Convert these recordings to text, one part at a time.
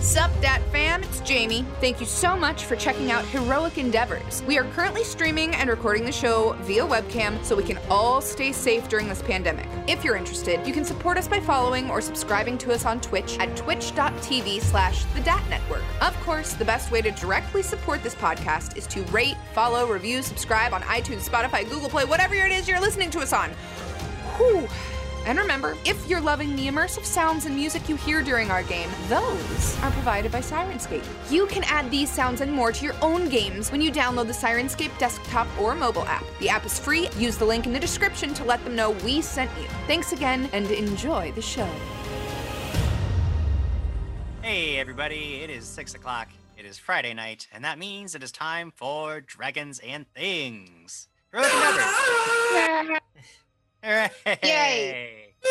Sup, Dat fam, it's Jamie. Thank you so much for checking out Heroic Endeavors. We are currently streaming and recording the show via webcam so we can all stay safe during this pandemic. If you're interested, you can support us by following or subscribing to us on Twitch at twitch.tv slash the Dat Network. Of course, the best way to directly support this podcast is to rate, follow, review, subscribe on iTunes, Spotify, Google Play, whatever it is you're listening to us on. Whew. And remember, if you're loving the immersive sounds and music you hear during our game, those are provided by Syrinscape. You can add these sounds and more to your own games when you download the Syrinscape desktop or mobile app. The app is free. Use the link in the description to let them know we sent you. Thanks again and enjoy the show. Hey everybody, it is 6 o'clock. It is Friday night, and that means it is time for Dragons and Things. Heroic Endeavors. Hooray! Yay.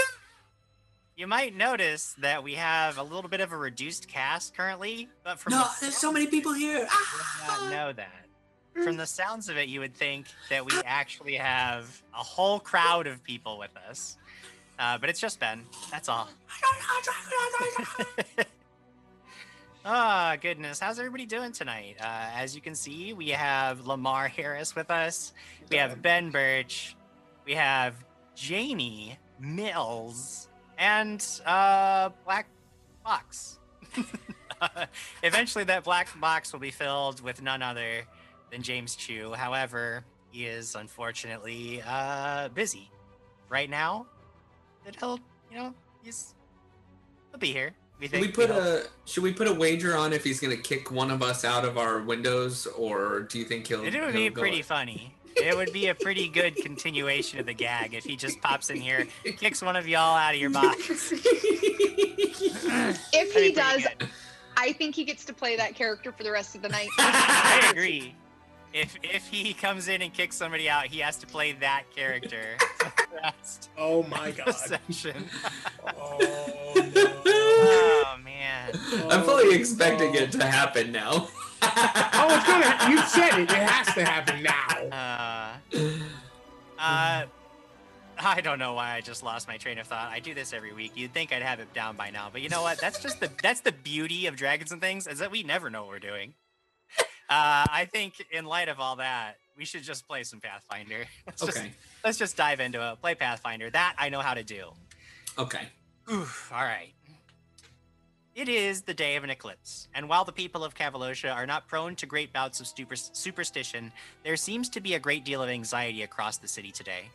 You might notice that we have a little bit of a reduced cast currently, but from No, the there's so many people here. you would not know that. From the sounds of it, you would think that we actually have a whole crowd of people with us. Uh, but it's just Ben. That's all. Ah, goodness. How's everybody doing tonight? Uh, as you can see, we have Lamar Harris with us. We have Ben Birch. We have Janie Mills and uh, Black Box. Eventually, that black box will be filled with none other than James Chu. However, he is unfortunately uh, busy right now. But he'll, you know, he's he'll be here. We Should we put a should we put a wager on if he's gonna kick one of us out of our windows, or do you think he'll? It would he'll be pretty funny. It would be a pretty good continuation of the gag if he just pops in here, kicks one of y'all out of your box. If he does, good. I think he gets to play that character for the rest of the night. I agree. If if he comes in and kicks somebody out, he has to play that character for the rest Oh my god. session. Oh no. Man. I'm fully expecting it to happen now. Oh, it's gonna. You said it. It has to happen now. Uh, uh, I don't know why I just lost my train of thought. I do this every week. You'd think I'd have it down by now, but you know what? That's just the that's the beauty of Dragons and Things is that we never know what we're doing. Uh, I think in light of all that, we should just play some Pathfinder. Let's just okay. let's just dive into it. Play Pathfinder. That I know how to do. Okay. Oof, all right. It is the day of an eclipse, and while the people of Cavalocia are not prone to great bouts of super- superstition, there seems to be a great deal of anxiety across the city today.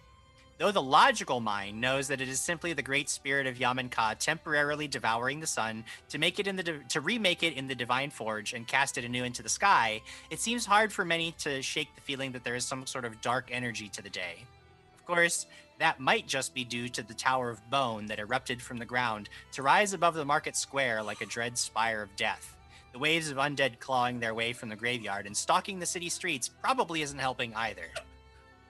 Though the logical mind knows that it is simply the great spirit of Yaman Ka temporarily devouring the sun to make it in the di- to remake it in the divine forge and cast it anew into the sky, it seems hard for many to shake the feeling that there is some sort of dark energy to the day. Of course, that might just be due to the Tower of Bone that erupted from the ground to rise above the market square like a dread spire of death. The waves of undead clawing their way from the graveyard and stalking the city streets probably isn't helping either.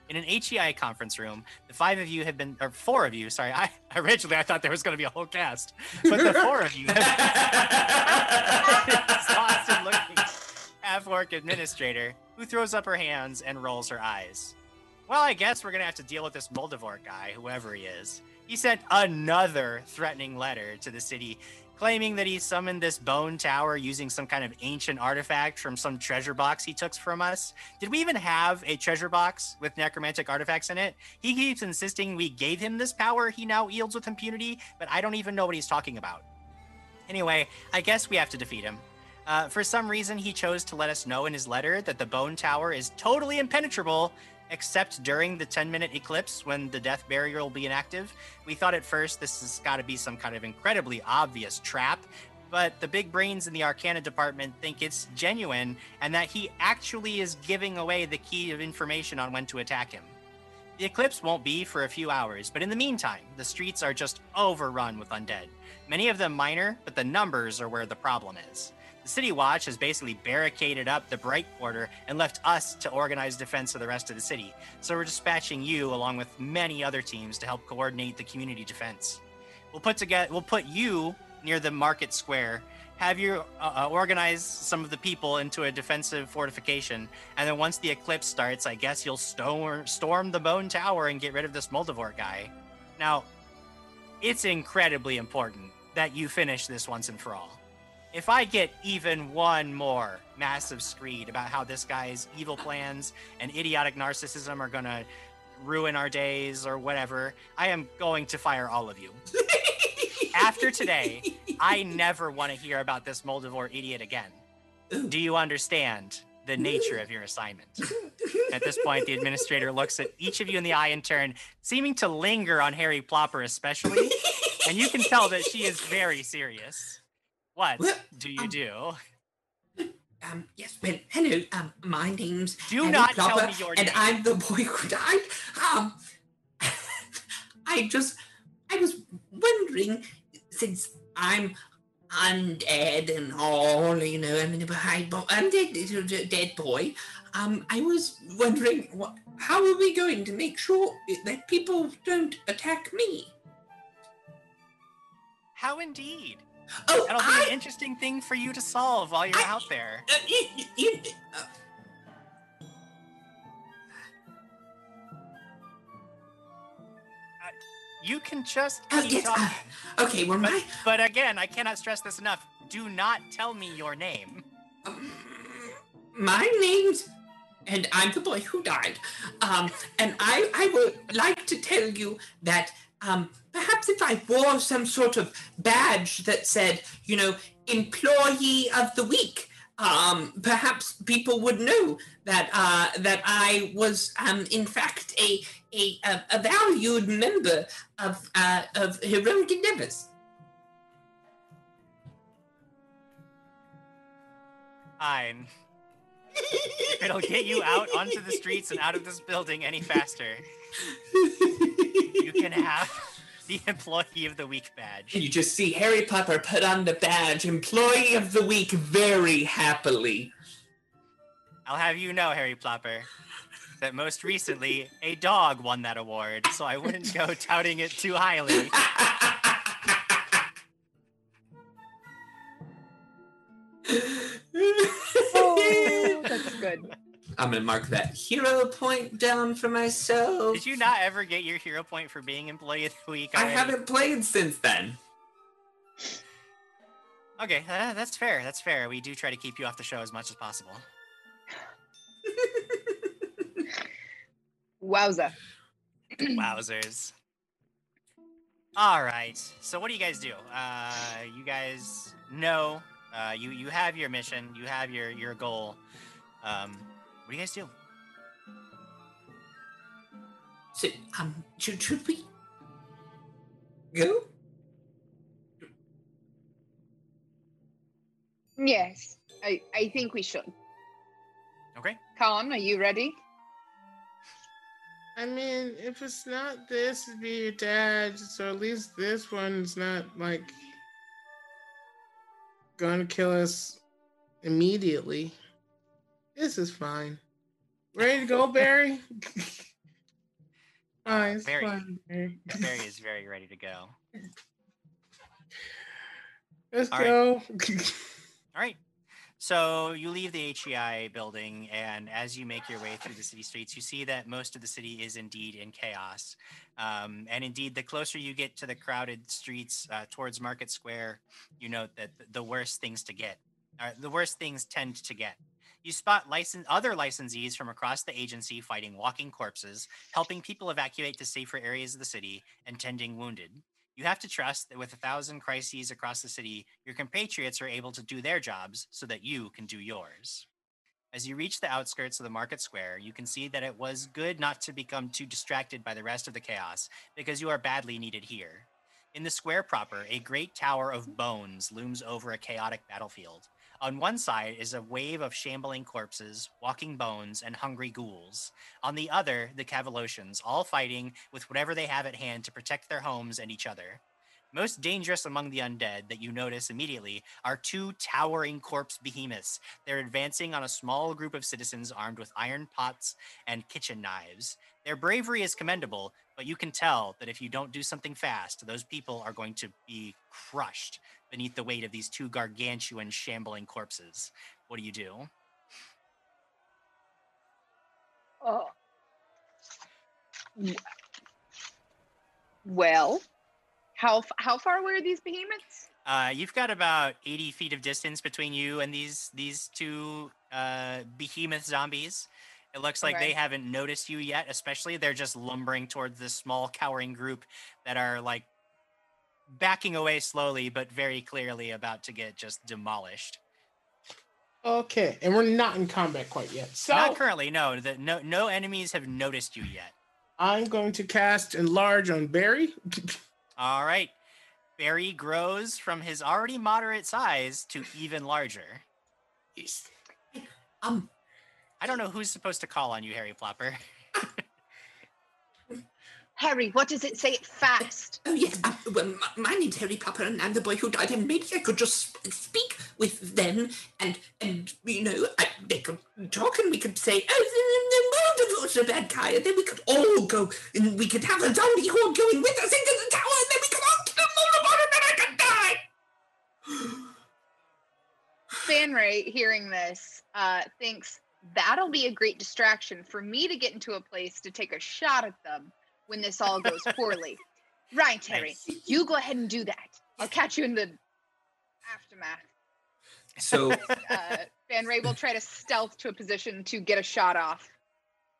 In an HEI conference room, the five of you have been, or four of you, sorry, I originally I thought there was going to be a whole cast, but the four of you have exhausted looking half orc administrator who throws up her hands and rolls her eyes. Well, I guess we're gonna have to deal with this Moldavort guy, whoever he is. He sent another threatening letter to the city, claiming that he summoned this bone tower using some kind of ancient artifact from some treasure box he took from us. Did we even have a treasure box with necromantic artifacts in it? He keeps insisting we gave him this power he now yields with impunity, but I don't even know what he's talking about. Anyway, I guess we have to defeat him. Uh, for some reason, he chose to let us know in his letter that the bone tower is totally impenetrable, except during the 10 minute eclipse when the death barrier will be inactive. We thought at first this has got to be some kind of incredibly obvious trap, but the big brains in the Arcana department think it's genuine and that he actually is giving away the key of information on when to attack him. The eclipse won't be for a few hours, but in the meantime, the streets are just overrun with undead. Many of them minor, but the numbers are where the problem is. The City Watch has basically barricaded up the Bright Quarter and left us to organize defense of the rest of the city. So we're dispatching you along with many other teams to help coordinate the community defense. We'll put together we'll put you near the market square, have you uh, uh, organize some of the people into a defensive fortification, and then once the eclipse starts, I guess you'll storm storm the Bone Tower and get rid of this Moldavort guy. Now, it's incredibly important that you finish this once and for all. If I get even one more massive screed about how this guy's evil plans and idiotic narcissism are gonna ruin our days or whatever, I am going to fire all of you. After today, I never want to hear about this Moldavort idiot again. Do you understand the nature of your assignment? At this point, the administrator looks at each of you in the eye in turn, seeming to linger on Harry Plopper especially, and you can tell that she is very serious. What Well, do you um, do? Um, yes, well, hello. Um, my name's Do Harry not tell me your name. and. I'm the boy who died. Um, I just, I was wondering, since I'm undead and all, you know, I'm in behind, bo- undead, dead boy. Um, I was wondering, what, how are we going to make sure that people don't attack me? How indeed? Oh, That'll be I an interesting thing for you to solve while you're I- out there. Uh, you, you, uh, You can just keep yes, uh, okay, well, But, my, but again, I cannot stress this enough. Do not tell me your name. um, my name's, and I'm the boy who died. Um, and I, I would like to tell you that, um, perhaps if I wore some sort of badge that said, you know, employee of the week, um, perhaps people would know that uh, that I was, um, in fact, a a, a, valued member of uh, of heroic endeavors. Fine. It'll get you out onto the streets and out of this building any faster, you can have the Employee of the Week badge. You just see Harry Potter put on the badge, Employee of the Week, very happily. I'll have you know, Harry Plopper, that most recently a dog won that award, so I wouldn't go touting it too highly. Oh, that's good. I'm gonna mark that hero point down for myself. Did you not ever get your hero point for being Employee of the Week? I haven't played since then. Okay, uh, that's fair. That's fair. We do try to keep you off the show as much as possible. Wowza. Wowzers. All right. So what do you guys do? Uh, you guys know uh, you you have your mission. You have your your goal. Um, what do you guys do? So, um, should, should we go? Yes, I, I think we should. Okay. Colin, are you ready? I mean, if it's not this, it'd be your dad. So at least this one's not like gonna kill us immediately. This is fine. Ready to go, Barry? fine, it's Barry. fine, Barry. Barry is very ready to go. Let's All right. go. All right. So you leave the HEI building, and as you make your way through the city streets, you see that most of the city is indeed in chaos. Um, and indeed, the closer you get to the crowded streets uh, towards Market Square, you note that the worst things to get, uh, the worst things tend to get. You spot license other licensees from across the agency fighting walking corpses, helping people evacuate to safer areas of the city, and tending wounded. You have to trust that with a thousand crises across the city, your compatriots are able to do their jobs so that you can do yours. As you reach the outskirts of the market square, you can see that it was good not to become too distracted by the rest of the chaos, because you are badly needed here. In the square proper, a great tower of bones looms over a chaotic battlefield. On one side is a wave of shambling corpses, walking bones, and hungry ghouls. On the other, the Cavalosians, all fighting with whatever they have at hand to protect their homes and each other. Most dangerous among the undead that you notice immediately are two towering corpse behemoths. They're advancing on a small group of citizens armed with iron pots and kitchen knives. Their bravery is commendable, but you can tell that if you don't do something fast, those people are going to be crushed beneath the weight of these two gargantuan shambling corpses. What do you do? Oh. Well, how how far away are these behemoths? Uh, you've got about 80 feet of distance between you and these these two uh, behemoth zombies. It looks like they haven't noticed you yet, especially they're just lumbering towards this small cowering group that are like backing away slowly, but very clearly about to get just demolished. Okay, and we're not in combat quite yet. So Not currently, no. The, no, no enemies have noticed you yet. I'm going to cast enlarge on Barry. All right. Barry grows from his already moderate size to even larger. Yes. Um, I don't know who's supposed to call on you, Harry Plopper. Harry, what does it say it fast? oh yes, uh, well, my, my name's Harry Plopper, and I'm the boy who died. And maybe I could just speak with them, and and you know, I, they could talk, and we could say, "Oh, the, the Moldavort's a bad guy," and then we could all go, and we could have a zombie horde going with us into the tower, and then we could all kill Moldavort, and then I could die. Fanray, hearing this, uh, thinks that'll be a great distraction for me to get into a place to take a shot at them when this all goes poorly. right, Harry, you go ahead and do that. I'll catch you in the aftermath. So Uh, Fanray will try to stealth to a position to get a shot off.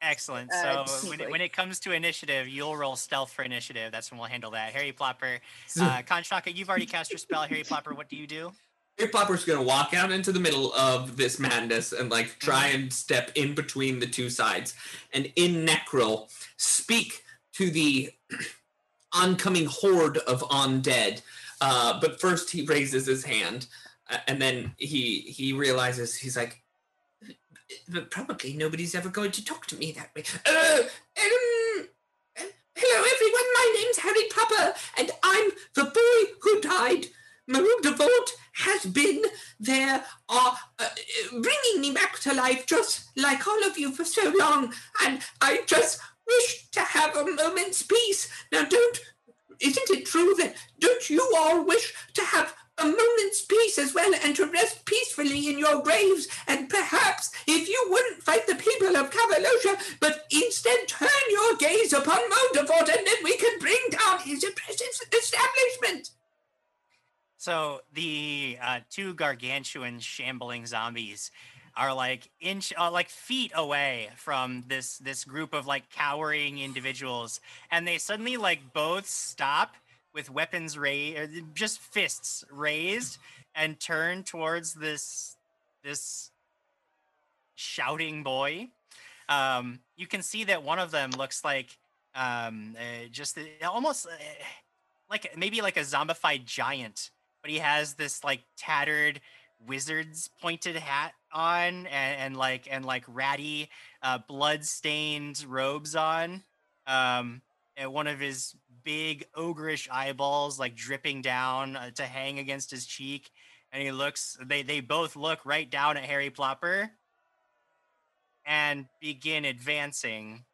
Excellent. Uh, So when it, when it comes to initiative, you'll roll stealth for initiative. That's when we'll handle that. Harry Plopper, uh, Kanshaka, you've already cast your spell. Harry Plopper, what do you do? Harry Plopper's gonna walk out into the middle of this madness and like try and step in between the two sides, and in Necril speak to the oncoming horde of undead. Uh, but first, he raises his hand, uh, and then he he realizes he's like, But probably nobody's ever going to talk to me that way. Uh, um, uh, hello, everyone. My name's Harry Popper, and I'm the boy who died. Maroon Devort has been there, uh, uh, bringing me back to life, just like all of you for so long. And I just wish to have a moment's peace. Now, don't. Isn't it true that don't you all wish to have a moment's peace as well and to rest peacefully in your graves? And perhaps if you wouldn't fight the people of Cavalosha, but instead turn your gaze upon Moldavort, and then we can bring down his oppressive establishment. So the uh, two gargantuan shambling zombies are like inch, uh, like feet away from this this group of like cowering individuals, and they suddenly like both stop with weapons raised, just fists raised, and turn towards this this shouting boy. Um, you can see that one of them looks like um, uh, just uh, almost uh, like maybe like a zombified giant but he has this like tattered wizard's pointed hat on and, and like and like ratty uh blood stained robes on um and one of his big ogreish eyeballs like dripping down uh, to hang against his cheek and he looks they they both look right down at harry plopper and begin advancing.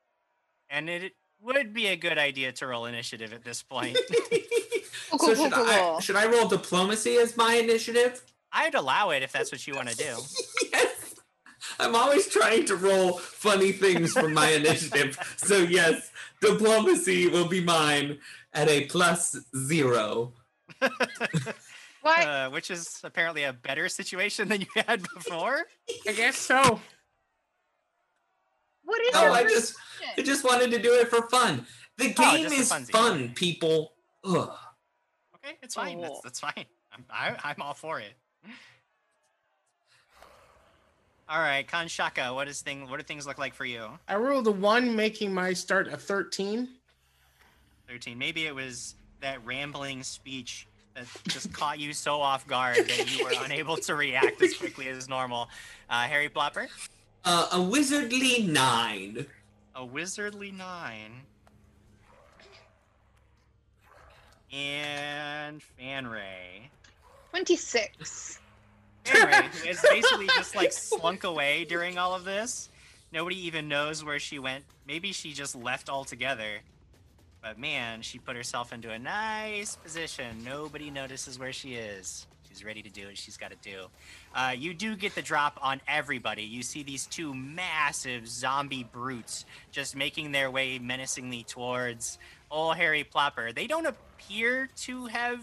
And it would be a good idea to roll initiative at this point Cool, "So cool, should cool, I should I roll diplomacy as my initiative?" i'd allow it if that's what you want to do yes. I'm always trying to roll funny things for my initiative. So yes, diplomacy will be mine at a plus zero. What? uh, which is apparently a better situation than you had before. I guess so. what is No, your I just I just wanted to do it for fun. The Oh, game just a is fun, people. Ugh. Okay, it's fine. That's Oh. that's fine. I'm I, I'm all for it. All right, Kanshaka, what is thing? What do things look like for you? I rolled a one, making my start a 13. Thirteen. Maybe it was that rambling speech that just caught you so off guard that you were unable to react as quickly as normal. Uh, Harry Plopper, Uh, a wizardly nine. a wizardly nine, and Fanray. 26. Anyway, who has basically just like slunk away during all of this. Nobody even knows where she went. Maybe she just left altogether. But man, she put herself into a nice position. Nobody notices where she is. She's ready to do what she's got to do. Uh, you do get the drop on everybody. You see these two massive zombie brutes just making their way menacingly towards old Harry Plopper. They don't appear to have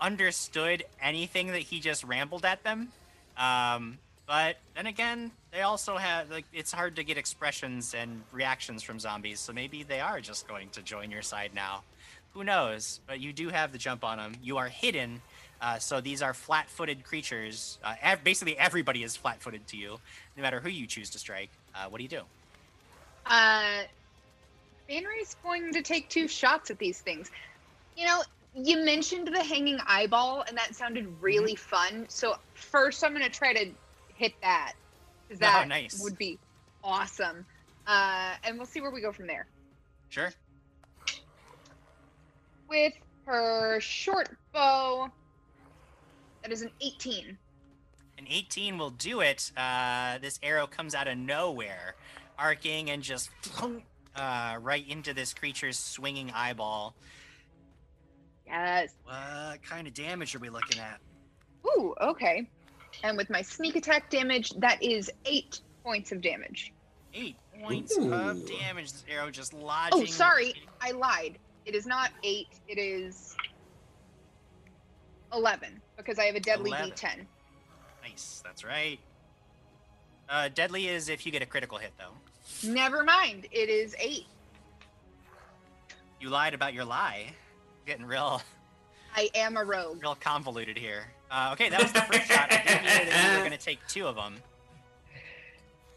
understood anything that he just rambled at them. Um, but then again, they also have like it's hard to get expressions and reactions from zombies, so maybe they are just going to join your side now. Who knows? But you do have the jump on them. You are hidden, uh, so these are flat-footed creatures. Uh, ev- basically, everybody is flat-footed to you, no matter who you choose to strike. Uh, what do you do? Fanray's going to take two shots at these things. You know, you mentioned the hanging eyeball, and that sounded really fun. So first, I'm going to try to hit that Oh, that nice. would be awesome. Uh, and we'll see where we go from there. Sure. With her short bow, that is an 18. An 18 will do it. Uh, this arrow comes out of nowhere, arcing and just uh, right into this creature's swinging eyeball. Yes. What kind of damage are we looking at? Ooh, okay. And with my sneak attack damage, that is eight points of damage. Eight points Ooh. of damage. This arrow just lodging. Oh, sorry, I lied. It is not eight. It is eleven because I have a deadly 11. D10. Nice. That's right. Uh, deadly is if you get a critical hit, though. Never mind. It is eight. You lied about your lie. Getting real, I am a rogue. real convoluted here. Uh, okay, that was the first shot. I gave you that you were gonna take two of them.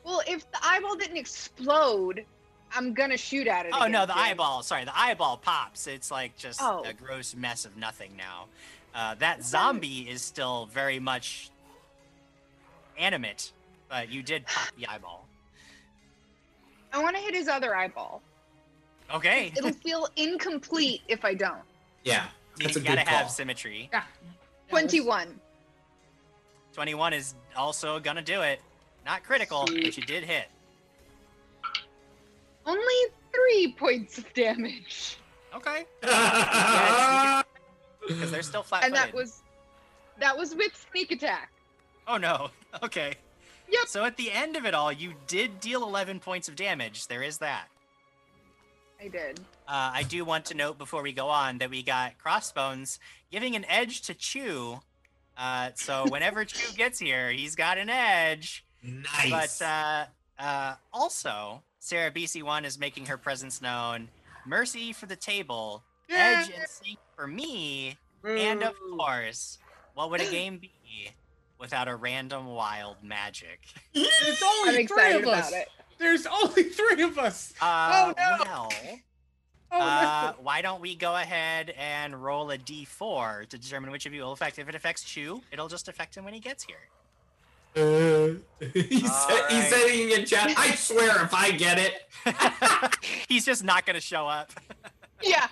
Well, if the eyeball didn't explode, I'm gonna shoot at it. Oh no, the eyeball. Sorry, the eyeball pops. It's like just Oh. a gross mess of nothing now. Uh, that zombie is still very much animate, but you did pop the eyeball. I want to hit his other eyeball. Okay, It'll feel incomplete if I don't. Yeah, you a gotta good have call. symmetry. Twenty-one. Twenty-one is also gonna do it. Not critical, but you did hit. Only three points of damage, Okay, because they're still flat-footed. and that was that was with sneak attack. Oh no. Okay. Yep. So at the end of it all, you did deal 11 points of damage. There is that. I did. Uh, I do want to note before we go on that we got Crossbones giving an edge to Chu. Uh, so whenever Chu gets here, he's got an edge. nice. But uh, uh, also, Sarah BC1 is making her presence known. Mercy for the table, Edge and Sync for me, and of course, what would a game be without a random wild magic? There's I'm only three of us. it. There's only three of us. Uh, Oh, no. Well, Oh uh, no. why don't we go ahead and roll a d4 to determine which of you will affect? If it affects Chu, it'll just affect him when he gets here. Uh, he's, he's Alright. saying in chat, I swear if I get it. He's just not going to show up. Yeah.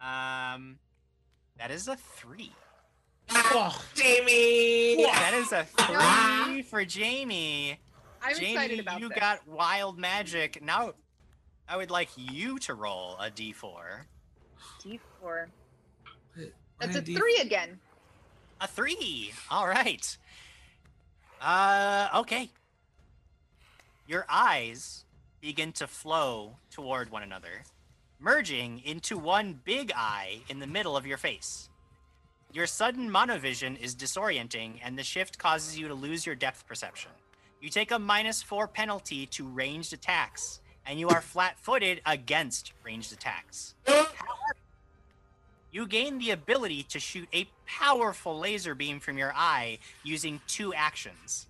Um, that is a three. Oh, Jamie! That is a three for Jamie. I'm Jamie, excited about you this. got wild magic. Now, I would like you to roll a d4. D4. What That's a ID? three again. A three. All right. Uh, okay. Your eyes begin to flow toward one another, merging into one big eye in the middle of your face. Your sudden monovision is disorienting, and the shift causes you to lose your depth perception. You take a minus four penalty to ranged attacks, and you are flat footed against ranged attacks. You gain the ability to shoot a powerful laser beam from your eye using two actions.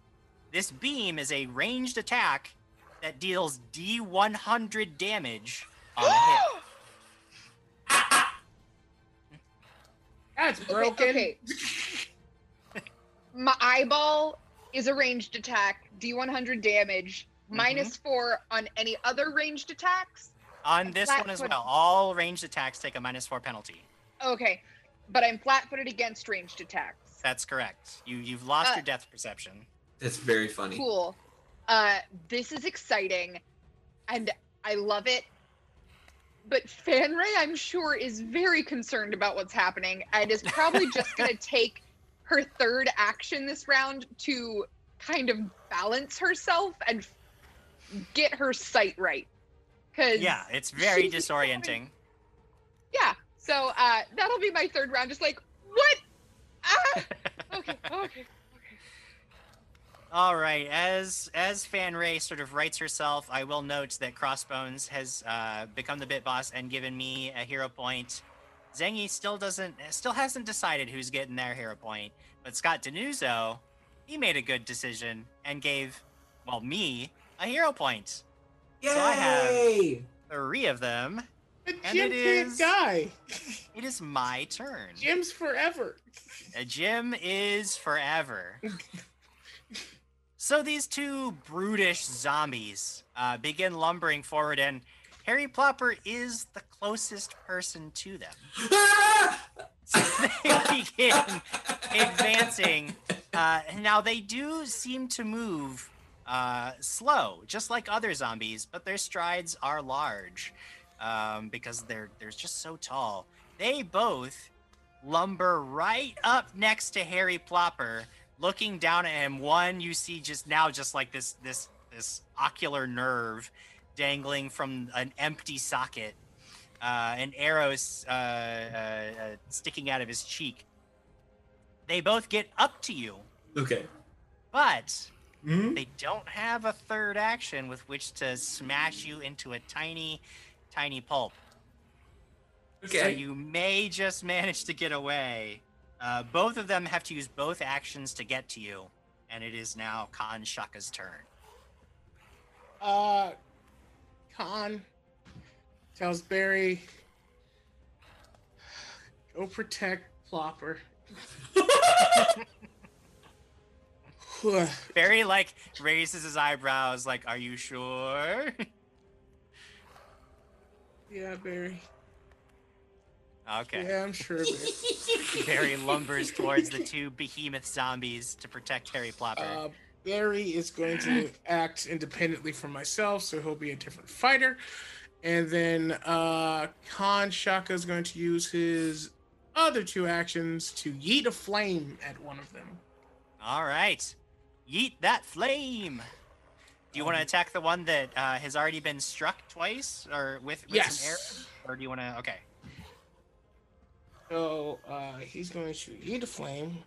This beam is a ranged attack that deals D100 damage on a hit. that's broken. Okay. My eyeball is a ranged attack, D100 damage, Mm-hmm. minus four on any other ranged attacks. On this one as well, all ranged attacks take a minus four penalty. Okay, but I'm flat-footed against ranged attacks. That's correct. You you've lost Uh, your depth perception. That's very funny. Cool. Uh, this is exciting, and I love it. But Fanray, I'm sure, is very concerned about what's happening and is probably just going to take her third action this round to kind of balance herself and f- get her sight right. Cause Yeah, it's very disorienting. yeah. So uh, that'll be my third round. Just like what? Ah! Okay, okay. All right, as as Fan Ray sort of writes herself, I will note that Crossbones has uh, become the bit boss and given me a hero point. Zengi still doesn't, still hasn't decided who's getting their hero point, but Scott Denuzo, he made a good decision and gave, well, me a hero point. Yay! So I have- Three of them. But And Jim it die. It is my turn. Jim's forever. A gym is forever. so these two brutish zombies uh, begin lumbering forward, and Harry Plopper is the closest person to them. So they begin advancing. Uh, now they do seem to move uh, slow, just like other zombies, but their strides are large um, because they're they're just so tall. They both lumber right up next to Harry Plopper, looking down at him. One you see just now, just like this this this ocular nerve dangling from an empty socket, uh, and arrows uh, uh, uh, sticking out of his cheek. They both get up to you, Okay. but Hmm? they don't have a third action with which to smash you into a tiny, tiny pulp. So Okay. you may just manage to get away. Uh, both of them have to use both actions to get to you, and it is now Khan Shaka's turn. Uh, Khan tells Barry, "Go protect Plopper." Barry like raises his eyebrows, like, "Are you sure?" yeah, Barry. Okay. Yeah, I'm sure. Barry. Lumbers towards the two behemoth zombies to protect Harry Plopper. Uh, Barry is going to act independently from myself, so he'll be a different fighter. And then uh, Khan Shaka is going to use his other two actions to yeet a flame at one of them. All right, yeet that flame. Do you want to Um, attack the one that uh, has already been struck twice, or with, with some arrows, Yes. or do you want to? Okay. So uh, he's going to yeet a flame,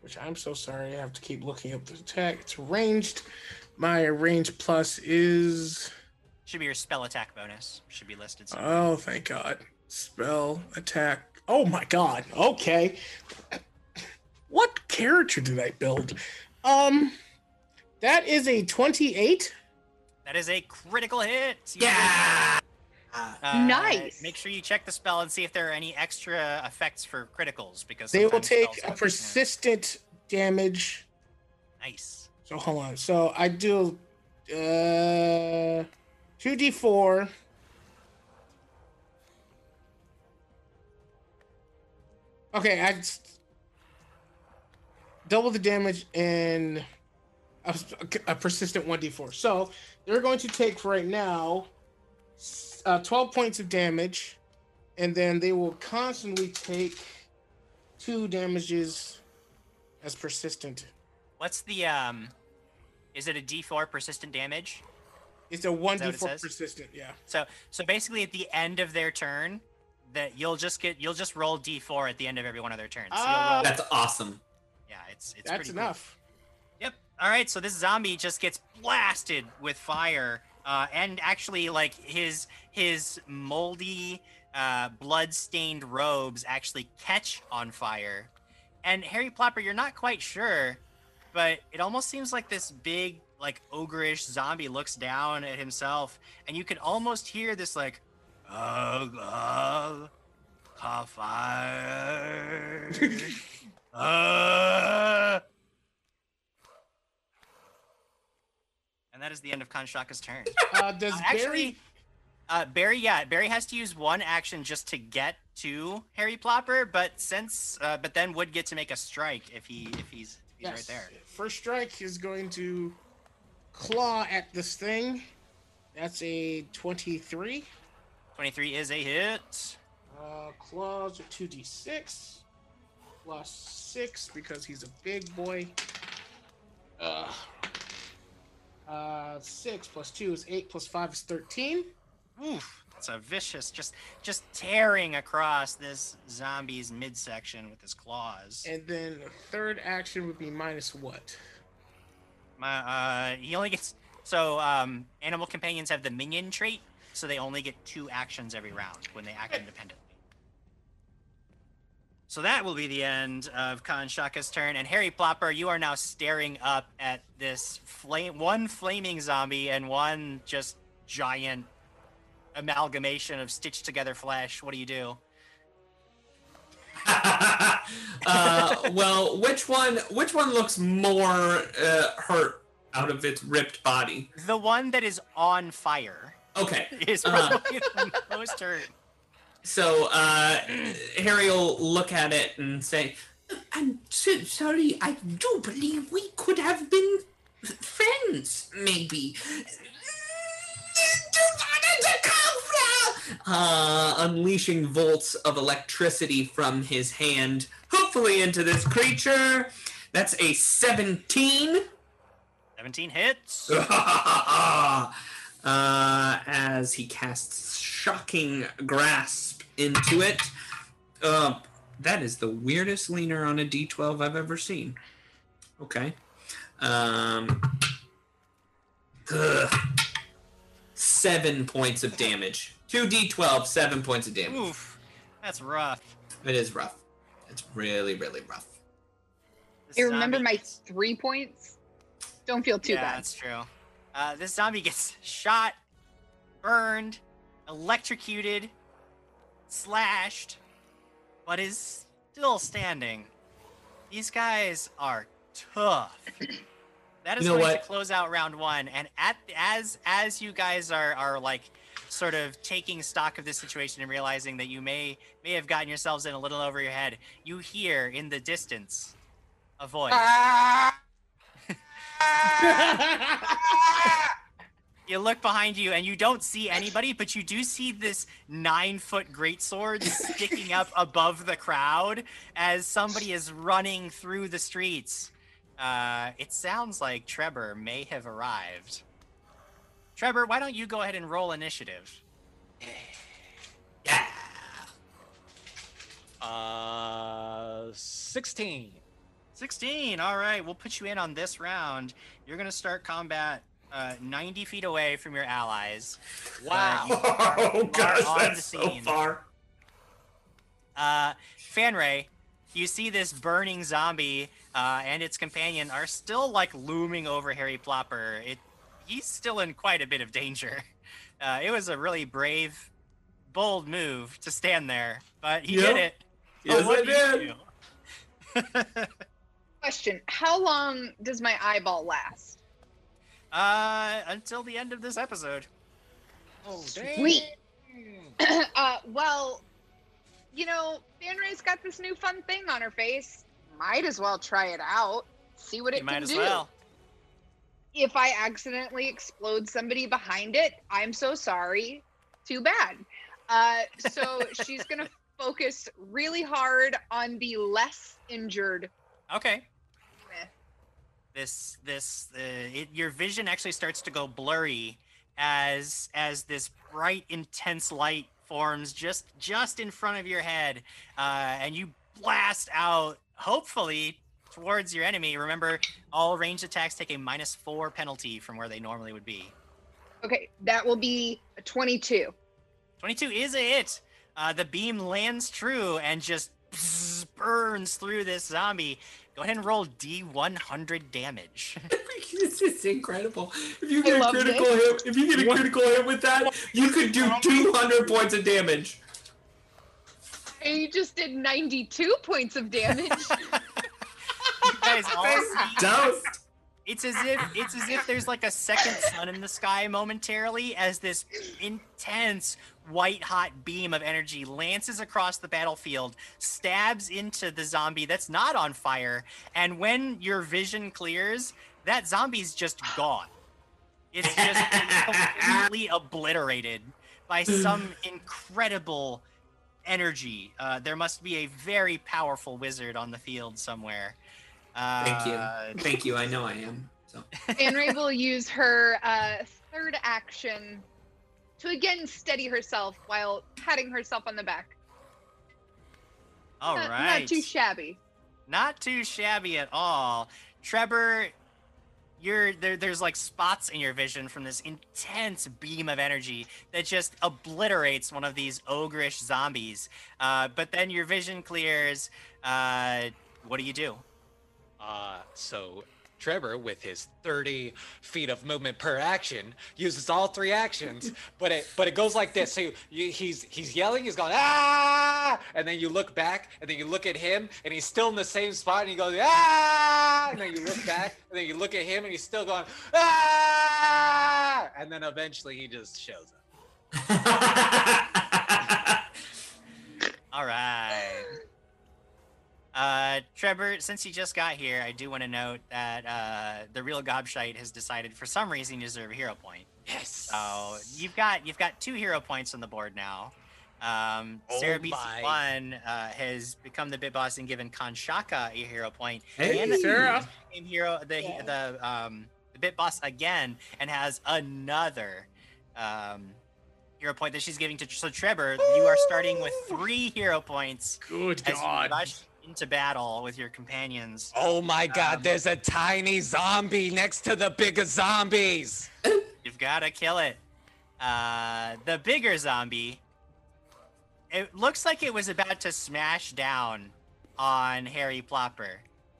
which I'm so sorry I have to keep looking up the attack. It's ranged. My range plus is Should be your spell attack bonus. Should be listed. somewhere. oh thank God spell attack. Oh my God. Okay. What character did I build? Um, that is a 28. that is a critical hit. You Yeah. Uh, Nice. Make sure you check the spell and see if there are any extra effects for criticals because They will take a have- persistent damage. Nice. So hold on. So I do uh 2d4 Okay, I s- double the damage in a, a persistent 1d4. So they're going to take right now s- uh, 12 points of damage, and then they will constantly take two damages as persistent. What's the um? Is it a D4 persistent damage? It's a that what it 1d4 persistent, yeah. So so basically at the end of their turn, that you'll just get you'll just roll D4 at the end of every one of their turns. So you'll Ah. roll, That's awesome. yeah, it's it's That's pretty cool. enough. Yep. All right. So this zombie just gets blasted with fire, uh, and actually, like his his moldy, uh, blood-stained robes actually catch on fire. And Harry Plopper, you're not quite sure, but it almost seems like this big, like ogreish zombie looks down at himself, and you can almost hear this like, ugh, ugh, fire. uh, And that is the end of Kanshaka's turn. Uh, does Uh, Barry actually, uh, Barry, yeah, Barry has to use one action just to get to Harry Plopper, but since, uh, but then would get to make a strike if he if he's if he's right there. First strike is going to claw at this thing. That's a 23. Twenty three is a hit. Uh, claws are 2d6 plus 6 because he's a big boy. Uh, uh, 6 plus 2 is 8 plus 5 is 13. Oof, that's a vicious, just just tearing across this zombie's midsection with his claws. And then the third action would be minus what? My, uh, he only gets so um, animal companions have the minion trait, so they only get two actions every round when they act independently. So that will be the end of Khan Shaka's turn, and Harry Plopper, you are now staring up at this flame, one flaming zombie and one just giant amalgamation of stitched together flesh. What do you do? uh, well, which one? Which one looks more uh, hurt out of its ripped body? The one that is on fire Okay. is Uh. probably the most hurt. So uh, Harry will look at it and say, I'm so sorry. I do believe we could have been friends, maybe. uh, unleashing volts of electricity from his hand, hopefully into this creature. That's a 17. 17 hits. uh, as he casts shocking grasp into it. Uh, that is the weirdest leaner on a d12 I've ever seen. Okay. Um, ugh. seven points of damage. Two d12, seven points of damage. Oof, that's rough. It is rough. It's really, really rough. This Hey, remember zombie my gets- three points? Don't feel too yeah, bad. that's true. Uh, this zombie gets shot, burned, electrocuted, slashed, but is still standing. These guys are tough. That is You know going what? to close out round one. And at as as you guys are are like sort of taking stock of this situation and realizing that you may may have gotten yourselves in a little over your head, you hear in the distance a voice. You look behind you and you don't see anybody, but you do see this nine foot greatsword sticking up above the crowd as somebody is running through the streets. Uh, it sounds like Trevor may have arrived. Trevor, why don't you go ahead and roll initiative? Yeah. Uh, 16. 16. All right, we'll put you in on this round. You're going to start combat uh, 90 feet away from your allies. Wow. you are- Oh are gosh, on the that's so scene. far. Uh, Fanray, you see this burning zombie uh, and its companion are still like looming over Harry Plopper. It, he's still in quite a bit of danger. Uh, it was a really brave, bold move to stand there, but he Yep. did it. Yes, Oh, what I did. Question: How long does my eyeball last? Uh, until the end of this episode. Oh, Sweet. uh, well, you know, Fanray's got this new fun thing on her face. Might as well try it out. See what You it might as do. well. If I accidentally explode somebody behind it, I'm so sorry. Too bad. Uh, so she's gonna focus really hard on the less injured. Okay. This this uh, it, your vision actually starts to go blurry as as this bright intense light forms just just in front of your head uh, and you blast out hopefully towards your enemy. Remember all ranged attacks take a minus four penalty from where they normally would be. Okay, that will be a 22. 22 is a hit. Uh, the beam lands true and just burns through this zombie go ahead and roll d100 damage this is incredible. If you get a loved critical hit, if you get a critical hit with that, you could do 200 points of damage. I just did 92 points of damage. you guys all see Dosed. It's as if it's as if there's like a second sun in the sky momentarily as this intense white hot beam of energy lances across the battlefield, stabs into the zombie that's not on fire, and when your vision clears, that zombie's just gone. It's just completely obliterated by some incredible energy. Uh, there must be a very powerful wizard on the field somewhere. Uh, Thank you. Thank you. I know I am. So Fanray will use her uh, third action to again steady herself while patting herself on the back. All not, right. not too shabby. Not too shabby at all. Trevor, you're there there's like spots in your vision from this intense beam of energy that just obliterates one of these ogreish zombies. Uh, but then your vision clears. Uh, what do you do? Uh, so Trevor, with his 30 feet of movement per action, uses all three actions, but it but it goes like this. So you, he's he's yelling, he's going ah, and then you look back, and then you look at him, and he's still in the same spot, and he goes ah, and then you look back, and then you look at him, and he's still going ah, and then eventually he just shows up. All right. Uh, Trevor, since you just got here, I do want to note that uh, the real Gobshite has decided for some reason you deserve a hero point. Yes. So you've got you've got two hero points on the board now. Um, Oh Sarah my. BC1 uh, has become the bit boss and given Kanshaka a hero point. Hey, and Sarah. Same hero, the Yeah. the um the bit boss again, and has another um hero point that she's giving to. So Trevor, you are starting with three hero points Good God. rush into battle with your companions. Oh my God! Um, there's a tiny zombie next to the bigger zombies. You've got to kill it. Uh, the bigger zombie. It looks like it was about to smash down on Harry Plopper,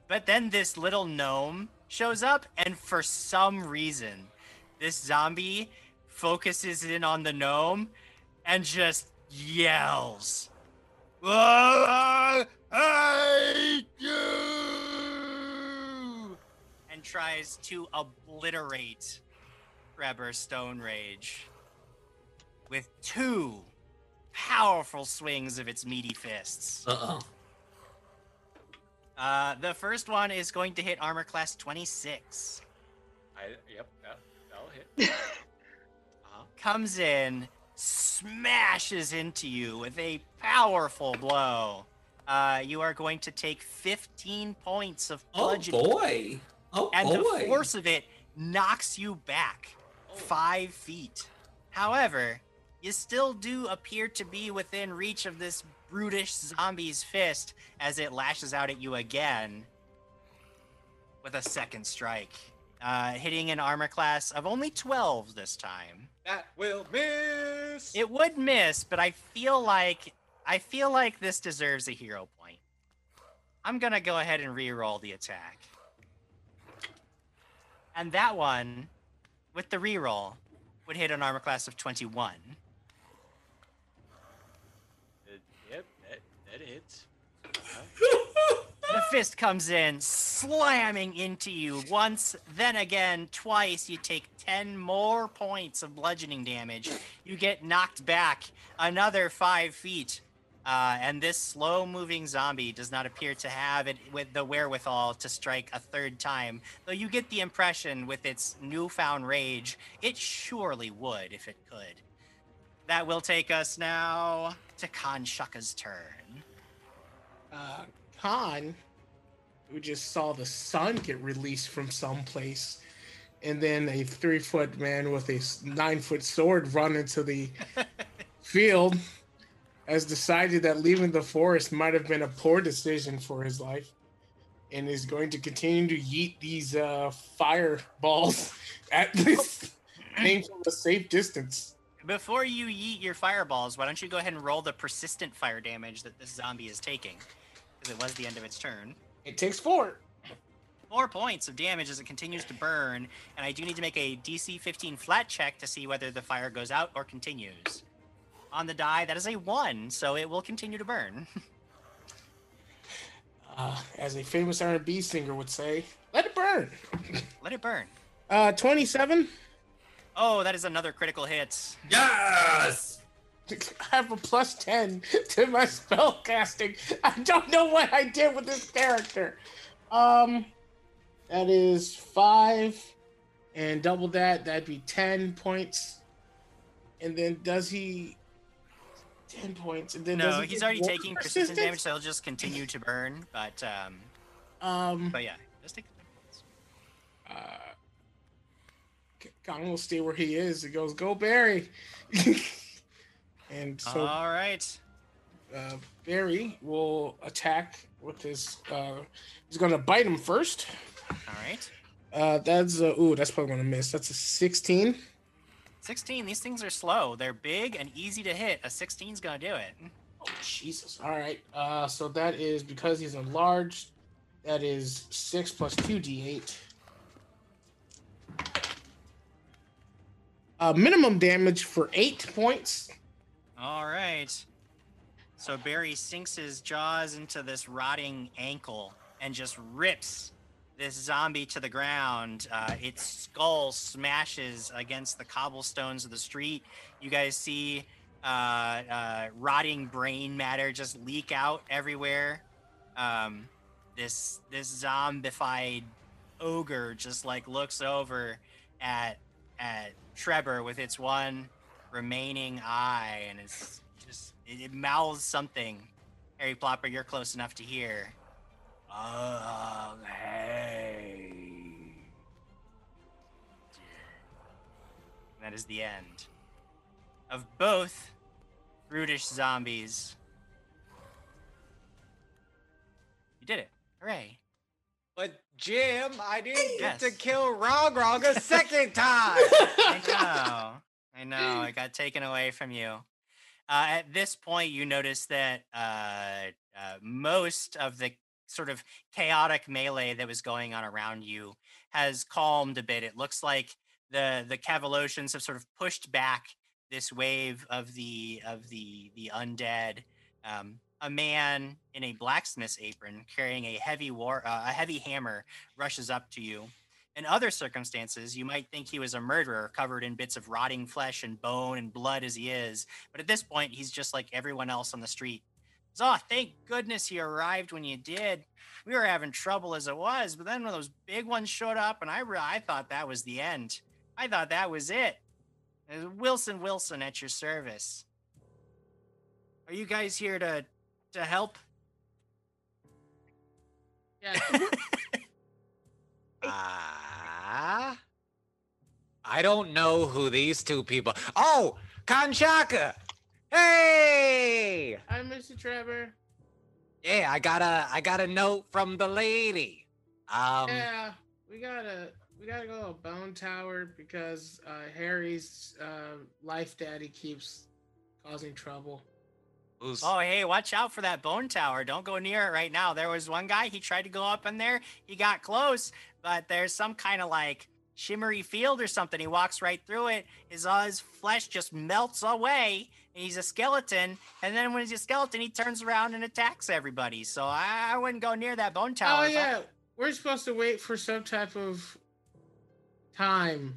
but then this little gnome shows up, and for some reason, this zombie focuses in on the gnome and just yells. "I hate you!" And tries to obliterate Trevor Stone Rage with two powerful swings of its meaty fists. Uh-oh. Uh, the first one is going to hit armor class 26. I, yep, that, that'll hit. uh-huh. Comes in, smashes into you with a powerful blow. Uh, you are going to take 15 points of Oh boy. Oh and boy. the force of it knocks you back five feet. However, you still do appear to be within reach of this brutish zombie's fist as it lashes out at you again with a second strike, uh, hitting an armor class of only 12 this time. That will miss. It would miss, but I feel like I feel like this deserves a hero point. I'm gonna go ahead and re-roll the attack. And that one, with the re-roll, would hit an armor class of 21. Uh, yep, that, that hits. The fist comes in, slamming into you once, then again, twice. You take 10 more points of bludgeoning damage. You get knocked back another five feet. Uh, and this slow moving zombie does not appear to have it with the wherewithal to strike a third time. Though you get the impression with its newfound rage, it surely would if it could. That will take us now to Khan Shaka's turn. uh, Khan, who just saw the sun get released from someplace, and then a three foot man with a nine foot sword run into the field, has decided that leaving the forest might have been a poor decision for his life, and is going to continue to yeet these uh, fireballs at this thing from a safe distance. Before you yeet your fireballs, why don't you go ahead and roll the persistent fire damage that this zombie is taking? Because it was the end of its turn. It takes four. Four points of damage as it continues to burn, and I do need to make a DC 15 flat check to see whether the fire goes out or continues. On the die, that is a one, so it will continue to burn. Uh, as a famous R&B singer would say, "Let it burn." Let it burn. Uh, twenty-seven. Oh, that is another critical hit. Yes. I have a plus 10 to my spell casting. I don't know what I did with this character. Um, that is five, and double that, that'd be 10 points. And then does he. 10 points. And then No, he's already taking persistent damage, so he'll just continue to burn. But um, Um, but yeah, just take. the points. uh, Kong will stay where he is. He goes, "Go Barry," and so All right. uh, Barry will attack with his. Uh, he's gonna bite him first. All right. Uh, that's uh, ooh, that's probably gonna miss. That's a sixteen. 16. These things are slow. They're big and easy to hit. A 16's gonna do it. Oh Jesus! All right. Uh, so that is because he's enlarged. That is six plus two d8. Uh, minimum damage for eight points. All right. So Barry sinks his jaws into this rotting ankle and just rips this zombie to the ground. Uh, its skull smashes against the cobblestones of the street. You guys see uh, uh, rotting brain matter just leak out everywhere. Um, this this zombified ogre just like looks over at at Trevor with its one remaining eye, and it's just it, it mouths something. Harry Plopper, you're close enough to hear. Oh, hey. That is the end of both brutish zombies. You did it! Hooray! But Jim, I didn't get to kill Rog Rog a second time. I know. I know. It got taken away from you. Uh, at this point, you notice that uh, uh, most of the sort of chaotic melee that was going on around you has calmed a bit. It looks like the the Cavalosians have sort of pushed back this wave of the of the the undead. Um, a man in a blacksmith's apron carrying a heavy war uh, a heavy hammer rushes up to you. In other circumstances, you might think he was a murderer covered in bits of rotting flesh and bone and blood as he is, but at this point, he's just like everyone else on the street. So, oh, thank goodness you arrived when you did. We were having trouble as it was, but then when those big ones showed up, and I, re- I thought that was the end. I thought that was it. Uh, Wilson Wilson at your service. Are you guys here to to help? Yeah. Ah. I don't know who these two people. Oh, Kanchaka. Hey. Hi, Mr. Trevor. Yeah, I got a I got a note from the lady. Um yeah, we gotta we gotta go to Bone Tower because uh, Harry's uh, life daddy keeps causing trouble. who's Oh, hey, watch out for that bone tower. Don't go near it right now. There was one guy, he tried to go up in there. He got close, but there's some kind of like shimmery field or something. He walks right through it. His, uh, his flesh just melts away. And he's a skeleton. And then when he's a skeleton, he turns around and attacks everybody. So I, I wouldn't go near that bone tower. Oh If I- yeah, we're supposed to wait for some type of time.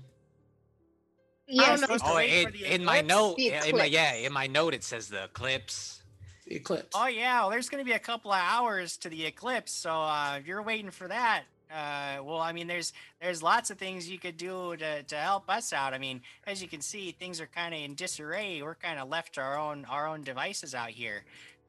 Yes. know. supposed to Oh, wait for in, my note, in my yeah, in my note it says the eclipse. The eclipse. Oh yeah, well, there's going to be a couple of hours to the eclipse, so uh, if you're waiting for that, uh, well, I mean, there's there's lots of things you could do to, to help us out. I mean, as you can see, things are kind of in disarray. We're kind of left to our own our own devices out here.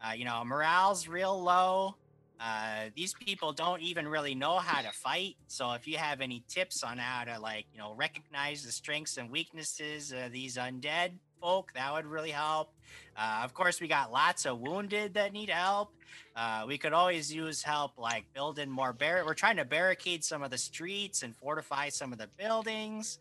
Uh, you know, morale's real low. Uh, these people don't even really know how to fight. So if you have any tips on how to like, you know, recognize the strengths and weaknesses of these undead folk, that would really help. Uh, of course, we got lots of wounded that need help. Uh, we could always use help like building more bar. We're trying to barricade some of the streets and fortify some of the buildings.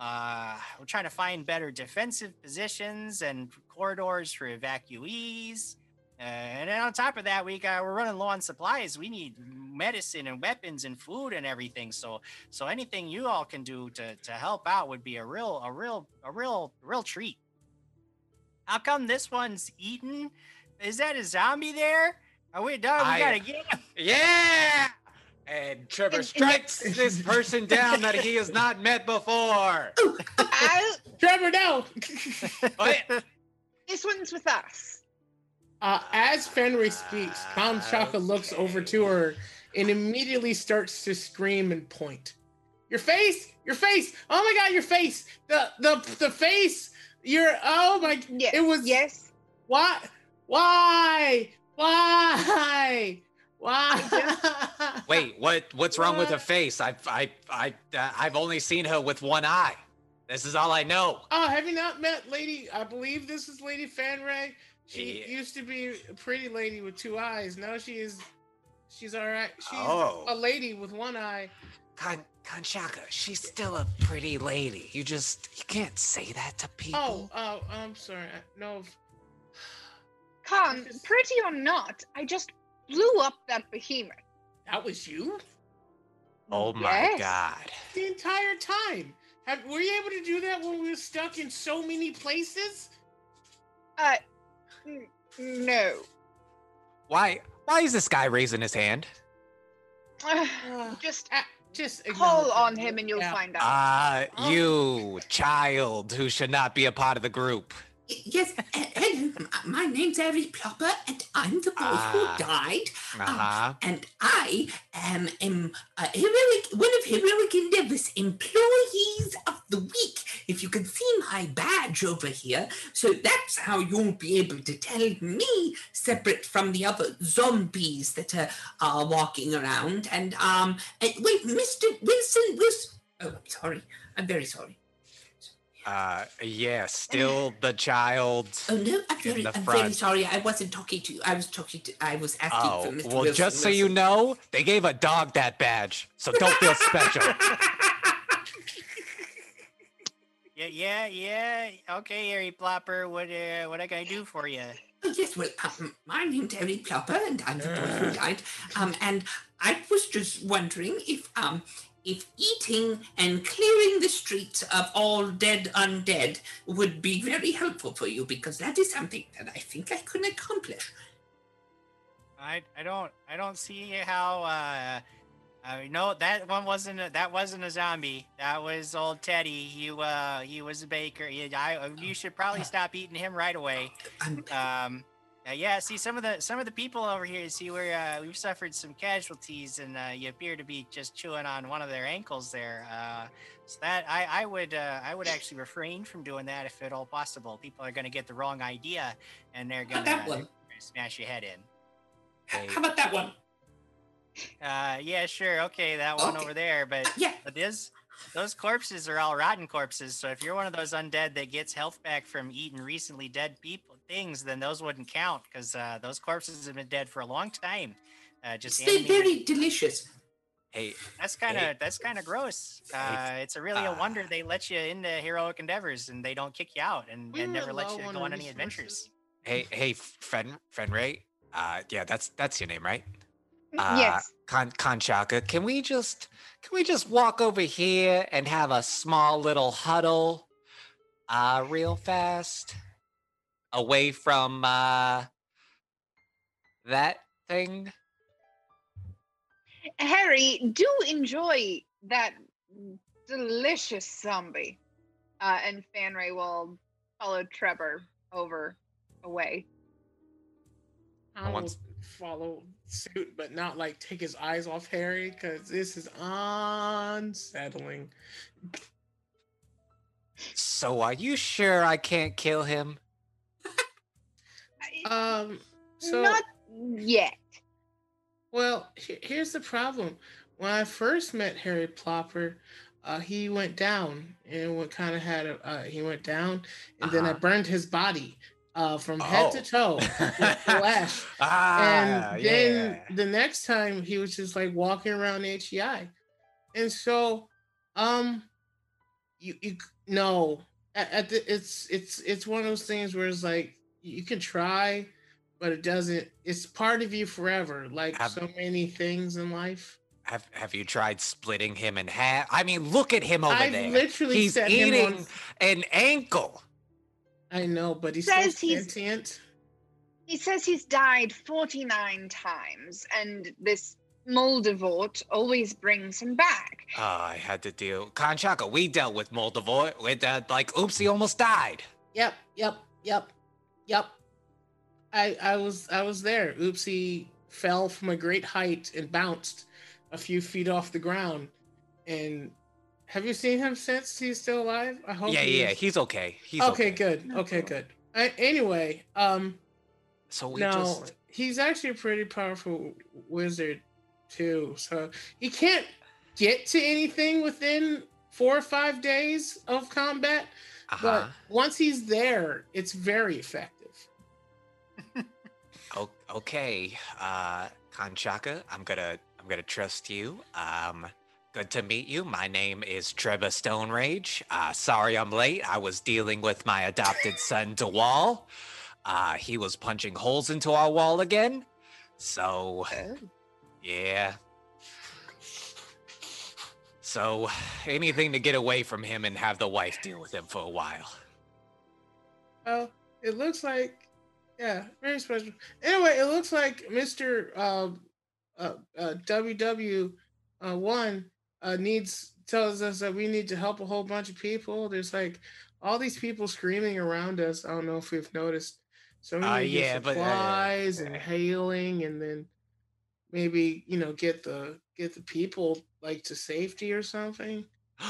Uh, we're trying to find better defensive positions and corridors for evacuees. Uh, and then on top of that, we got we're running low on supplies. We need medicine and weapons and food and everything. So so anything you all can do to to help out would be a real a real a real real treat. How come this one's eaten? Is that a zombie there? Are we done? We I- gotta get him. Yeah. And Trevor And- and strikes this person down that he has not met before. I, Trevor, no. Oh, yeah. this one's with us. uh, as Fanray speaks, Count Chaka looks over to her and immediately starts to scream and point. Your face, your face. Oh my God, your face. The the the face. Your oh my. Yeah. It was Yes. Why? Why? Why? Why? Wait, what? What's wrong with her face? I've I I uh, I've only seen her with one eye. This is all I know. Oh, have you not met Lady? I believe this is Lady Fanray. She Yeah. used to be a pretty lady with two eyes. Now she is. She's all right. She's Oh. a lady with one eye. Kan Kanchaka, she's still a pretty lady. You just you can't say that to Oh, people. oh, oh, I'm sorry. No, Khan, pretty or not, I just blew up that behemoth. that was you Oh, my yes. god. the entire time. Have, were you able to do that when we were stuck in so many places? Uh, n- no. Why why is this guy raising his hand? Uh, just uh, just call acknowledge on him and you'll Yeah. find out. Ah, Oh. you child who should not be a part of the group. Yes, uh, hello. My name's Eric Plopper, and I'm the boy Ah. who died. Uh-huh. And I am, am heroic, one of Heroic Endeavor's employees of the week. If you can see my badge over here, so that's how you'll be able to tell me, separate from the other zombies that are, are walking around. And um, and wait, Mr. Wilson, Wilson. Oh, I'm sorry. I'm very sorry. Uh yeah, still the child. Oh no, I'm In very, the I'm very sorry. I wasn't talking to you. I was talking to. I was asking Oh, for Mr. well, Wilson. just so you know, they gave a dog that badge, so don't feel special. Yeah, yeah, yeah. Okay, Harry Plopper, what uh, what I gotta do for you? Oh, yes, well, um, my name's Eric Plopper, and I'm the boy who died. Um, and I was just wondering if um if eating and clearing the streets of all dead undead would be very helpful for you, because that is something that I think I can accomplish. I I don't I don't see how. uh uh, no, that one wasn't a, that wasn't a zombie. That was old Teddy. You uh, he was a baker. You, I, you should probably stop eating him right away. Um, uh, yeah. See some of the some of the people over here. See, we're uh, we've suffered some casualties, and uh, you appear to be just chewing on one of their ankles there. Uh, so that I I would uh, I would actually refrain from doing that if at all possible. People are going to get the wrong idea, and they're going to smash your head in. H- How about that one? Uh, yeah, sure, okay, that one Okay. over there. But Uh, yeah, but this those corpses are all rotten corpses. So if you're one of those undead that gets health back from eating recently dead people things, then those wouldn't count because uh, those corpses have been dead for a long time. Uh, just stay animated- very delicious. Hey, that's kind hey. of that's kind of gross. Uh, it's a really a wonder uh, they let you into heroic endeavors and they don't kick you out and, and never let low you on go on any resources. adventures. hey, hey, friend, friend Ray. Uh, yeah, that's that's your name, right? Uh, yes. Con Conchaka, can we just can we just walk over here and have a small little huddle, uh, real fast, away from uh that thing? Harry, do enjoy that delicious zombie. Uh, and Fanray will follow Trevor over away. I will once- follow suit, but not like take his eyes off Harry because this is unsettling. So are you sure I can't kill him? Um, so Not yet. well, here's the problem. When I first met Harry Plopper, uh, he went down and what kind of had a uh, he went down, and then I Uh-huh. burned his body uh, from head to toe with flash. ah, and then yeah. the next time he was just like walking around HEI, and so, um, you you c- no, at, at the, it's it's it's one of those things where it's like you can try, but it doesn't. It's part of you forever, like Have- so many things in life. Have Have you tried splitting him in half? I mean, look at him over I've there. literally He's set him eating on. an ankle. I know, but he's Says still he's- sentient. He says he's died 49 times, and this Moldavort always brings him back. Oh, I had to deal. Conchaka, we dealt with Moldavort with uh, like, oops, he almost died. Yep, yep, yep, yep. I I was I was there. Oopsie fell from a great height and bounced a few feet off the ground. And have you seen him since he's still alive? I hope. yeah, he yeah, is. he's okay. He's okay, okay. good. Okay, good. Uh, anyway, um, So we no, just he's actually a pretty powerful wizard too. So he can't get to anything within four or five days of combat, Uh-huh. but once he's there, it's very effective. O- okay, uh, Kanchaka, I'm gonna I'm gonna trust you. Um, good to meet you. My name is Trevor Stone Rage. Uh, sorry I'm late. I was dealing with my adopted son Dewall. Uh, he was punching holes into our wall again. So, yeah. So, anything to get away from him and have the wife deal with him for a while. Well, it looks like, yeah, very special. Anyway, it looks like Mister uh, uh, uh, WW uh, one uh, needs tells us that we need to help a whole bunch of people. There's like all these people screaming around us. I don't know if we've noticed. So we Uh, need to yeah, get but, uh, supplies and uh, hailing, and then maybe you know get the get the people like to safety or something.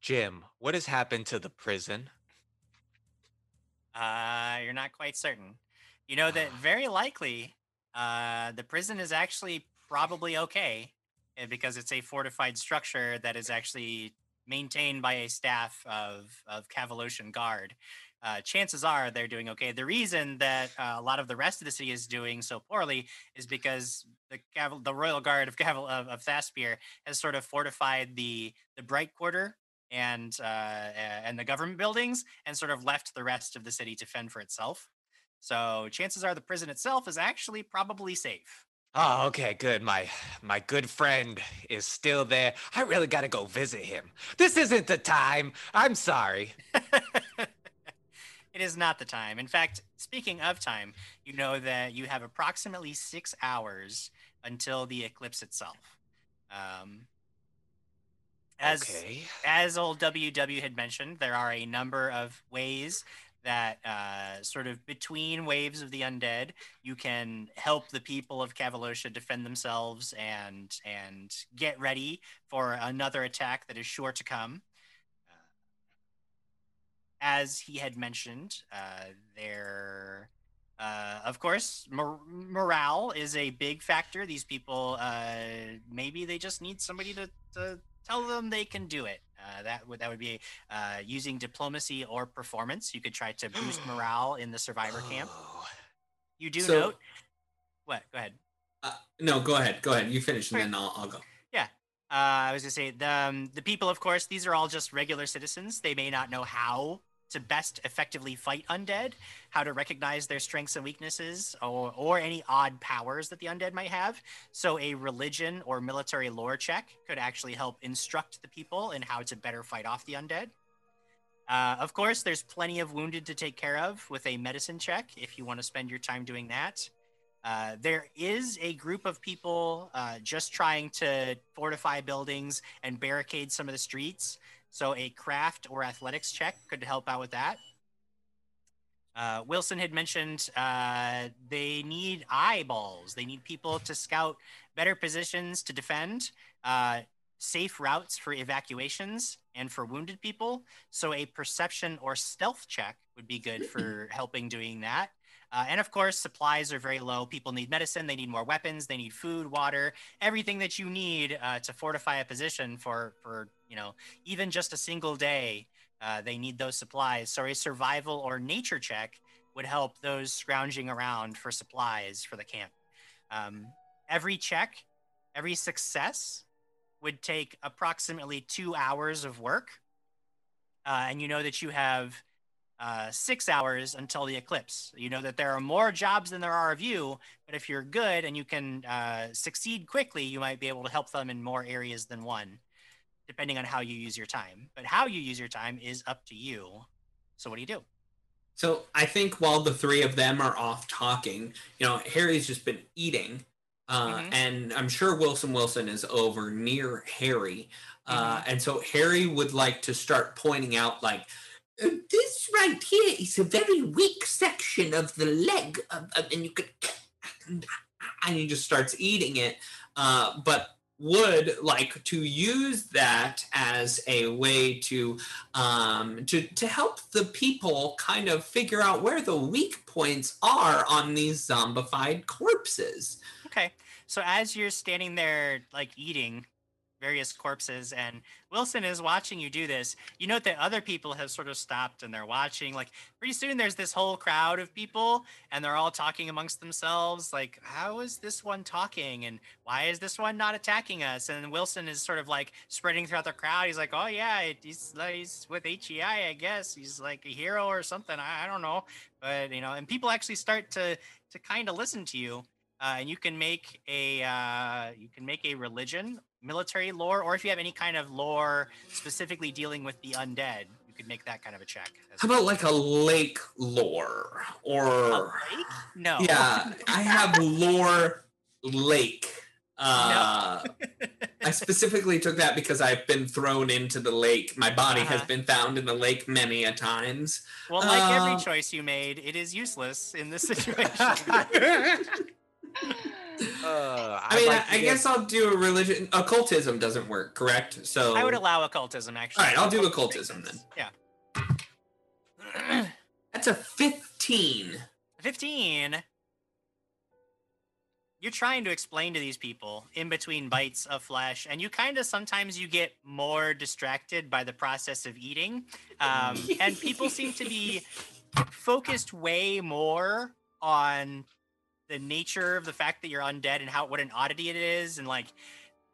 Jim, what has happened to the prison? Uh, you're not quite certain. You know that very likely, uh, the prison is actually probably okay eh, because it's a fortified structure that is actually maintained by a staff of of Cavalosian Guard. Uh, chances are they're doing okay. The reason that uh, a lot of the rest of the city is doing so poorly is because the Caval- the Royal Guard of Caval- of, of has sort of fortified the the Bright Quarter and uh, and the government buildings and sort of left the rest of the city to fend for itself. So chances are the prison itself is actually probably safe. Oh, okay, good. My my good friend is still there. I really got to go visit him. This isn't the time. I'm sorry. it is not the time. In fact, speaking of time, you know that you have approximately six hours until the eclipse itself. Um, as okay. as old WW had mentioned, there are a number of ways that uh, sort of between waves of the undead, you can help the people of Cavalosha defend themselves and and get ready for another attack that is sure to come. Uh, as he had mentioned, uh, there, uh, of course, mor- morale is a big factor. These people, uh, maybe they just need somebody to, to tell them they can do it. Uh, that would that would be uh, using diplomacy or performance. You could try to boost morale in the survivor camp. Oh, You do So- note. What? Go ahead. Uh, no, go ahead. Go ahead. You finish, and then I'll, I'll go. Uh, I was gonna say the um, the people, of course, these are all just regular citizens. They may not know how to best effectively fight undead, how to recognize their strengths and weaknesses, or or any odd powers that the undead might have. So a religion or military lore check could actually help instruct the people in how to better fight off the undead. Uh, of course, there's plenty of wounded to take care of with a medicine check if you want to spend your time doing that. Uh, there is a group of people uh, just trying to fortify buildings and barricade some of the streets. So a craft or athletics check could help out with that. Uh, Wilson had mentioned uh, they need eyeballs. They need people to scout better positions to defend, uh, safe routes for evacuations, and for wounded people. So a perception or stealth check would be good for helping doing that. Uh, and of course, supplies are very low. People need medicine, they need more weapons, they need food, water, everything that you need uh, to fortify a position for, for you know, even just a single day. Uh, they need those supplies. So a survival or nature check would help those scrounging around for supplies for the camp. Um, every check, every success would take approximately two hours of work. Uh, and you know that you have uh, six hours until the eclipse. You know that there are more jobs than there are of you, but if you're good and you can uh, succeed quickly, you might be able to help them in more areas than one, depending on how you use your time. But how you use your time is up to you. So, what do you do? So I think while the three of them are off talking, you know, Harry's just been eating. Uh, Mhm. And I'm sure Wilson Wilson is over near Harry. Uh, and so Harry would like to start pointing out, like, Uh, this right here is a very weak section of the leg, of, of- and you could. and he just starts eating it. Uh, but would like to use that as a way to um to to help the people kind of figure out where the weak points are on these zombified corpses Okay. So, as you're standing there, like eating various corpses and wilson is watching you do this. You note that other people have sort of stopped and they're watching. Like pretty soon there's this whole crowd of people and they're all talking amongst themselves like how is this one talking? And why is this one not attacking us? And wilson is sort of like spreading throughout the crowd. He's like oh yeah he's, he's with hei i guess. He's like a hero or something. I, I don't know. But you know and people actually start to to kind of listen to you. Uh, and you can make a uh, you can make a religion military lore or if you have any kind of lore specifically dealing with the undead you could make that kind of a check How well. about like a lake lore or A lake? no yeah, I have lore lake. Uh, I specifically took that because I've been thrown into the lake. My body has Uh-huh. been found in the lake many a times. well like Uh, every choice you made it is useless in this situation Uh, I mean, like I, I guess I'll do a religion. Occultism doesn't work, correct? So i would allow occultism actually All right, I'll do occultism then. yeah That's a fifteen. 15 you're trying to explain to these people in between bites of flesh and you kind of sometimes you get more distracted by the process of eating um, and people seem to be focused way more on the nature of the fact that you're undead and how what an oddity it is and like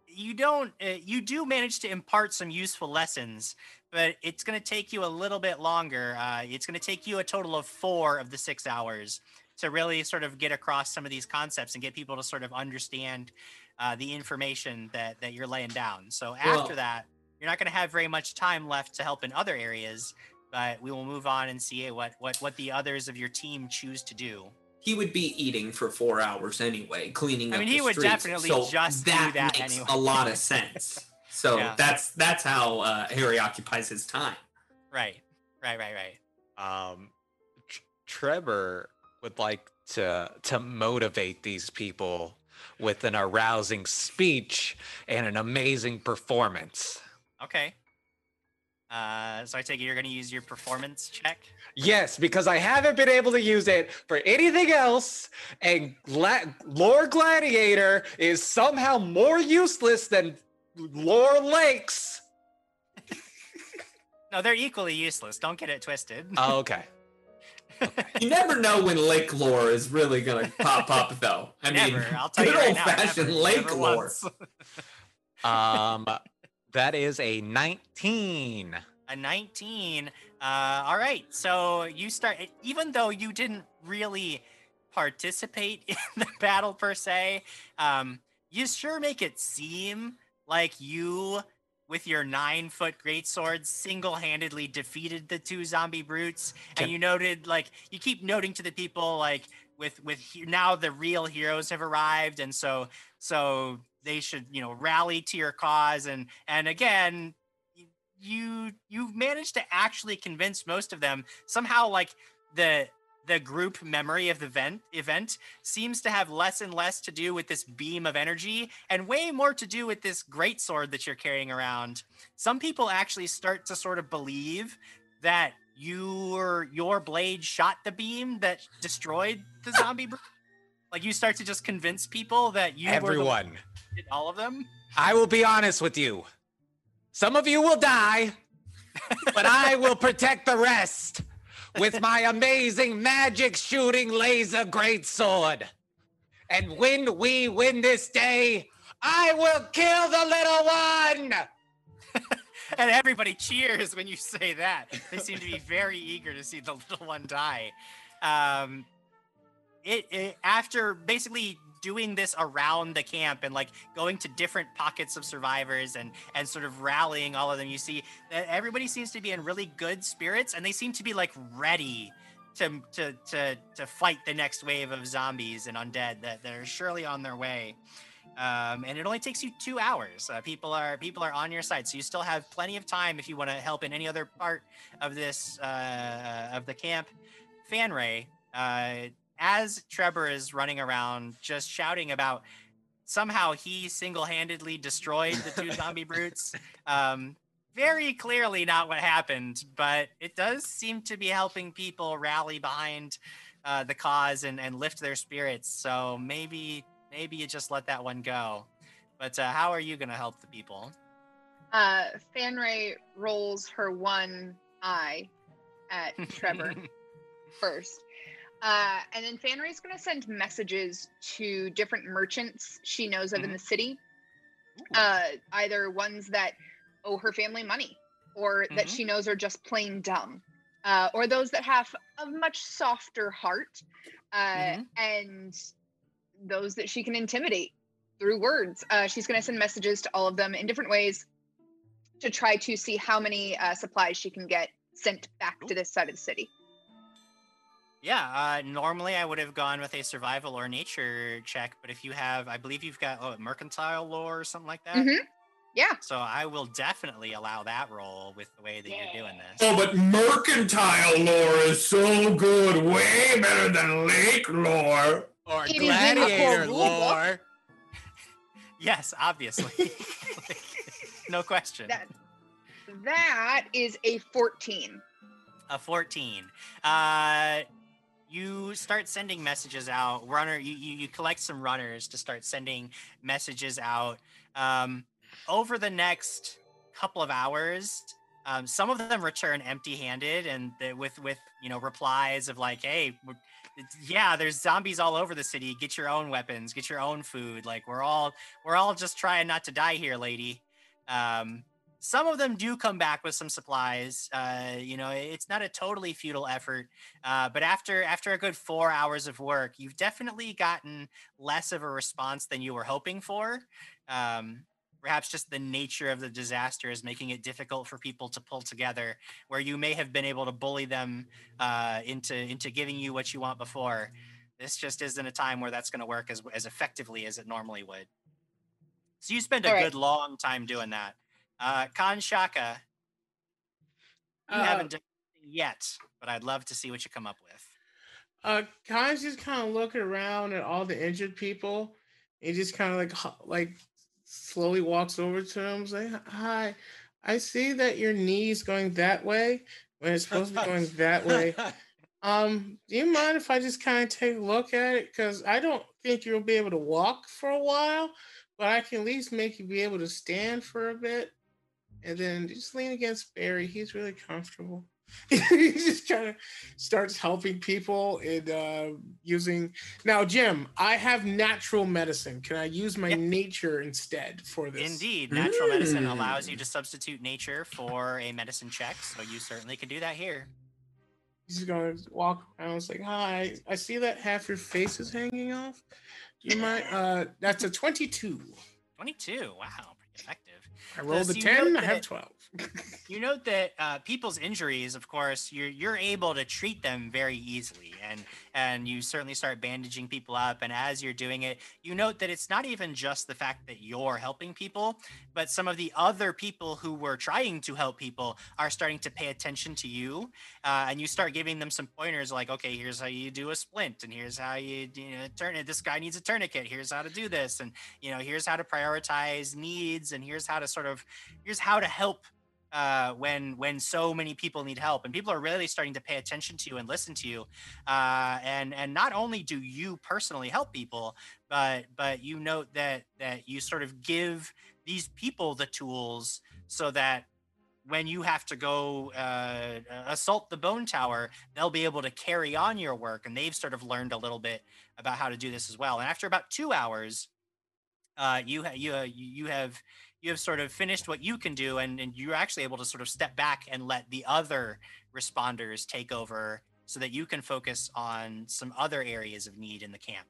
you don't uh, you do manage to impart some useful lessons but it's going to take you a little bit longer. Uh, it's going to take you a total of four of the six hours to really sort of get across some of these concepts and get people to sort of understand uh, the information that that you're laying down. So after Well- that you're not going to have very much time left to help in other areas but we will move on and see what what what the others of your team choose to do He would be eating for four hours anyway, cleaning I up mean, the he would streets. definitely so just do that that makes anyway. a lot of sense. So Yeah. that's that's how uh, Harry occupies his time. right right right right um, Tr- Trevor would like to to motivate these people with an arousing speech and an amazing performance. okay uh so i take it you're going to use your performance check Yes, because I haven't been able to use it for anything else, and Gla- Lore Gladiator is somehow more useless than Lore Lakes. no they're equally useless don't get it twisted Oh, okay. You never know when lake lore is really gonna pop up, though. I never mean, i'll tell you good right old-fashioned never, lake never lore. Um, that is a 19. a 19 uh all right so you start even though you didn't really participate in the battle per se um you sure make it seem like you with your nine foot greatsword single-handedly defeated the two zombie brutes and you noted like you keep noting to the people like with with now the real heroes have arrived and so so they should you know rally to your cause. And and again you you've managed to actually convince most of them. Somehow like the the group memory of the event event seems to have less and less to do with this beam of energy and way more to do with this great sword that you're carrying around. Some people actually start to sort of believe that your your blade shot the beam that destroyed the zombie like you start to just convince people that you Everyone, did all of them I will be honest with you. Some of you will die, but I will protect the rest with my amazing magic shooting laser great sword. And when we win this day, I will kill the little one. and everybody cheers when you say that. They seem to be very eager to see the little one die. Um, it, it after basically doing this around the camp and like going to different pockets of survivors and and sort of rallying all of them. You see that everybody seems to be in really good spirits and they seem to be like ready to to to to fight the next wave of zombies and undead that, that are surely on their way um, and it only takes you two hours. Uh, people are people are on your side, so you still have plenty of time if you want to help in any other part of this uh, of the camp. Fanray, uh, as Trevor is running around just shouting about somehow he single-handedly destroyed the two zombie brutes. Um, very clearly not what happened, but it does seem to be helping people rally behind uh, the cause and, and lift their spirits. So maybe maybe you just let that one go. But uh, how are you going to help the people? Uh, Fanray rolls her one eye at Trevor first. Uh, and then Fanray's going to send messages to different merchants she knows of in Mhm. the city. Uh, either ones that owe her family money or that Mhm. she knows are just plain dumb, uh, or those that have a much softer heart, uh, Mhm. and those that she can intimidate through words. Uh, she's going to send messages to all of them in different ways to try to see how many uh, supplies she can get sent back to this side of the city. Yeah, uh, normally I would have gone with a survival or nature check, but if you have, I believe you've got oh, mercantile lore or something like that. Mhm. Yeah. So I will definitely allow that roll with the way that you're doing this. Oh, but mercantile lore is so good, way better than lake lore. Or It is in the gladiator lore. Yes, obviously. Like, no question. That that is a 14. A 14. Uh, you start sending messages out. Runner, you, you, you collect some runners to start sending messages out. Um, over the next couple of hours, um, some of them return empty-handed and the, with with you know replies of like, "Hey, yeah, there's zombies all over the city. Get your own weapons. Get your own food. Like we're all we're all just trying not to die here, lady." Um, some of them do come back with some supplies. Uh, you know, it's not a totally futile effort, uh, but after after a good four hours of work, you've definitely gotten less of a response than you were hoping for. Um, perhaps just the nature of the disaster is making it difficult for people to pull together. Where you may have been able to bully them uh, into into giving you what you want before. This just isn't a time where that's going to work as as effectively as it normally would. So you spend a right. good long time doing that. Uh, Khan Shaka, you Uh, haven't done yet, but I'd love to see what you come up with. Uh, Khan's just kind of looking around at all the injured people. He just kind of like like slowly walks over to them, say, "Hi, I see that your knee's going that way when it's supposed to be going that way. Um, do you mind if I just kind of take a look at it? Because I don't think you'll be able to walk for a while, but I can at least make you be able to stand for a bit, and then just lean against Barry. He's really comfortable." he just kind of starts helping people and uh, using. Now, Jim, I have natural medicine. Can I use my Yeah. nature instead for this? Indeed, natural medicine Mm. allows you to substitute nature for a medicine check, so you certainly could do that here. He's just gonna walk around. It's like, hi, I see that half your face is hanging off. Do you mind? Uh, that's a twenty-two. 22. Wow, pretty effective. I rolled a ten. I have twelve. You note that uh, people's injuries, of course, you're you're able to treat them very easily, and and you certainly start bandaging people up. And as you're doing it, you note that it's not even just the fact that you're helping people, but some of the other people who were trying to help people are starting to pay attention to you, uh, and you start giving them some pointers like, okay, here's how you do a splint, and here's how you, you know, turn it. This guy needs a tourniquet. Here's how to do this, and you know, here's how to prioritize needs, and here's how to sort of, here's how to help uh, when when so many people need help and people are really starting to pay attention to you and listen to you uh, and and not only do you personally help people but but you note that that you sort of give these people the tools so that when you have to go uh, assault the bone tower they'll be able to carry on your work and they've sort of learned a little bit about how to do this as well. And after about two hours uh, you ha- you uh, you have you have sort of finished what you can do and, and you're actually able to sort of step back and let the other responders take over so that you can focus on some other areas of need in the camp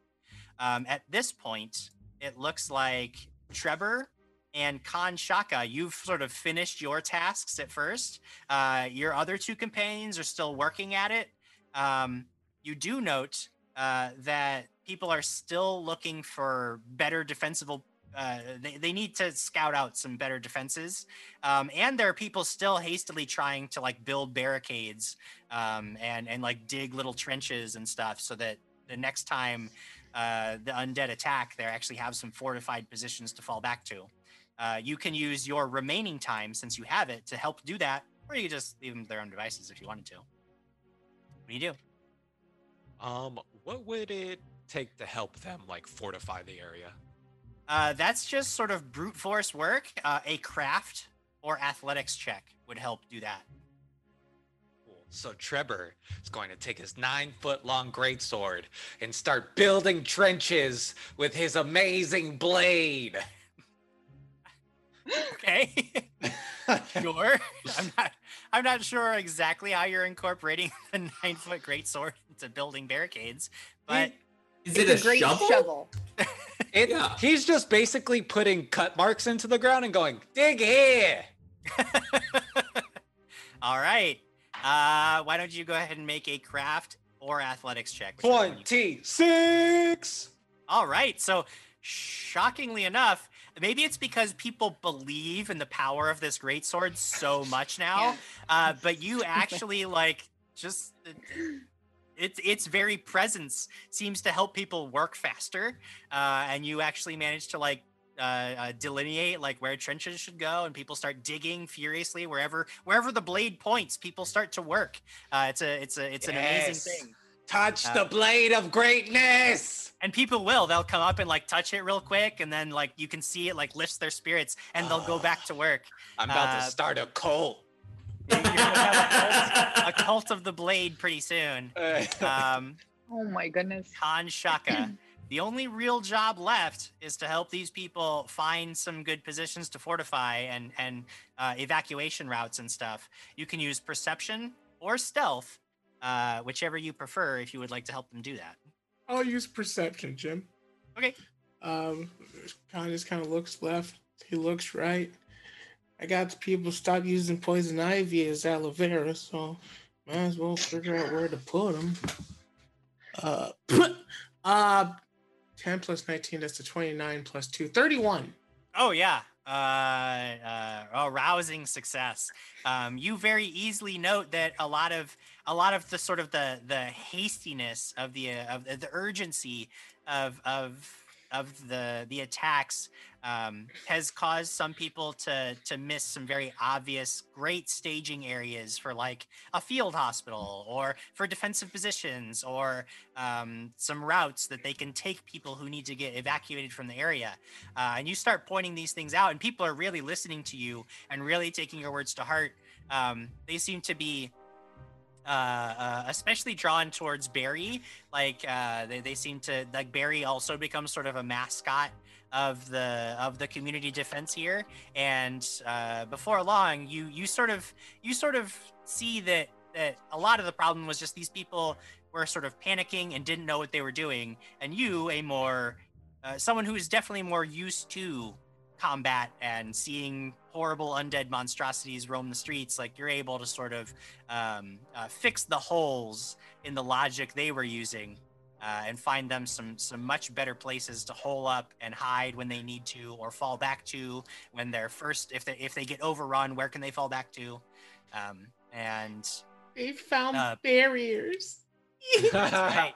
um, at this point it looks like Trevor and Khan Shaka, you've sort of finished your tasks at first. Uh, your other two companions are still working at it. Um, you do note uh, that people are still looking for better defensible uh, they, they need to scout out some better defenses. Um, and there are people still hastily trying to like build barricades um, and and like dig little trenches and stuff so that the next time uh, the undead attack they actually have some fortified positions to fall back to. Uh, you can use your remaining time since you have it to help do that or you just leave them to their own devices if you wanted to. What do you do? Um, what would it take to help them like fortify the area? Uh, that's just sort of brute force work. Uh, a craft or athletics check would help do that. Cool. So Trevor is going to take his nine foot long greatsword and start building trenches with his amazing blade. Okay. sure. I'm not. I'm not sure exactly how you're incorporating the nine foot greatsword into building barricades, but Is It's it a, great shovel. It, Yeah. He's just basically putting cut marks into the ground and going, dig here. all right. Uh, why don't you go ahead and make a craft or athletics check? whichever one you- 26. All right. So, shockingly enough, maybe it's because people believe in the power of this great sword so much now. Yeah. Uh, but you actually like just its its very presence seems to help people work faster, uh, and you actually manage to like. Uh, uh, delineate like where trenches should go, and people start digging furiously wherever wherever the blade points. People start to work. Uh, it's a it's a it's an Yes. amazing thing Touch Uh, the blade of greatness. and people will they'll come up and like touch it real quick and then like you can see it like lifts their spirits and they'll go back to work I'm about Uh, to start a cult. You're gonna have a cult, a cult of the blade pretty soon um Oh my goodness. khan shaka the only real job left is to help these people find some good positions to fortify and and uh, evacuation routes and stuff you can use perception or stealth uh, whichever you prefer if you would like to help them do that I'll use perception, Jim. Okay. Um, kind of just kind of looks left. He looks right. I got the people stop using poison ivy as aloe vera, so might as well figure out where to put them. Uh, uh, 10 plus 19, that's a 29 plus 2, 31. Oh yeah. Uh, uh, rousing success. Um, you very easily note that a lot of a lot of the sort of the the hastiness of the uh, of the urgency of of of the the attacks um, has caused some people to to miss some very obvious great staging areas for like a field hospital or for defensive positions or um, some routes that they can take people who need to get evacuated from the area. Uh, and you start pointing these things out and people are really listening to you and really taking your words to heart. Um, they seem to be uh, uh, especially drawn towards Barry. Like uh, they, they seem to like Barry also becomes sort of a mascot of the of the community defense here. And uh, before long, you you sort of you sort of see that that a lot of the problem was just these people were sort of panicking and didn't know what they were doing. And you, a more uh, someone who is definitely more used to combat and seeing horrible undead monstrosities roam the streets, like you're able to sort of um, uh, fix the holes in the logic they were using uh, and find them some some much better places to hole up and hide when they need to or fall back to when they're first if they if they get overrun where can they fall back to? Um, and They found Uh, barriers. right,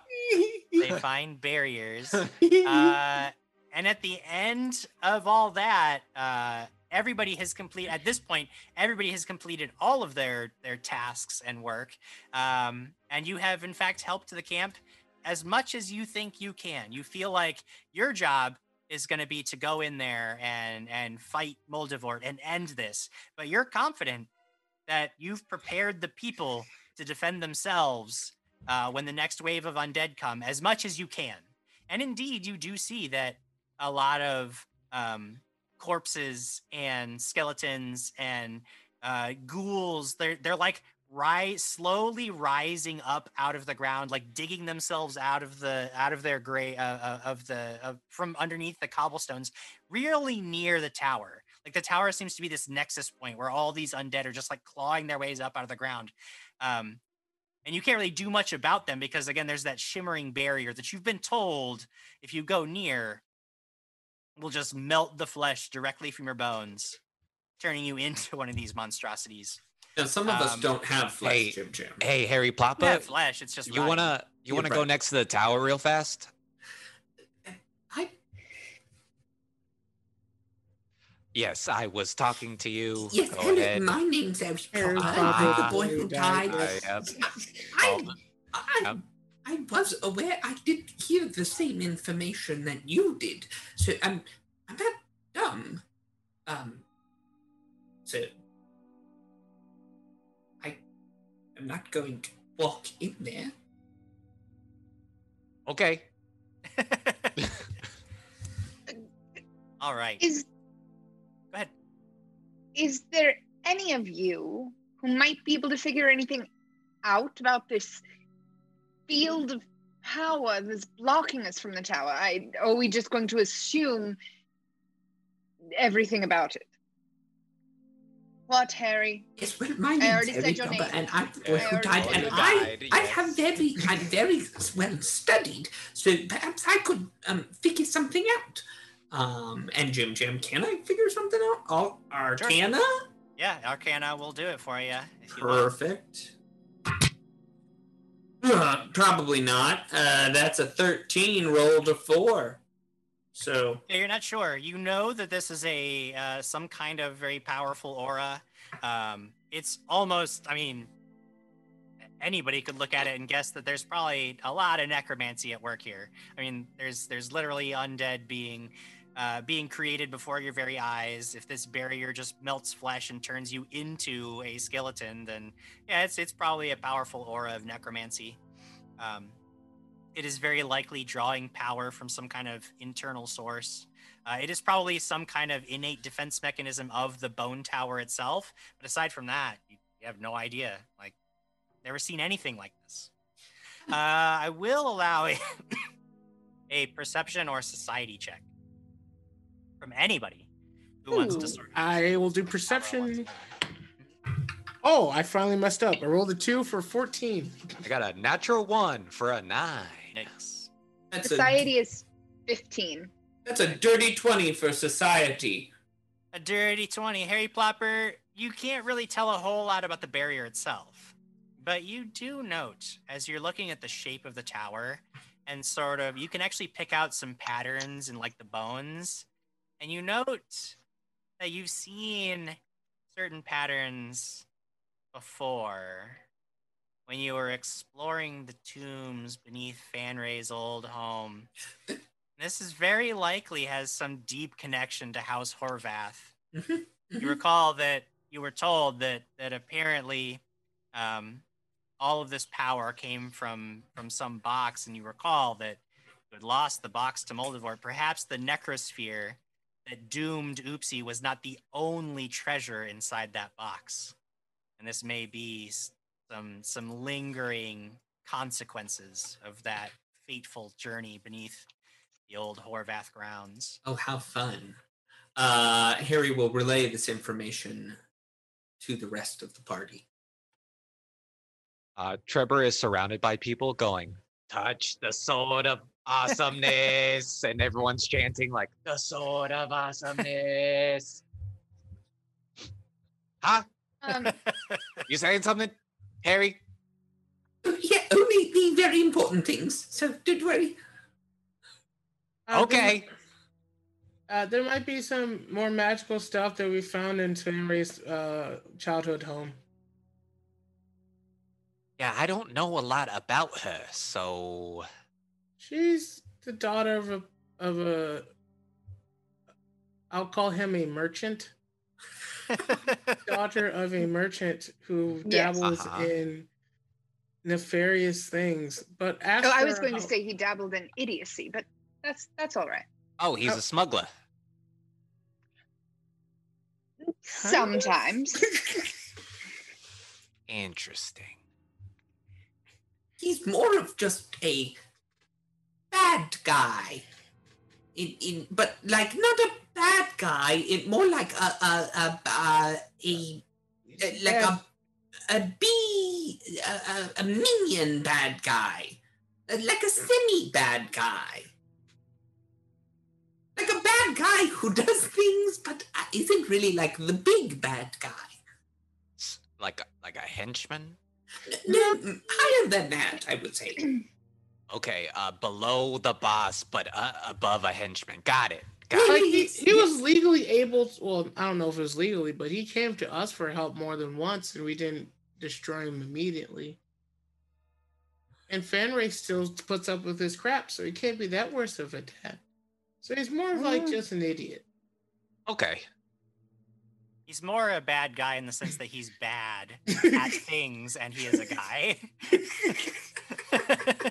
they find barriers. Uh, and at the end of all that, uh, everybody has complete. At this point, everybody has completed all of their their tasks and work, um, and you have in fact helped the camp as much as you think you can. You feel like your job is going to be to go in there and and fight Moldavort and end this, but you're confident that you've prepared the people to defend themselves uh, when the next wave of undead come as much as you can. And indeed, you do see that a lot of um, corpses and skeletons and uh, ghouls. They're they're like rise slowly rising up out of the ground, like digging themselves out of the out of their gray uh, uh, of the of, from underneath the cobblestones, really near the tower. Like the tower seems to be this nexus point where all these undead are just like clawing their ways up out of the ground. Um, and you can't really do much about them because again there's that shimmering barrier that you've been told if you go near will just melt the flesh directly from your bones turning you into one of these monstrosities Now, some of us Um, don't have flesh, hey, Jim Jim. Hey, Harry Ploppa, yeah flesh it's just you rotting. wanna you wanna go next to the tower real fast? I Yes, I was talking to you. Yes, go hello, ahead. my name's Elf Harry Potter. Potter, I'm the boy who died. died. I, yep. I, I, Yep. I was aware. I did hear the same information that you did. So I'm, I'm Um, um, so I am not going to walk in there. Okay. All right. Is Go ahead. is there any of you who might be able to figure anything out about this field of power that's blocking us from the tower? I are we just going to assume everything about it? What, Harry? Yes, well, my I name's already Harry said your Dobber, name. and I'm the boy I who died, and your I, name. I have very, I'm very well studied, so perhaps I could um, figure something out. Um, and Jim Jim, can I figure something out? All Arcana, Yeah, Arcana will do it for you. If you want. probably not. Uh, that's a thirteen rolled a four. So you're not sure. You know that this is a uh, some kind of very powerful aura. Um, it's almost, I mean, anybody could look at it and guess that there's probably a lot of necromancy at work here. I mean, there's there's literally undead being uh, being created before your very eyes. If this barrier just melts flesh and turns you into a skeleton, then yeah, it's it's probably a powerful aura of necromancy. Um, it is very likely drawing power from some kind of internal source. Uh, it is probably some kind of innate defense mechanism of the bone tower itself. But aside from that, you, you have no idea. Like, never seen anything like this. Uh, I will allow a, a perception or society check from anybody who wants to Ooh, sort of. I will do perception. Oh, I finally messed up. I rolled a two for 14. I got a natural one for a nine. Nice. that's a Society is 15. that's a dirty twenty for society. A dirty 20. Harry Plopper, you can't really tell a whole lot about the barrier itself. But you do note, as you're looking at the shape of the tower, and sort of, you can actually pick out some patterns in like the bones. And you note that you've seen certain patterns before when you were exploring the tombs beneath Fanray's old home. This is very likely has some deep connection to House Horvath. Mhm, You mhm. recall that you were told that that apparently um, all of this power came from from some box, and you recall that you had lost the box to Moldavort. Perhaps the necrosphere that doomed Oopsie was not the only treasure inside that box, and this may be some some lingering consequences of that fateful journey beneath the old Horvath grounds. Oh, how fun. Uh, Harry will relay this information to the rest of the party. Uh, Trevor is surrounded by people going, touch the sword of awesomeness. and everyone's chanting, like, the sword of awesomeness. huh? Um, You saying something, Harry? Yeah, only the very important things. So don't worry. Uh, there okay. mi- Uh, there might be some more magical stuff that we found in Fanray's uh, childhood home. Yeah, I don't know a lot about her, so She's the daughter of a of a. I'll call him a merchant. Daughter of a merchant who Yes. dabbles Uh-huh. in nefarious things. But after oh, I was going to say he dabbled in idiocy, but that's that's all right. oh, he's Oh. a smuggler. Sometimes. Interesting. He's more of just a bad guy. In, in but like not a bad guy. It more like a a a, a, a like a a bee a, a, a minion bad guy, Uh, like a semi bad guy, like a bad guy who does things but uh, isn't really like the big bad guy. Like a, like a henchman. No, higher than that, I would say. Okay, uh, below the boss, but uh, above a henchman. Got it. Got it. He, he was legally able. To, well, I don't know if it was legally, but he came to us for help more than once, and we didn't destroy him immediately. And Fanray still puts up with his crap, so he can't be that worse of a dad. So he's more of like Mm. just an idiot. Okay. He's more a bad guy in the sense that he's bad at things and he is a guy.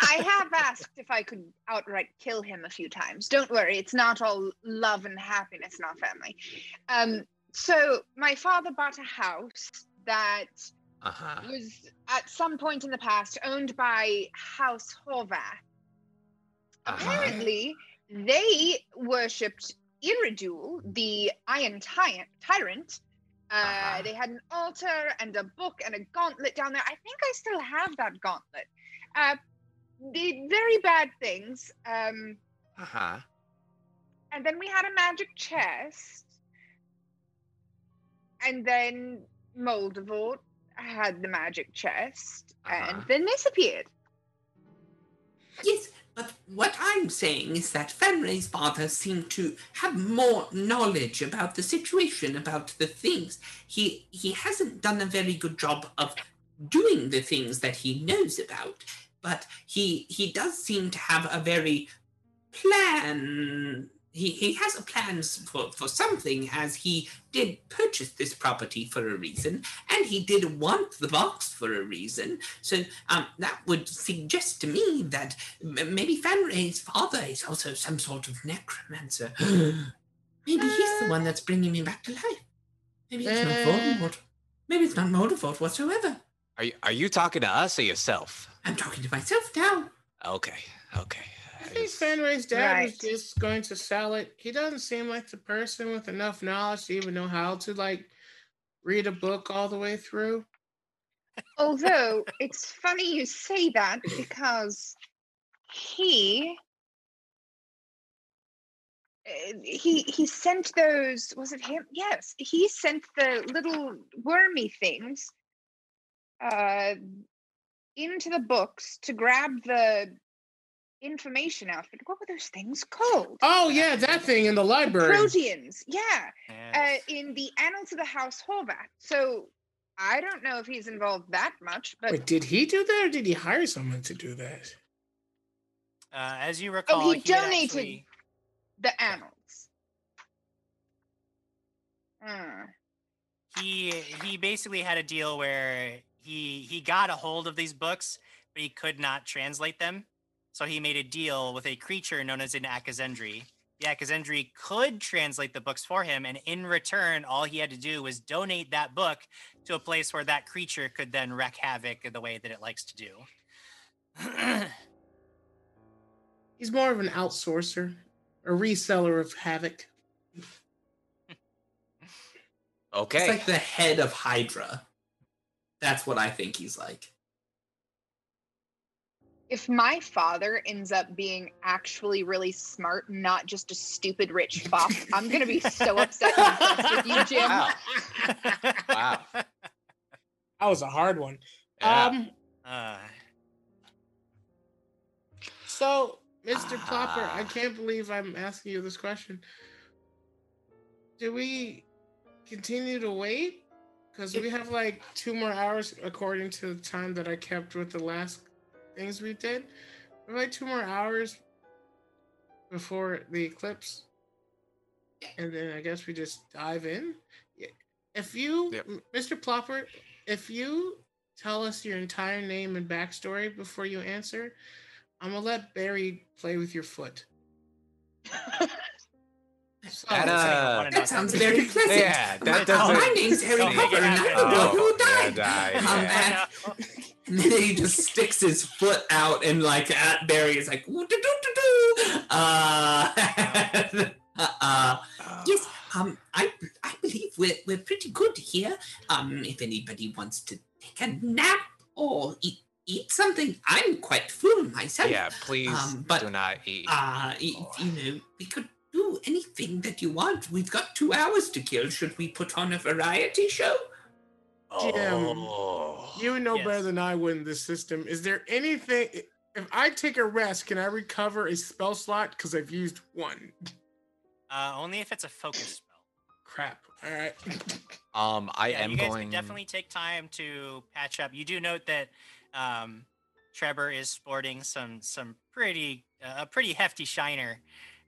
I have asked if I could outright kill him a few times. Don't worry, it's not all love and happiness in our family. Um, so my father bought a house that Uh huh. was at some point in the past owned by House Horvath. Uh-huh. Apparently, they worshipped Iridul, the Iron Ty- Tyrant. Uh, Uh-huh. They had an altar and a book and a gauntlet down there. I think I still have that gauntlet. Uh, did very bad things. Um, Uh huh. and then we had a magic chest. And then Moldavort had the magic chest. Uh-huh. And then this appeared. Yes, but what I'm saying is that Fanray's father seemed to have more knowledge about the situation, about the things. He he hasn't done a very good job of doing the things that he knows about, but he he does seem to have a very plan. He, he has a plan for, for something as he did purchase this property for a reason and he did want the box for a reason so um, that would suggest to me that M- maybe Fanray's father is also some sort of necromancer. maybe he's the one that's bringing me back to life. Maybe it's not Eh. Voldemort. Maybe it's not Voldemort whatsoever. Are you are you talking to us or yourself? I'm talking to myself now. Okay. Okay. I think just- Fanray's dad was Right. just going to sell it. He doesn't seem like the person with enough knowledge to even know how to like read a book all the way through. Although it's funny you say that because he uh, he he sent those was it him yes he sent the little wormy things uh into the books to grab the information out of it what were those things called Oh yeah, that thing in the library. proteans yeah Yeah. uh, in the annals of the house horvath so i don't know if he's involved that much but Wait, did he do that or did he hire someone to do that? Uh, as you recall, Oh, he had donated. actually- the annals. Hmm. he he basically had a deal where he he got a hold of these books, but he could not translate them. So he made a deal with a creature known as an Akazendri. The Akazendri could translate the books for him, and in return, all he had to do was donate that book to a place where that creature could then wreak havoc in the way that it likes to do. He's more of an outsourcer, a reseller of havoc. Okay. It's like the head of Hydra. That's what I think he's like. If my father ends up being actually really smart, not just a stupid rich fop, I'm gonna be so upset and with you, Jim. Wow. Wow. That was a hard one. Yeah. Um, Uh, so Mr. Plopper, I Ah. can't believe I'm asking you this question. Do we continue to wait? Because we have like two more hours according to the time that I kept with the last things we did. We have like two more hours before the eclipse. And then I guess we just dive in. If you, Yep. Mr. Plopper, if you tell us your entire name and backstory before you answer, I'm gonna let Barry play with your foot. So, That, uh, That sounds very pleasant. Yeah, that My- doesn't- My name's Harry Don't Potter, and I'm happen. the boy Oh, who yeah, died. died, Um, yeah. and- and then he just sticks his foot out and like at Barry is like "Woo, doo, doo, doo, doo." uh, uh yes um I I believe we're we're pretty good here um if anybody wants to take a nap or eat eat something I'm quite full myself Yeah, please Um, but, do not eat. uh y- you know we could do anything that you want we've got two hours to kill should we put on a variety show Jim, Oh. you know better than I would in this system. Is there anything? If I take a rest, can I recover a spell slot? Because I've used one. uh, only if it's a focus spell. Crap. All right. Um, I yeah, am you guys going. can definitely take time to patch up. You do note that um, Trevor is sporting some some pretty uh, a pretty hefty shiner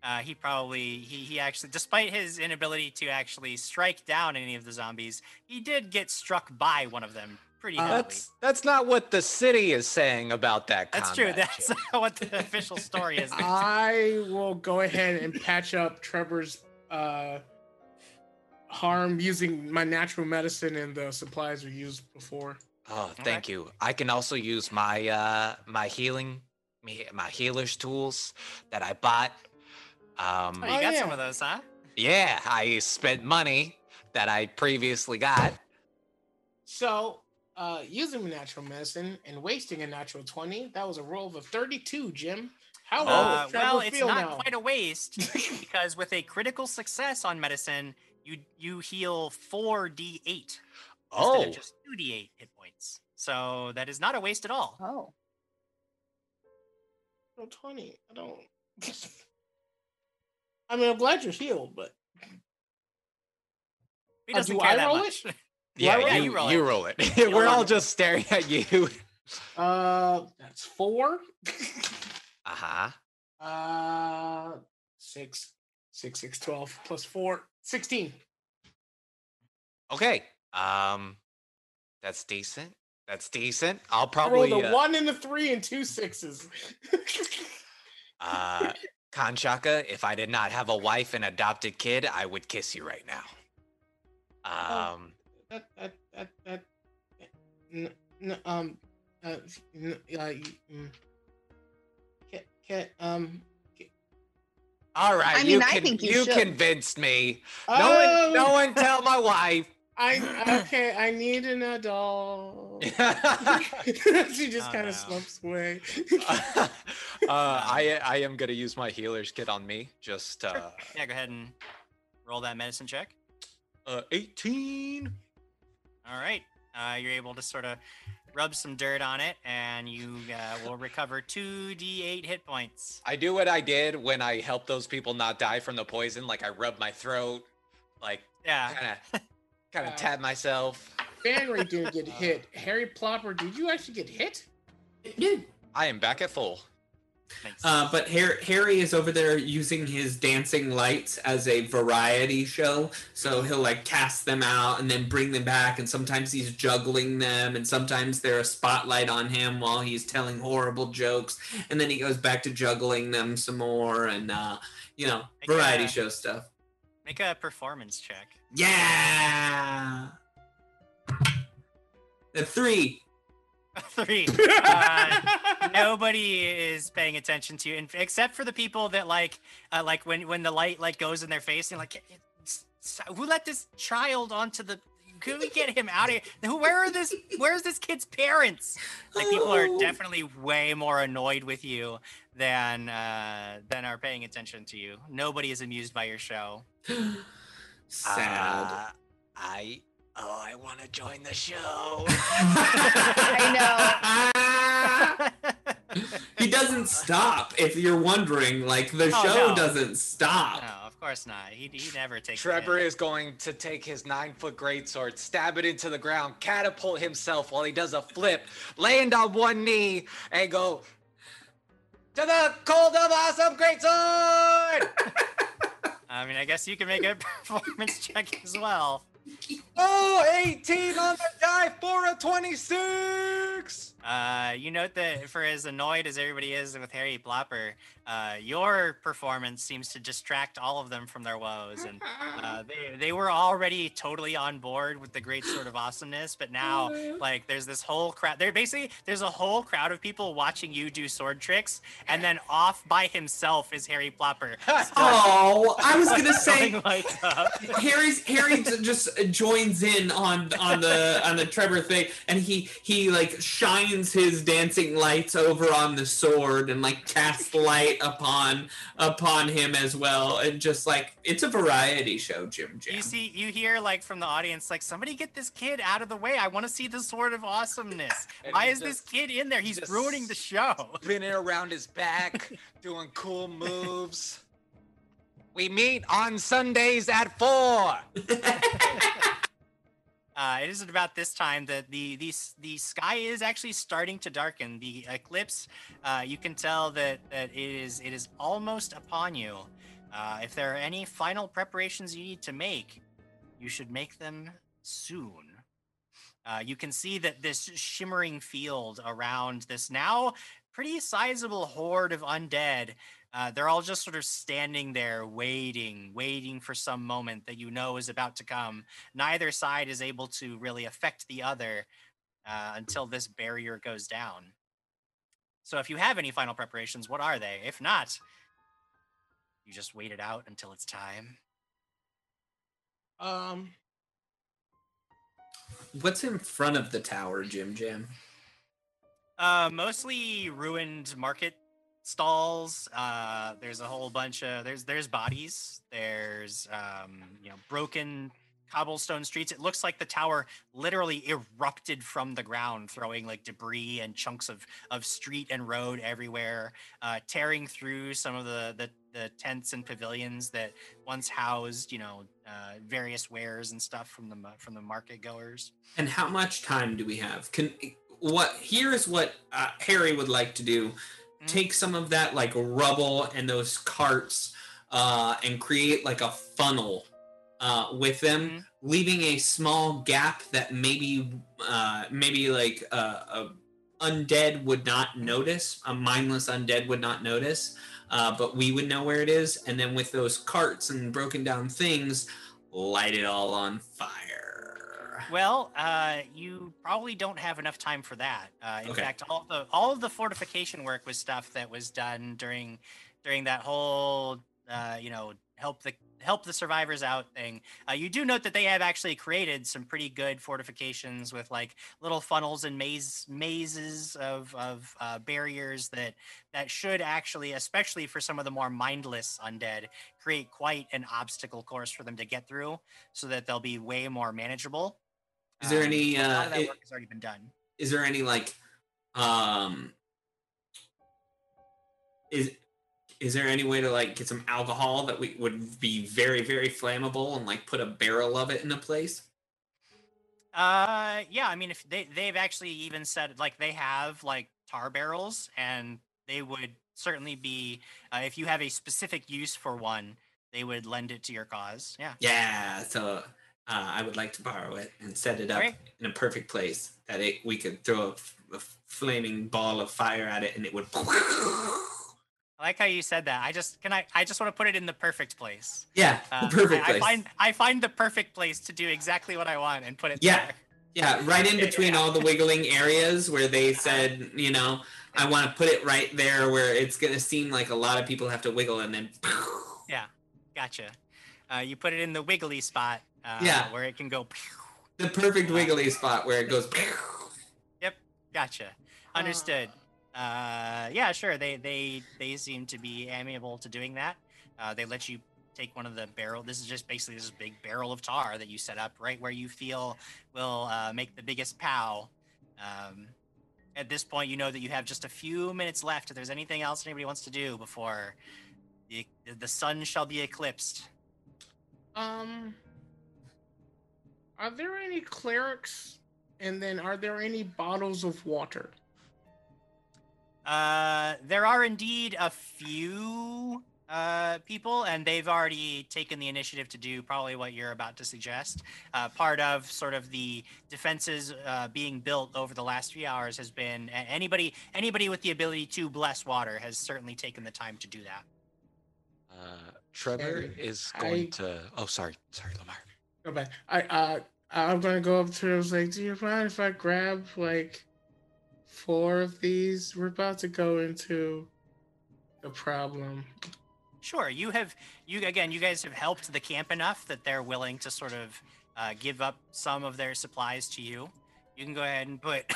uh, he probably he he actually, despite his inability to actually strike down any of the zombies, he did get struck by one of them pretty Uh, heavily. That's that's not what the city is saying about that. That's true. That's shit. not what the official story is. I will go ahead and patch up Trevor's uh, harm using my natural medicine and the supplies we used before. Oh, Okay. thank you. I can also use my uh my healing me my healer's tools that I bought. Um Oh, you Oh, got some of those, huh? yeah, I spent money that I previously got. So, uh, using natural medicine and wasting a natural 20, that was a roll of a 32, Jim. How will Uh, Trevor well, it's feel not now? quite a waste because with a critical success on medicine, you you heal four d8 instead Oh, of just two d8 hit points. So that is not a waste at all. Oh. Natural 20. I don't. I mean, I'm glad you're healed, but He Uh, doesn't do care I that roll much. yeah, roll it? you, You roll you it. roll it. You We're all just staring at you. uh, that's four. Uh-huh. uh, six, six, six, 12 plus four, 16. Okay. Um that's decent. That's decent. I'll I probably rolled a uh, one and a three and two sixes. uh Kanchaka, if I did not have a wife and adopted kid, I would kiss you right now. Oh. Um that, that, that, that, n- n- um, uh, n- uh, mm. Ca- ca- um, all right, I you mean, I con- think you you convinced me. No oh, one no one tell my wife. I okay. I need an adult. she just Oh, kind no. of slumps away. uh, I I am gonna use my healer's kit on me. Just uh, Yeah, go ahead and roll that medicine check. uh 18. All right. Uh, you're able to sort of rub some dirt on it, and you uh, will recover two d8 hit points. I do what I did when I helped those people not die from the poison. Like I rub my throat, like Yeah. kind of kind Uh, of tab myself. Fanray didn't get hit. Harry Plopper, did you actually get hit? Dude. I am back at full. Thanks. Uh, but Harry, Harry is over there using his dancing lights as a variety show. So he'll like cast them out and then bring them back. And sometimes he's juggling them, and sometimes they're a spotlight on him while he's telling horrible jokes. And then he goes back to juggling them some more, and uh, you know, Like, variety uh, show stuff. Make a performance check. Yeah. The three. Three. Uh, nobody is paying attention to you, and except for the people that like, uh, like when when the light like goes in their face, and like, "S- s- who let this child onto the? Could we get him out of here? Who? Where are this? Where's this kid's parents? Like people are Oh. definitely way more annoyed with you than uh, than are paying attention to you. Nobody is amused by your show. Sad. Uh, I oh, I want to join the show. I know. he doesn't stop. If you're wondering, like the Oh, show no. doesn't stop. No, of course not. He he never takes. Trevor hit. is going to take his nine foot greatsword, stab it into the ground, catapult himself while he does a flip, land on one knee, and go to the cold of awesome greatsword. I mean, I guess you can make a performance check as well. oh, 18 on the die for a 26. Uh, you note that for as annoyed as everybody is with Harry Plopper, uh, your performance seems to distract all of them from their woes, and uh, they they were already totally on board with the great sort of awesomeness, but now like there's this whole crowd. There basically there's a whole crowd of people watching you do sword tricks, and then off by himself is Harry Plopper. Oh, I was gonna say Going lights up. Harry's Harry j- just joins in on on the on the Trevor thing, and he he like shines his dancing lights over on the sword and like casts light upon upon him as well, and just like it's a variety show, Jim Jam. You see, you hear like from the audience, like somebody get this kid out of the way. I want to see the sword of awesomeness. Why he is this kid in there? He's ruining the show. Spinning around his back, doing cool moves. We meet on Sundays at 4. Uh, it is at about this time that the the the sky is actually starting to darken. The eclipse, uh, you can tell that that it is it is almost upon you. Uh, if there are any final preparations you need to make, you should make them soon. Uh, you can see that this shimmering field around this now pretty sizable horde of undead. Uh, they're all just sort of standing there, waiting, waiting for some moment that you know is about to come. Neither side is able to really affect the other uh, until this barrier goes down. So, if you have any final preparations, what are they? If not, you just wait it out until it's time. Um, What's in front of the tower, Jim Jam? Uh, mostly ruined market stalls. Uh, there's a whole bunch of there's there's bodies. There's um, you know broken cobblestone streets. It looks like the tower literally erupted from the ground, throwing like debris and chunks of of street and road everywhere, uh, tearing through some of the, the the tents and pavilions that once housed you know uh, various wares and stuff from the from the market goers. And how much time do we have? Can what? Here's what uh, Harry would like to do: take some of that like rubble and those carts, uh, and create like a funnel uh, with them, Mhm. leaving a small gap that maybe, uh, maybe like a, a undead would not notice, a mindless undead would not notice, uh, but we would know where it is. And then with those carts and broken down things, light it all on fire. Well, uh, you probably don't have enough time for that. Uh, in Okay. fact, all the all of the fortification work was stuff that was done during during that whole uh, you know help the help the survivors out thing. Uh, you do note that they have actually created some pretty good fortifications with like little funnels and maze mazes of of uh, barriers that that should actually, especially for some of the more mindless undead, create quite an obstacle course for them to get through, so that they'll be way more manageable. Is there Um, any, a lot uh, of that it- work has already been done. is there any like um is is there any way to like get some alcohol that we would be very very flammable and like put a barrel of it in a place Uh, yeah. I mean, if they they've actually even said like they have like tar barrels, and they would certainly be uh, if you have a specific use for one, they would lend it to your cause. Yeah. yeah so uh, i would like to borrow it and set it up Alright. in a perfect place that it we could throw a, f- a flaming ball of fire at it and it would I like how you said that. I just can I I just want to put it in the perfect place. yeah the perfect I, place I find I find the perfect place to do exactly what I want and put it Yeah. there. Yeah, right in between all the wiggling areas where they said, you know, I want to put it right there where it's going to seem like a lot of people have to wiggle and then. Yeah, gotcha. Uh, you put it in the wiggly spot. Uh, Yeah. Where it can go. The perfect wiggly spot where it goes. Yep. Gotcha. Understood. Uh, yeah, sure. They they they seem to be amiable to doing that. Uh, they let you take one of the barrel. This is just basically this big barrel of tar that you set up right where you feel will uh, make the biggest pow. Um, at this point, you know that you have just a few minutes left. If there's anything else anybody wants to do before the the sun shall be eclipsed. um, are there any clerics? And then, are there any bottles of water? Uh, there are indeed a few uh, people, and they've already taken the initiative to do probably what you're about to suggest. Uh, part of sort of the defenses uh, being built over the last few hours has been anybody anybody with the ability to bless water has certainly taken the time to do that. Uh, Trevor Harry, is going I- to. Oh, sorry, sorry, Lamar. Go back. I uh, I'm gonna go up to. her, I was like, do you mind if I grab like four of these? We're about to go into the problem. Sure, you have you again. You guys have helped the camp enough that they're willing to sort of uh, give up some of their supplies to you. You can go ahead and put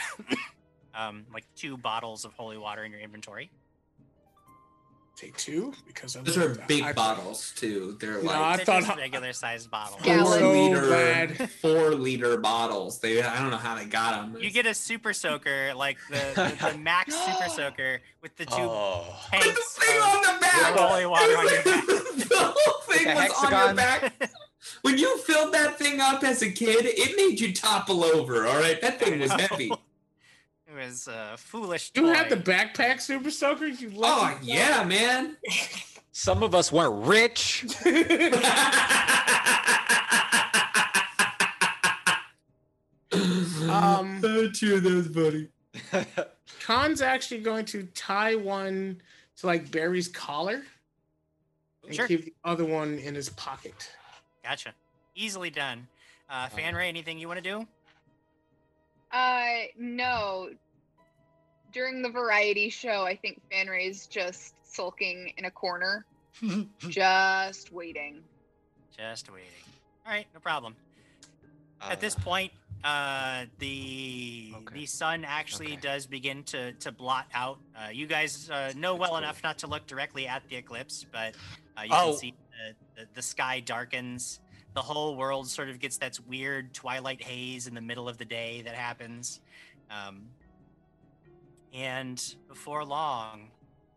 um, like two bottles of holy water in your inventory. Take two because Those are big I- bottles too. They're No, like I thought- regular sized bottles. Four so liter, bad. four liter bottles. They I don't know how they got them. You get a super soaker, like the, the, the max super soaker with the two Oh. the tanks. thing of- on the back. holy water on your back. the whole thing Like a was on your back. When you filled that thing up as a kid, it made you topple over. All right, that thing was heavy. It was a foolish. You had toy. the backpack super soaker. You Oh lucky yeah, man. Some of us weren't rich. Um, oh, cheer those, buddy. Khan's actually going to tie one to like Barry's collar and Sure. keep the other one in his pocket. Gotcha. Easily done. Uh, Fanray, anything you want to do? Uh, no. During the variety show, I think Fanray's just sulking in a corner, just waiting. Just waiting. All right, no problem. At this Uh, point, uh, the Okay. the sun actually Okay. does begin to to blot out. Uh, you guys uh, know well cool. enough not to look directly at the eclipse, but uh, you Oh. can see the, the, the sky darkens. The whole world sort of gets that weird twilight haze in the middle of the day that happens. Um, and before long,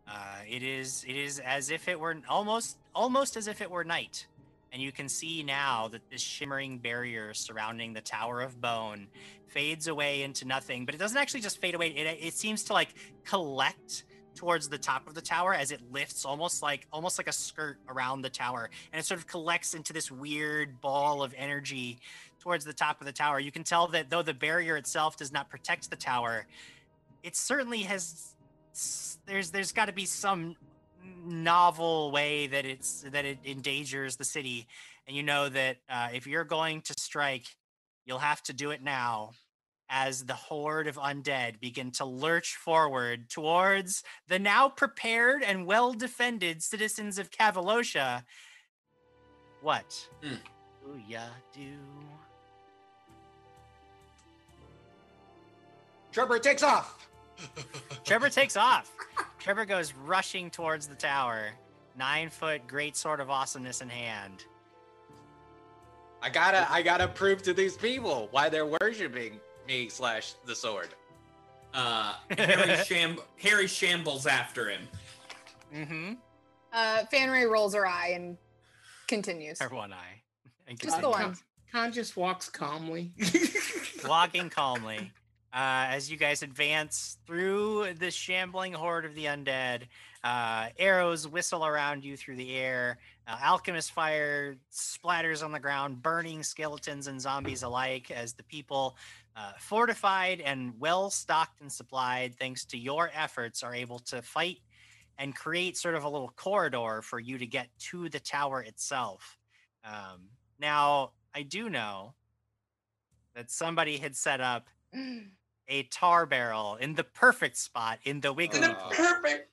uh, it is it is as if it were almost almost as if it were night and you can see now that this shimmering barrier surrounding the Tower of Bone fades away into nothing. But it doesn't actually just fade away. It, it seems to like collect towards the top of the tower as it lifts almost like almost like a skirt around the tower and it sort of collects into this weird ball of energy towards the top of the tower you can tell that though the barrier itself does not protect the tower it certainly has there's there's got to be some novel way that it's that it endangers the city and you know that uh, if you're going to strike you'll have to do it now as the horde of undead begin to lurch forward towards the now prepared and well defended citizens of Cavalosha. What Hmm. do ya do? Trevor takes off. Trevor takes off. Trevor goes rushing towards the tower, nine foot great sword of awesomeness in hand. I gotta, I gotta prove to these people why they're worshiping me slash the sword. Uh, Harry, sham- Harry shambles after him. Mm-hmm. Uh, Fanray rolls her eye and continues. Or one eye. And Just the continue. one. Khan just walks calmly. walking calmly uh, as you guys advance through the shambling horde of the undead. Uh, arrows whistle around you through the air. Uh, alchemist fire splatters on the ground, burning skeletons and zombies alike as the people, uh, fortified and well stocked and supplied, thanks to your efforts, are able to fight and create sort of a little corridor for you to get to the tower itself. Um, now, I do know that somebody had set up a tar barrel in the perfect spot in the wiggly. In the perfect,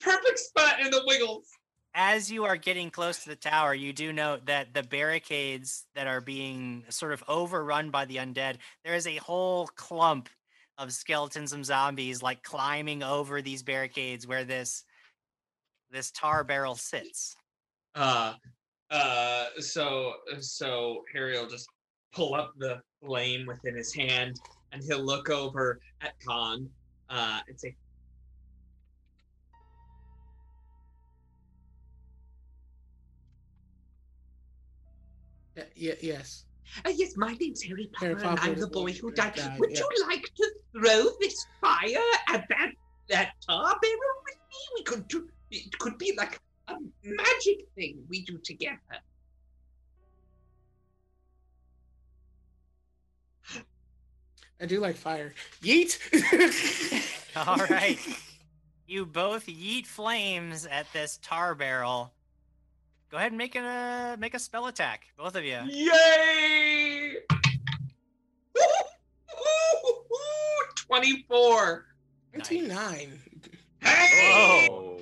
perfect spot in the wiggles. As you are getting close to the tower, you do note that the barricades that are being sort of overrun by the undead, there is a whole clump of skeletons and zombies like climbing over these barricades where this this tar barrel sits. Uh, uh, so so Harry will just pull up the flame within his hand, and he'll look over at Khan, uh, and say, Y- y- yes. Uh, yes, my name's Harry Potter, Harry and I'm the boy who died. died, Would yeah. you like to throw this fire at that that tar barrel with me? We could do. It could be like a magic thing we do together. I do like fire. Yeet. All right. You both yeet flames at this tar barrel. Go ahead and make a make a spell attack, both of you. "Yay!" Twenty-four. Twenty-nine. Hey! Oh.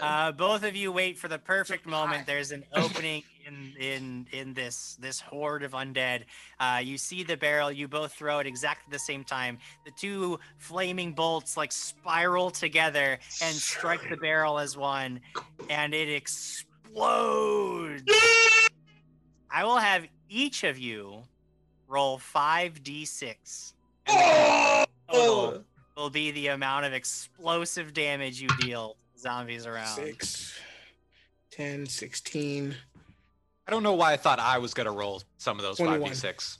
Uh, both of you wait for the perfect moment. There's an opening in in in this this horde of undead. Uh, you see the barrel. You both throw it exactly the same time. The two flaming bolts like spiral together and strike the barrel as one, and it explodes. I will have each of you roll five d6. Oh! Total will be the amount of explosive damage you deal zombies around. Six. 10, 16. I don't know why I thought I was gonna roll some of those 21. 5d6.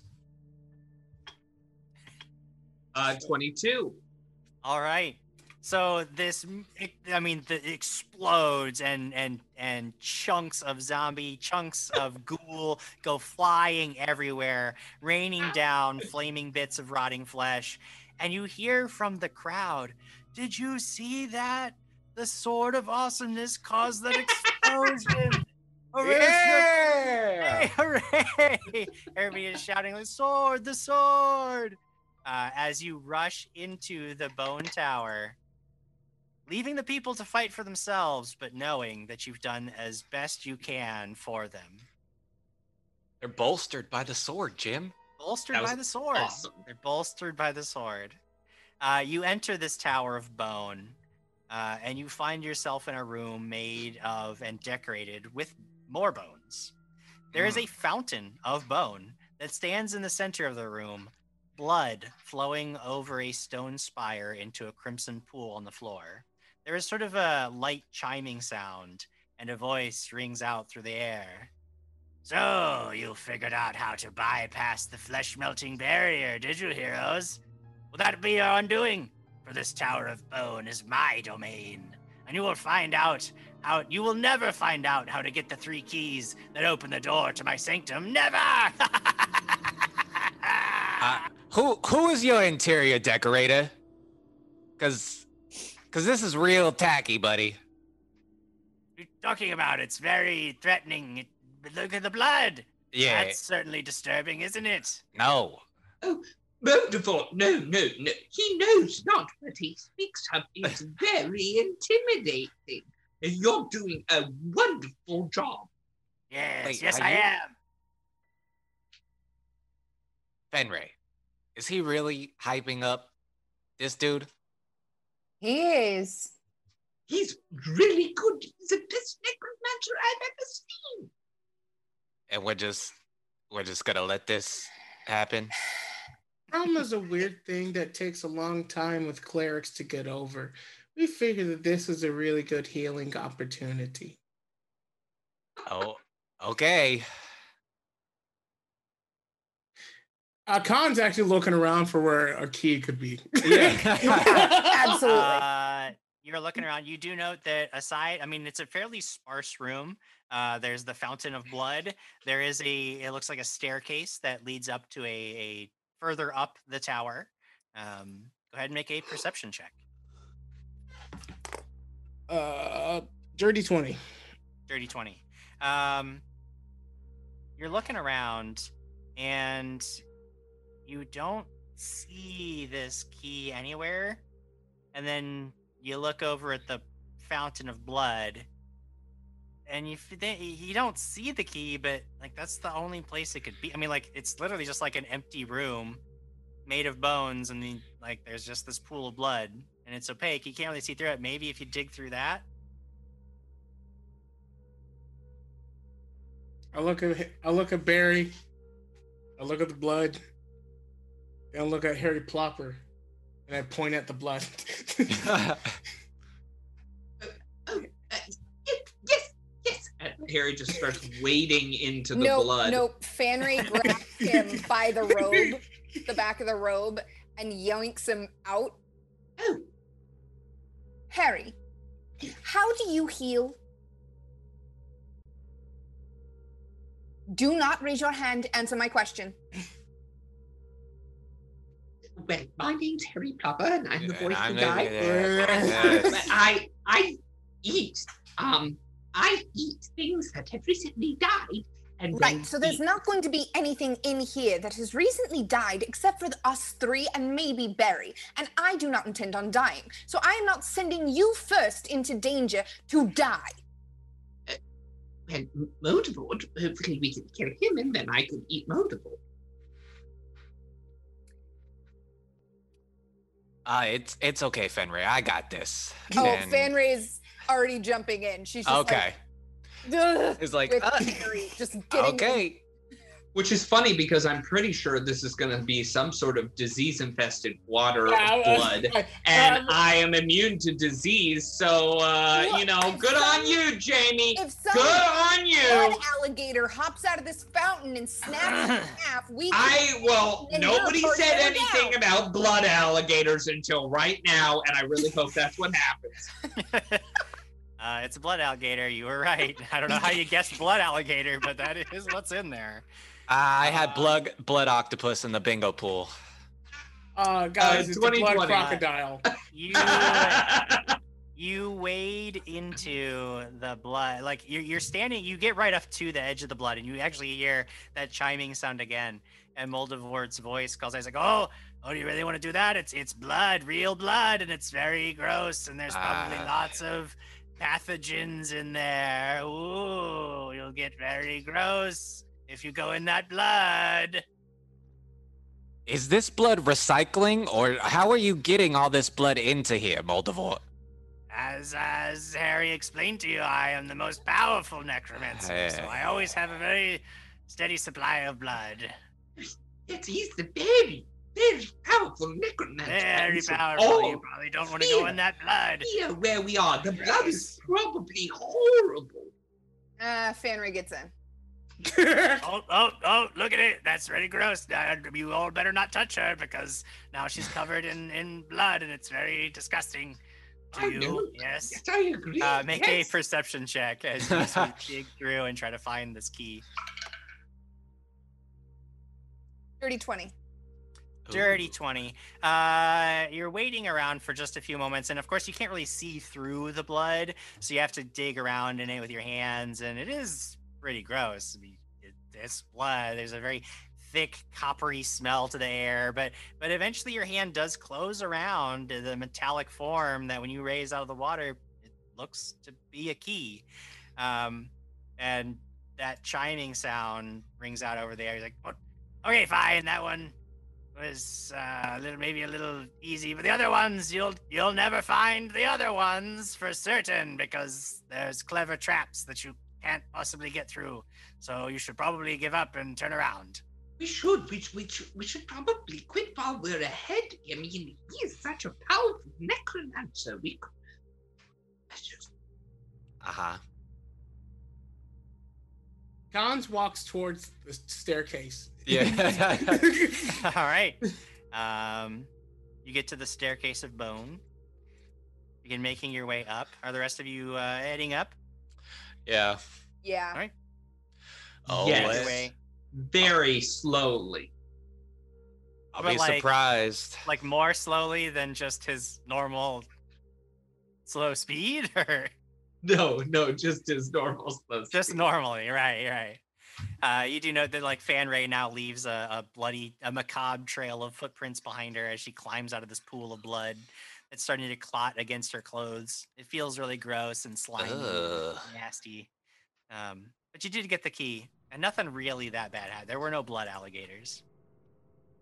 Uh, twenty-two. All right. So this, I mean, the, it explodes and and and chunks of zombie, chunks of ghoul go flying everywhere, raining down flaming bits of rotting flesh, and you hear from the crowd, "Did you see that? The sword of awesomeness caused that explosion." Hooray! Yeah! Hooray! Everybody is shouting, "The sword! The sword!" Uh, as you rush into the bone tower, leaving the people to fight for themselves, but knowing that you've done as best you can for them. They're bolstered by the sword, Jim. Bolstered by the sword. awesome. They're bolstered by the sword. Uh, you enter this tower of bone, uh, and you find yourself in a room made of and decorated with more bones. There is hmm. a fountain of bone that stands in the center of the room, blood flowing over a stone spire into a crimson pool on the floor. There is sort of a light chiming sound, and a voice rings out through the air. So, you figured out how to bypass the flesh melting barrier, did you, heroes? Will that be your undoing? For this Tower of Bone is my domain, and you will find out how you will never find out how to get the three keys that open the door to my sanctum. Never! Uh, who who is your interior decorator? Cause, cause this is real tacky, buddy. You're talking about it's very threatening. Look at the blood. Yeah. That's certainly disturbing, isn't it? No. Oh, Moldavort, no, no, no. He knows not what he speaks of. It's very intimidating. And You're doing a wonderful job. Yes, Wait, yes, I you- am. Fanray, is he really hyping up this dude? He is. He's really good. He's the best necromancer I've ever seen. And we're just we're just gonna let this happen. Trauma is a weird thing that takes a long time with clerics to get over. We figured that this is a really good healing opportunity. Oh, okay. Uh, Khan's actually looking around for where a key could be. Absolutely. Uh, you're looking around. You do note that aside, I mean, it's a fairly sparse room. Uh, there's the fountain of blood. There is a, it looks like a staircase that leads up to a, a further up the tower. Um, go ahead and make a perception check. Uh, dirty 20. Dirty 20. Um, you're looking around and you don't see this key anywhere. And then you look over at the fountain of blood and you you don't see the key but like that's the only place it could be i mean like it's literally just like an empty room made of bones and then like there's just this pool of blood and it's opaque you can't really see through it maybe if you dig through that I look at I look at Barry. I look at the blood. And I look at Harry Plopper. And I point at the blood. Yes, yes, yes. Harry just starts wading into the nope, blood. nope. Fanray grabs him by the robe, the back of the robe, and yanks him out. Oh, Harry, how do you heal? Do not raise your hand. Answer my question. well, my name's Harry Plopper, and I'm the And voice I'm of the- guy. But. I, I eat. Um, I eat things that have recently died. And Right, so there's we- not going to be anything in here that has recently died except for us three and maybe Barry. And I do not intend on dying. So I am not sending you first into danger to die. And Moldavold, hopefully we can kill him, and then I can eat Moldavold. Uh, it's it's okay, Fanray. I got this. Oh, And- Fanray's already jumping in. She's just Okay. like, "Ugh," It's like uh, just getting okay. Which is funny because I'm pretty sure this is going to be some sort of disease-infested water Yeah, I- I- blood, I- and um, I am immune to disease. So uh, Well, you know, if good on you, Jamie. If some Good on blood you. alligator hops out of this fountain and snaps it in half, we I well, nobody said anything now. about blood alligators until right now, and I really hope that's what happens. Uh, it's a blood alligator. You were right. I don't know how you guessed blood alligator, but that is what's in there. I Uh, had blood blood octopus in the bingo pool. Uh, guys, Uh, it's the blood crocodile. You you wade into the blood. Like you're you're standing. You get right up to the edge of the blood, and you actually hear that chiming sound again. And Moldavort's voice calls. I was like, "Oh, oh, do you really want to do that? It's it's blood, real blood, and it's very gross. And there's probably Ah. lots of pathogens in there. Ooh, you'll get very gross if you go in that blood." Is this blood recycling, or how are you getting all this blood into here, Moldavort? As as Harry explained to you, I am the most powerful necromancer, so eh. I always have a very steady supply of blood. It's he's the very, very powerful necromancer. Very powerful. Oh, you probably don't want to go in that blood. here where we are, the blood is probably horrible. Uh, Fanray gets in. Oh, oh, oh, look at it. That's really gross. Uh, you all better not touch her because now she's covered in, in blood and it's very disgusting to I you. know. Yes. Yes, I agree. Uh, make yes. a perception check as you sort dig through and try to find this key. Dirty 20. Dirty 20. Uh, you're waiting around for just a few moments, and of course, you can't really see through the blood, so you have to dig around in it with your hands, and it is pretty gross. I mean, it, it's blood. There's a very thick, coppery smell to the air, but but eventually, your hand does close around the metallic form that when you raise out of the water, it looks to be a key. Um, and that chiming sound rings out over there. You're like, "What? okay, fine, that one was uh, a little maybe a little easy, but the other ones you'll you'll never find the other ones for certain because there's clever traps that you can't possibly get through. So you should probably give up and turn around. We should, we, we, should, we should probably quit while we're ahead. I mean, he is such a powerful necromancer. We could. Just- Uh huh. Gons walks towards the staircase. Yeah. All right. Um, you get to the staircase of bone. Begin making your way up. Are the rest of you uh, heading up? yeah. Yeah. All right. Oh, Yes. Your way, Very slowly. I'll But be like- surprised. like more slowly than just his normal slow speed, or No, no, just as normal. slow just speed. normally? Right, right. Uh, you do know that like Fanray now leaves a, a bloody, a macabre trail of footprints behind her as she climbs out of this pool of blood. that's starting to clot against her clothes. It feels really gross and slimy, and nasty. Um, but you did get the key, and nothing really that bad happened. There were no blood alligators.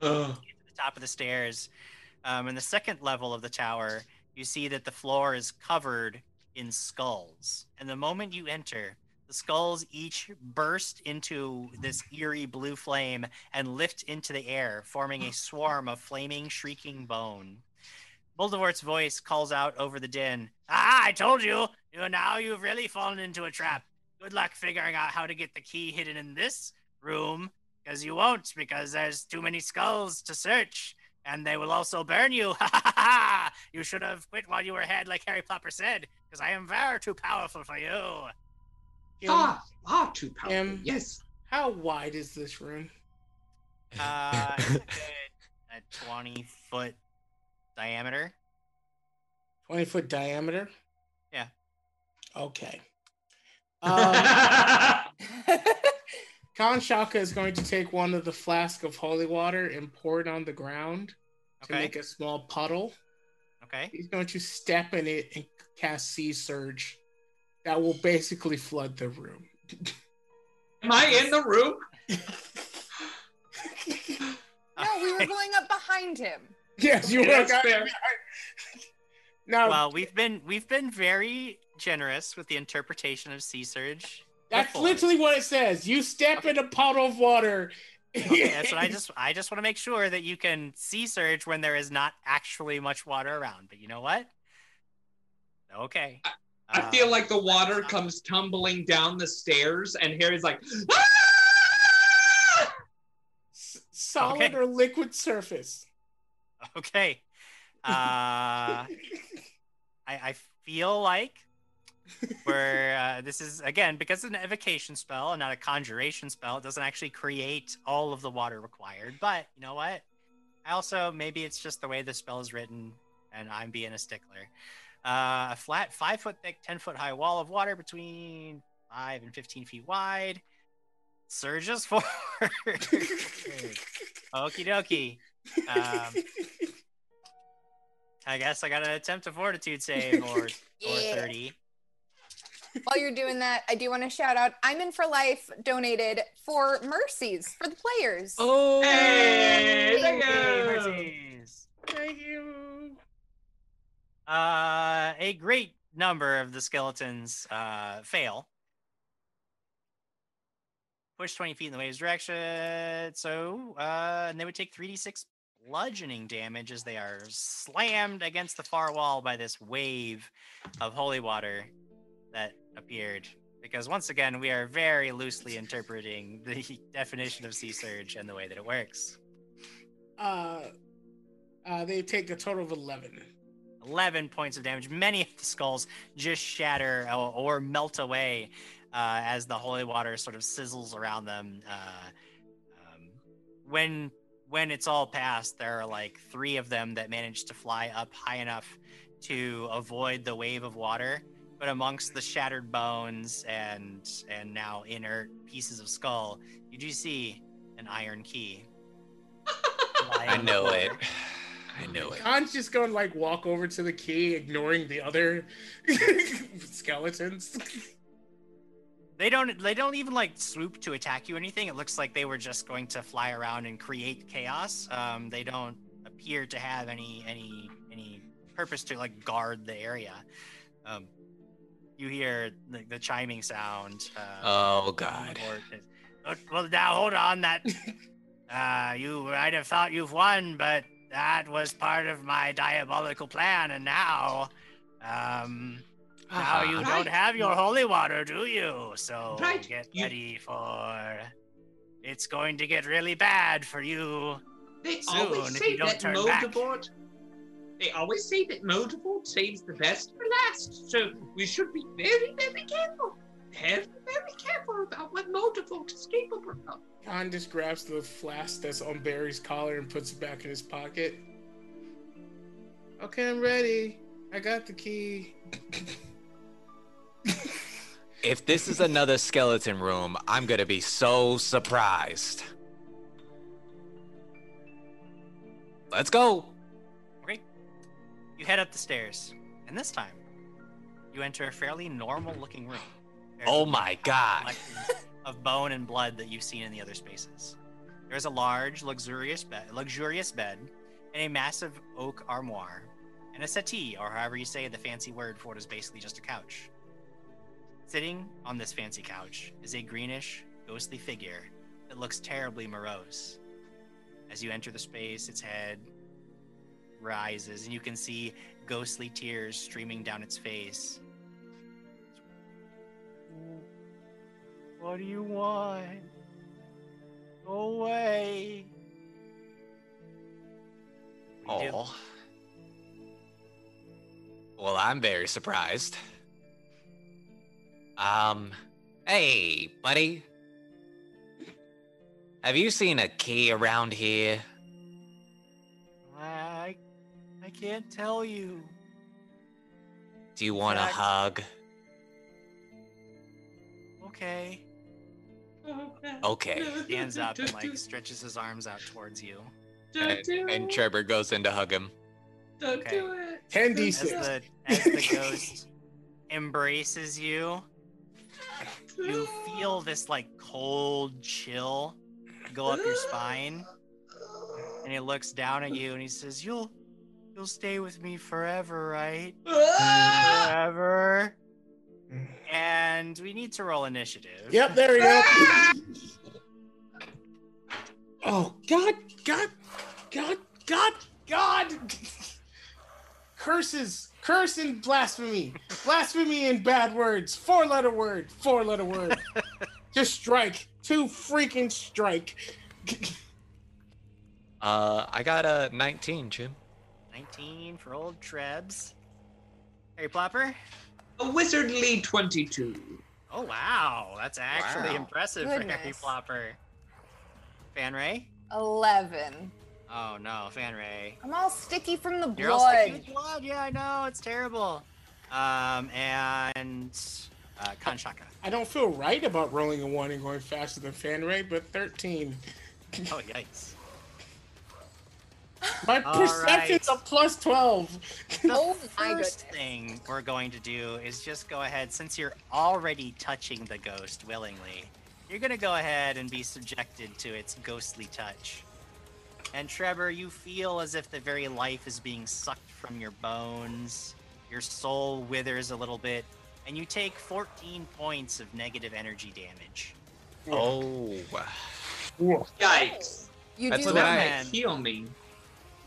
Ugh. to the top of the stairs. Um, in the second level of the tower, you see that the floor is covered in skulls. And the moment you enter, the skulls each burst into this eerie blue flame and lift into the air, forming a swarm of flaming, shrieking bone. Moldavort's voice calls out over the din. Ah, I told you! You now you've really fallen into a trap. Good luck figuring out how to get the key hidden in this room because you won't, because there's too many skulls to search, and they will also burn you. Ha ha ha! You should have quit while you were ahead, like Harry Plopper said, because I am far too powerful for you. Kim, Far, far too powerful. Em. yes. how wide is this room? Uh, a 20 foot diameter. 20 foot diameter? Yeah. Okay. Um, Khan Shaka is going to take one of the flask of holy water and pour it on the ground to make a small puddle. Okay. He's going to step in it and cast Sea Surge. That will basically flood the room. Am I in the room? No, we were going up behind him. yes, you Okay, were. that's fair. Now, Well, we've been we've been very generous with the interpretation of Sea Surge. That's full. literally what it says. You step in a puddle of water. Okay, that's what I just I just want to make sure that you can sea surge when there is not actually much water around. But you know what? Okay. I feel Um, like the water comes tumbling down the stairs, and Harry's like, "Ah!" S- Solid Okay. or liquid surface. Okay. Uh, I, I feel like we're uh, this is again because it's an evocation spell and not a conjuration spell. It doesn't actually create all of the water required. But you know what? I also maybe it's just the way the spell is written, and I'm being a stickler. Uh, a flat, five foot thick, ten foot high wall of water between five and fifteen feet wide surges forward. Okie dokie. Um, I guess I gotta attempt a fortitude save or or thirty. While you're doing that, I do want to shout out I'm in for life donated for mercies for the players. Oh, Hey, thank you. Mercies. Thank you. Uh, a great number of the skeletons uh, fail. Push 20 feet in the wave's direction. So, uh, and they would take 3d6 bludgeoning damage as they are slammed against the far wall by this wave of holy water that appeared. Because once again, we are very loosely interpreting the definition of sea surge and the way that it works. Uh, uh, they take a total of 11. 11 points of damage. Many of the skulls just shatter or, or melt away uh, as the holy water sort of sizzles around them. Uh, um, when when it's all past, there are like three of them that manage to fly up high enough to avoid the wave of water. But amongst the shattered bones and and now inert pieces of skull, you do see an iron key. I know it. I know it. Khan's just gonna like walk over to the key, ignoring the other skeletons. They don't they don't even like swoop to attack you or anything. It looks like they were just going to fly around and create chaos. Um, they don't appear to have any any any purpose to like guard the area. Um, you hear the, the chiming sound. Uh, Oh God. or- well, now hold on. That uh, you might have thought you've won, but that was part of my diabolical plan, and now, um, now you Right. don't have your holy water, do you? So Right. get ready for. It's going to get really bad for you. They Soon, always if say you don't that turn back. Moldavort. They always say that Moldavort saves the best for last. So we should be very, very careful. Very, very careful about what Moldavort is capable of. Khan just grabs the flask that's on Barry's collar and puts it back in his pocket. Okay, I'm ready. I got the key. If this is another skeleton room, I'm gonna be so surprised. Let's go. Okay. You head up the stairs, and this time, you enter a fairly normal-looking room. Oh my God. Of bone and blood that you've seen in the other spaces. There is a large, luxurious bed, luxurious bed, and a massive oak armoire, and a settee, or however you say the fancy word for what is basically just a couch. Sitting on this fancy couch is a greenish, ghostly figure that looks terribly morose. As you enter the space, its head rises, and you can see ghostly tears streaming down its face. What do you want? Go away. What do you do? Oh. Well, I'm very surprised. Um, hey, buddy. Have you seen a key around here? I, I can't tell you. Do you want a hug? Okay. Okay. Stands up and like stretches his arms out towards you. And, and Trevor goes in to hug him. Don't Okay. do it. 10d6. As the as the ghost embraces you, you feel this like cold chill go up your spine, and he looks down at you and he says, "You'll you'll stay with me forever, right? Ah! Forever." And we need to roll initiative. Yep, there we go. Oh God, God, God, God, God! Curses, curse and blasphemy, blasphemy and bad words. Four-letter word, four-letter word. Just strike, two freaking strike. Uh, I got a 19, Jim. 19 for old Trebs. Harry Plopper. A wizardly 22. Oh wow, that's actually Wow. impressive for Harry Goodness. Plopper. Fanray. 11. Oh no, Fanray. I'm all sticky from the You're all sticky blood. with blood. Yeah, I know. It's terrible. Um, and uh, Kanshaka. I don't feel right about rolling a one and going faster than fan rate, but 13. Oh yikes. My All perception's right. a plus 12. The Oh first thing we're going to do is just go ahead, since you're already touching the ghost willingly, you're going to go ahead and be subjected to its ghostly touch. And Trevor, you feel as if the very life is being sucked from your bones. Your soul withers a little bit, and you take 14 points of negative energy damage. Oh. Yikes. You That's do what That I- heal me.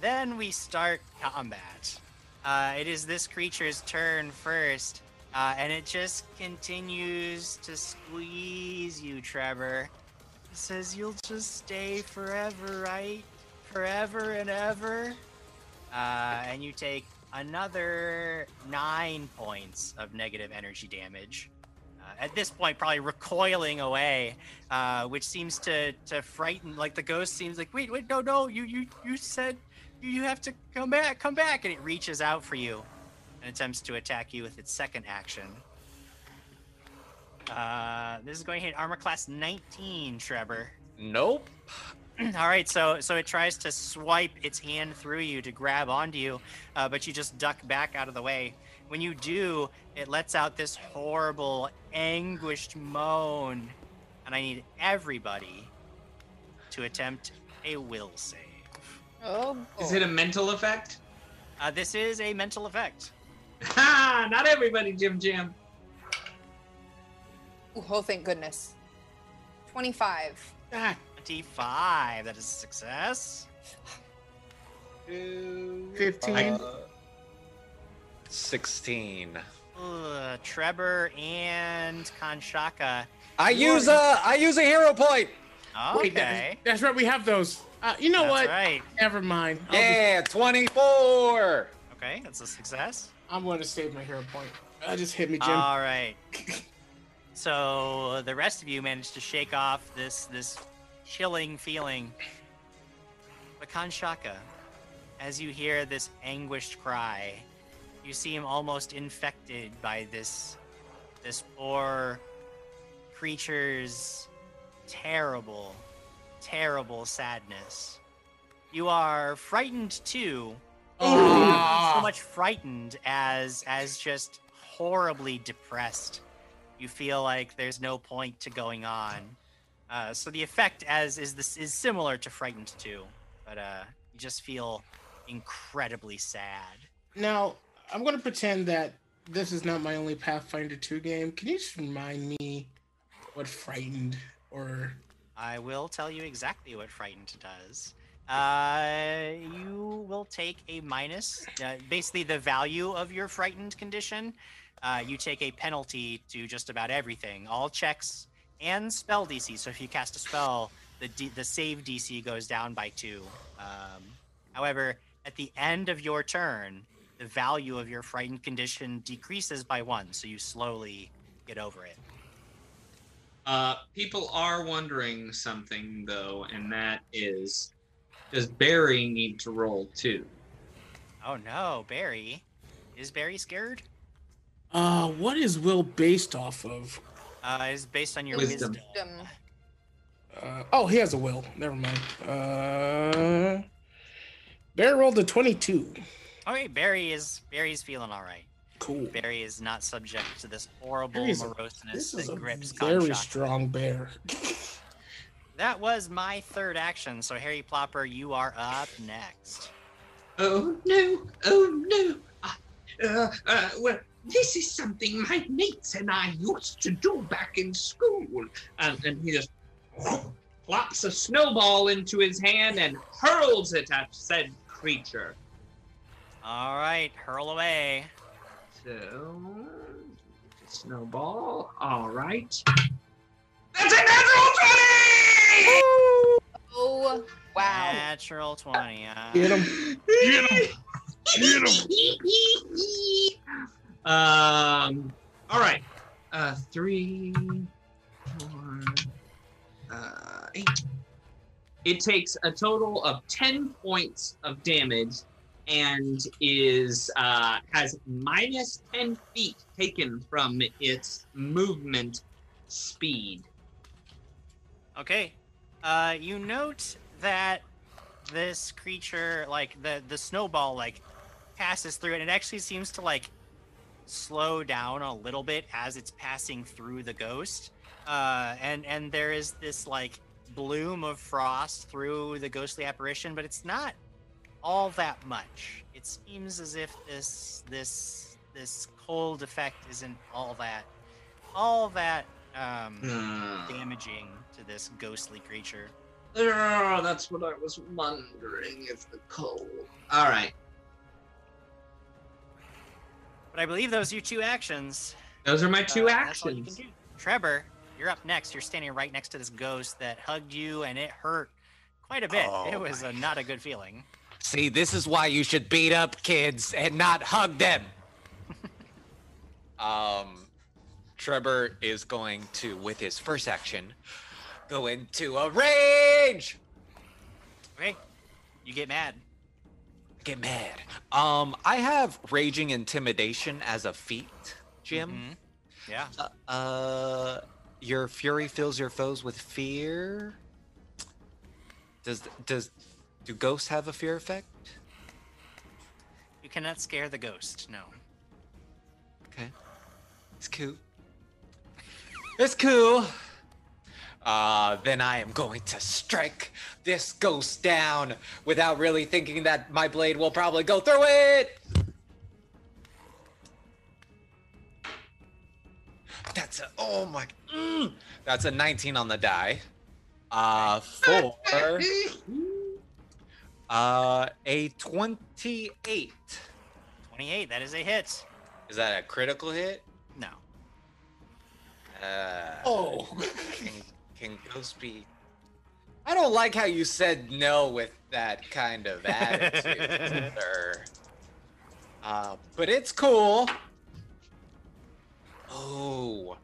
Then we start combat. Uh, it is this creature's turn first, uh, and it just continues to squeeze you, Trevor. It says you'll just stay forever, right? Forever and ever. Uh, and you take another nine points of negative energy damage. Uh, at this point, probably recoiling away, uh, which seems to to frighten. Like the ghost seems like, wait, wait, no, no, you you you said you, have to come back, come back, and it reaches out for you and attempts to attack you with its second action. Uh, this is going to hit armor class 19, Trevor. Nope. All right, so so it tries to swipe its hand through you to grab onto you, uh, but you just duck back out of the way. When you do, it lets out this horrible, anguished moan, and I need everybody to attempt a will save. Oh, Is it a mental effect? Uh, this is a mental effect. Ha! Not everybody, Jim Jam. Ooh, oh, thank goodness. 25. Ah, 25. That is a success. 15. Uh, 16. Ugh, Trevor and Kanshaka. I use a I use a hero point. Wait, that- that's right, we have those. Uh, you know That's what? right. Never mind. I'll just- Yeah, 24. Okay, that's a success. I'm going to save my hero point. Uh, just hit me, Jim. All right. So the rest of you managed to shake off this this chilling feeling. But Kanshaka, as you hear this anguished cry, you seem almost infected by this this poor creature's terrible, terrible sadness. You are frightened too, Ah. so much frightened as as just horribly depressed. You feel like there's no point to going on. Uh, so the effect as is this is similar to frightened too, but uh, you just feel incredibly sad. Now, I'm going to pretend that this is not my only Pathfinder 2 game. Can you just remind me what Frightened or. I will tell you exactly what frightened does. Uh, you will take a minus, uh, basically the value of your frightened condition. Uh, you take a penalty to just about everything, all checks and spell DC. So if you cast a spell, the D- the save DC goes down by two. Um, however, at the end of your turn, the value of your frightened condition decreases by one, so you slowly get over it. Uh, people are wondering something though, and that is, does Barry need to roll too? Oh no, Barry. Is Barry scared? Uh, what is Will based off of? Uh, is based on your Wisdom. wisdom. Wisdom. Uh, oh, he has a will. Never mind. Uh, Barry rolled a 22. Okay, Barry is Barry's feeling all right. Cool. Barry is not subject to this horrible Barry's a- moroseness This is that a grips very Kanshaka. strong bear. That was my third action, so Harry Plopper, you are up next. Oh no! Oh no! Uh, uh, well, this is something my mates and I used to do back in school. And, and he just plops a snowball into his hand and hurls it at said creature. All right, hurl away. So, snowball. All right. That's a natural 20! Oh, wow. Natural 20. Uh, Get him. Get him. Get him. um. All right. Uh, three, four, uh, eight. It takes a total of ten points of damage, and is uh, has minus ten feet taken from its movement speed. Okay. Uh, you note that this creature, like the the snowball, like passes through it, and it actually seems to like slow down a little bit as it's passing through the ghost. Uh, and and there is this like bloom of frost through the ghostly apparition, but it's not all that much. It seems as if this this this cold effect isn't all that all that um, Ah, damaging to this ghostly creature. Ah, that's what I was wondering. If the cold. All right. But I believe those are your two actions. Those are my two Uh, that's all you actions. Trevor, you're up next. You're standing right next to this ghost that hugged you, and it hurt quite a bit. Oh it was a, not a good feeling. See, this is why you should beat up kids and not hug them. um, Trevor is going to, with his first action, go into a rage. Okay, you get mad. Get mad. Um, I have raging intimidation as a feat, Jim. Mhm. Yeah. Uh, uh, your fury fills your foes with fear. Does does do ghosts have a fear effect? You cannot scare the ghost. No. Okay, it's cool. It's cool. Uh, then I am going to strike this ghost down without really thinking that my blade will probably go through it. That's a oh my. mm, that's a 19 on the die. Uh, for uh a 28. 28. That is a hit. Is that a critical hit? No. Uh, Oh. Can, can Ghost be? I don't like how you said no with that kind of attitude, sir. Uh, but it's cool. Oh,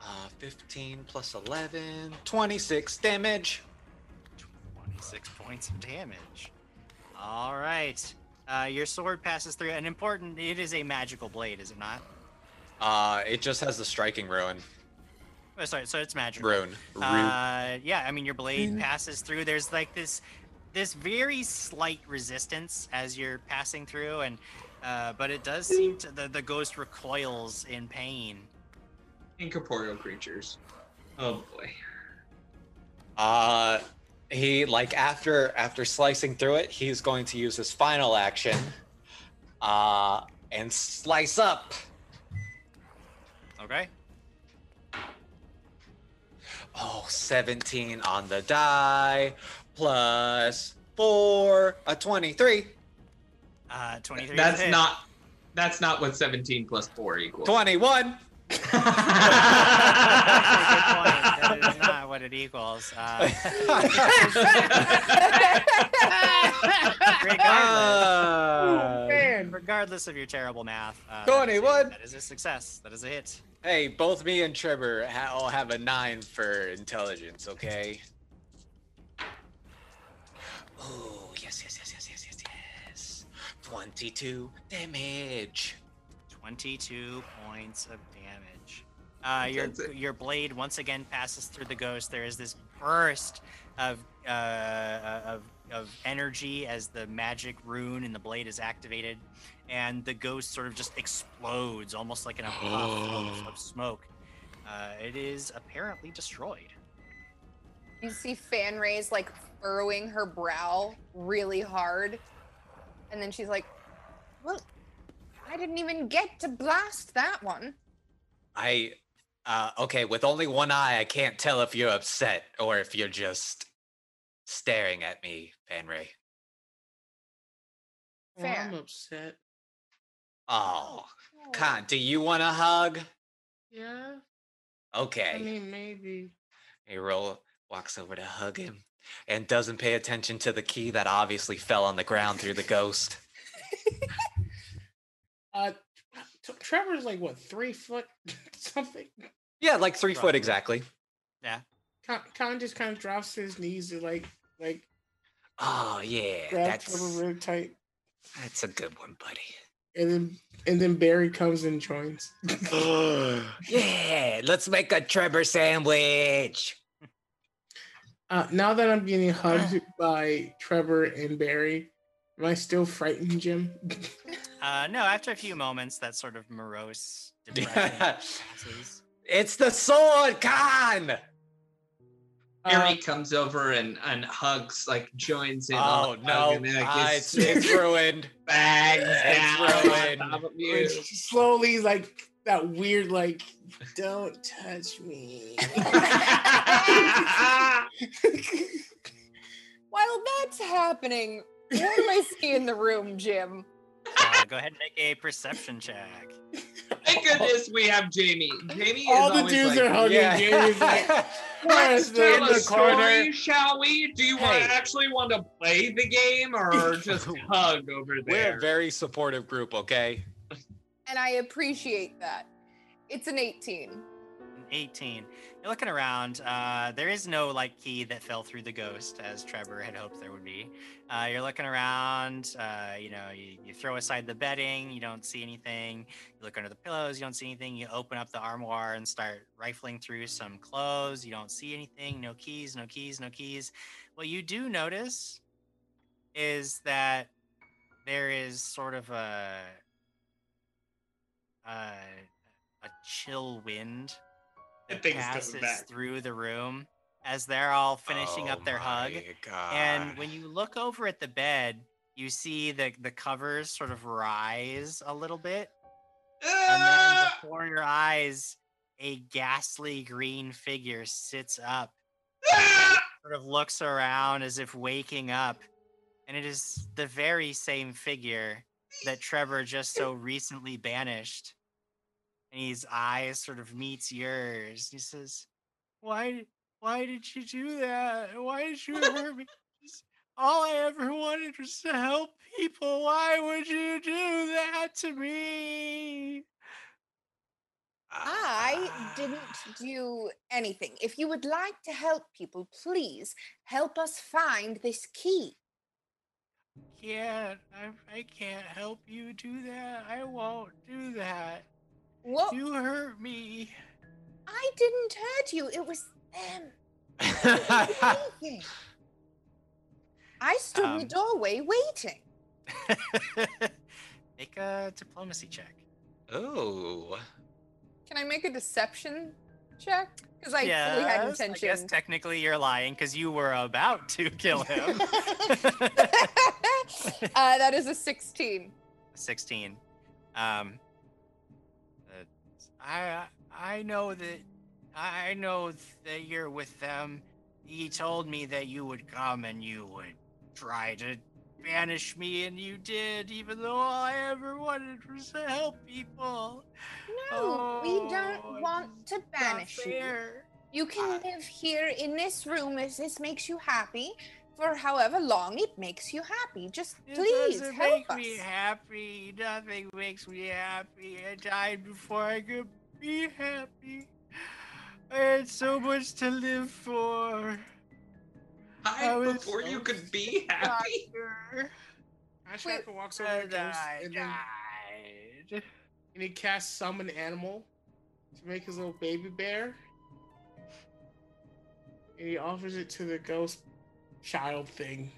uh, 15 plus 11, 26 damage. 26 points of damage. All right. Uh, your sword passes through. An important. It is a magical blade, is it not? Uh, it just has the striking ruin. Oh, sorry. So it's magical. Rune. Rune. Uh, yeah, I mean your blade passes through. There's like this this very slight resistance as you're passing through, and uh, but it does seem to the, the ghost recoils in pain. Incorporeal creatures. Oh boy. Uh, he like after after slicing through it, he's going to use his final action, uh, and slice up. Okay. Oh, 17 on the die, plus four, a 23. Uh, 23. That's hit. not. That's not what 17 plus four equals. 21. Actually, good point. That is not what it equals. Uh, regardless, Uh, Man. regardless of your terrible math, uh, 21. That is a success. That is a hit. hey, both me and Trevor ha- all have a nine for intelligence, okay? Oh, yes, yes, yes, yes, yes, yes, yes. 22 damage. 22 points of damage. Uh, your your blade once again passes through the ghost. There is this burst of uh, of of energy as the magic rune in the blade is activated, and the ghost sort of just explodes, almost like in a puff of, of smoke. Uh, it is apparently destroyed. You see Fanray's like furrowing her brow really hard. And then she's like, Well, I I didn't even get to blast that one. I uh okay, with only one eye, I can't tell if you're upset or if you're just staring at me, Panray. Well, Fair. I'm upset. Oh, Con, do you want a hug? Yeah. Okay. I mean, maybe. Hero walks over to hug him and doesn't pay attention to the key that obviously fell on the ground through the ghost. Uh, t- Trevor's like what three foot something. Yeah, like three foot Roughly. exactly. Con, Con just kind of drops to his knees and like like Oh yeah, grab Trevor that's really tight, that's a good one, buddy. and then and then Barry comes and joins. yeah, let's make a Trevor sandwich. Uh, now that I'm getting hugged by Trevor and Barry, am I still frightened, Jim? Uh, no, after a few moments, that sort of morose depression passes. it's the sword, Con. Harry Uh, comes over and, and hugs, like joins in. Oh on the hug, no, and like, ah, it's, it's ruined. bags It's down on ruined. you. it's slowly like that weird like, don't touch me. While that's happening, what am I seeing in the room, Jim? Uh, go ahead and make a perception check. Thank goodness we have Jamie. Jamie All is the always dudes like, are hugging. Jamie's like, Let's "Where's tell the a in the corner?" story, shall we? Do you want Hey. actually want to play the game or just hug over there? We're a very supportive group, okay? And I appreciate that. It's an 18. An 18. You're looking around. Uh, there is no like key that fell through the ghost, as Trevor had hoped there would be. Uh, you're looking around. Uh, you know, you, you throw aside the bedding. You don't see anything. You look under the pillows. You don't see anything. You open up the armoire and start rifling through some clothes. You don't see anything. No keys. No keys. No keys. What you do notice is that there is sort of a a, a chill wind that think it's coming passes through the room as they're all finishing up Oh their hug. God. And when you look over at the bed, you see the the covers sort of rise a little bit, and then Ah! before your eyes, a ghastly green figure sits up, Ah! sort of looks around as if waking up, and it is the very same figure that Trevor just so recently banished. And his eyes sort of meets yours. He says, "Why? Why did you do that? Why did you hurt me? All I ever wanted was to help people. Why would you do that to me?" I Ah. didn't do anything. If you would like to help people, please help us find this key. Can't. I, I can't help you do that. I won't do that. What? You hurt me. I didn't hurt you. It was them. I stood in Um, the doorway waiting. Make a diplomacy check. Ooh. Can I make a deception check? Because I fully had Yes, I guess technically you're lying because you were about to kill him. uh, that is a 16. 16. Um, I I know that I know that you're with them. He told me that you would come and you would try to banish me, and you did, even though all I ever wanted was to help people. No, we Oh, don't want to banish you. You can live here in this room if this makes you happy for however long it makes you happy. Just It please doesn't help make us. me happy. Nothing makes me happy. I died before I could be happy. I had so much to live for. I Hi, was before so you could be happy. Doctor, Ashaka walks over to and Ghost I and, then, and he casts summon animal to make his little baby bear. And he offers it to the ghost child thing.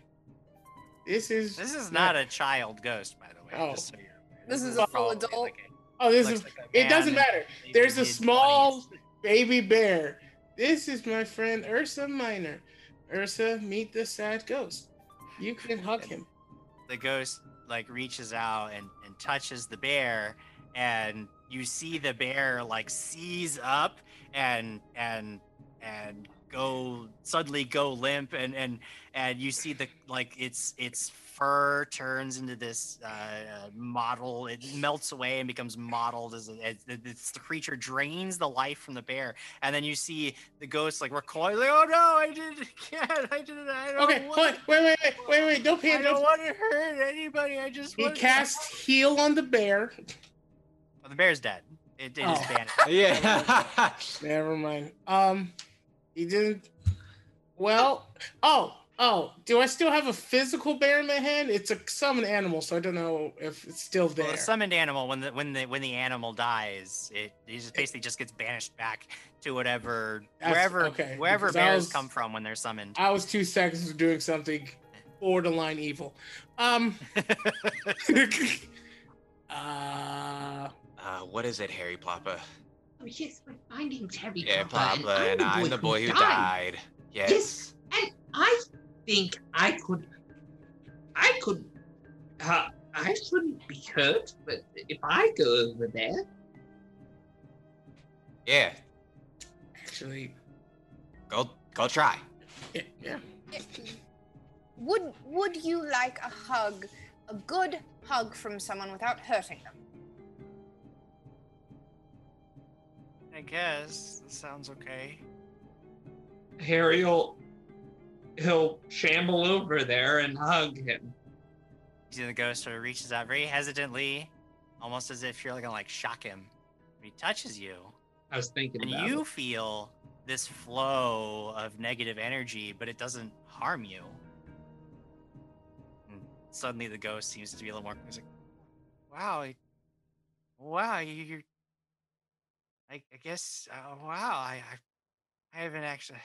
This is This is not a child ghost, by the way. Oh. just so you're aware. This is is a full adult? Oh, like a- Oh, this is like it doesn't matter. There's a mid-twenties. small baby bear. This is my friend Ursa Minor. Ursa, meet the sad ghost. You can hug him. The ghost like reaches out and, and touches the bear and you see the bear like seize up and and and go suddenly go limp and and and you see the like its its fur turns into this uh, uh, model it melts away and becomes mottled as, a- as the, it's the creature drains the life from the bear and then you see the ghost like recoil like, oh no i didn't can't i didn't i don't Okay, want, wait, wait, wait, wait, wait. Don't i panic. don't Don't... want to hurt anybody i just He want cast heal on the bear. oh, the bear's dead it, it is Oh. banished Yeah. Never mind. Um, he didn't. Well, oh, oh. Do I still have a physical bear in my hand? It's a summoned animal, so I don't know if it's still there. Well, the summoned animal, when the when the when the animal dies, it, it just basically just gets banished back to whatever That's- wherever okay, wherever because bears was- come from when they're summoned. I was two seconds of doing something borderline evil. Um. uh. Uh, what is it, Harry Plopper? Oh, yes, but my name's Harry Yeah, Plopper, Plopper, and I'm the boy who died. Yes. Yes, and I think I could, I could, uh, I shouldn't be hurt, but if I go over there, Yeah. Actually, Go go try. yeah. yeah. Would Would you like a hug, a good hug from someone without hurting them? I guess that sounds okay. Harry'll, he'll shamble over there and hug him. You see the ghost sort of reaches out very hesitantly, almost as if you're gonna like shock him. He touches you, I was thinking and about you it. feel this flow of negative energy, but it doesn't harm you. And suddenly, the ghost seems to be a little more. He's like, "Wow, wow, you're." I, I guess. Uh, wow, I, I, I haven't actually.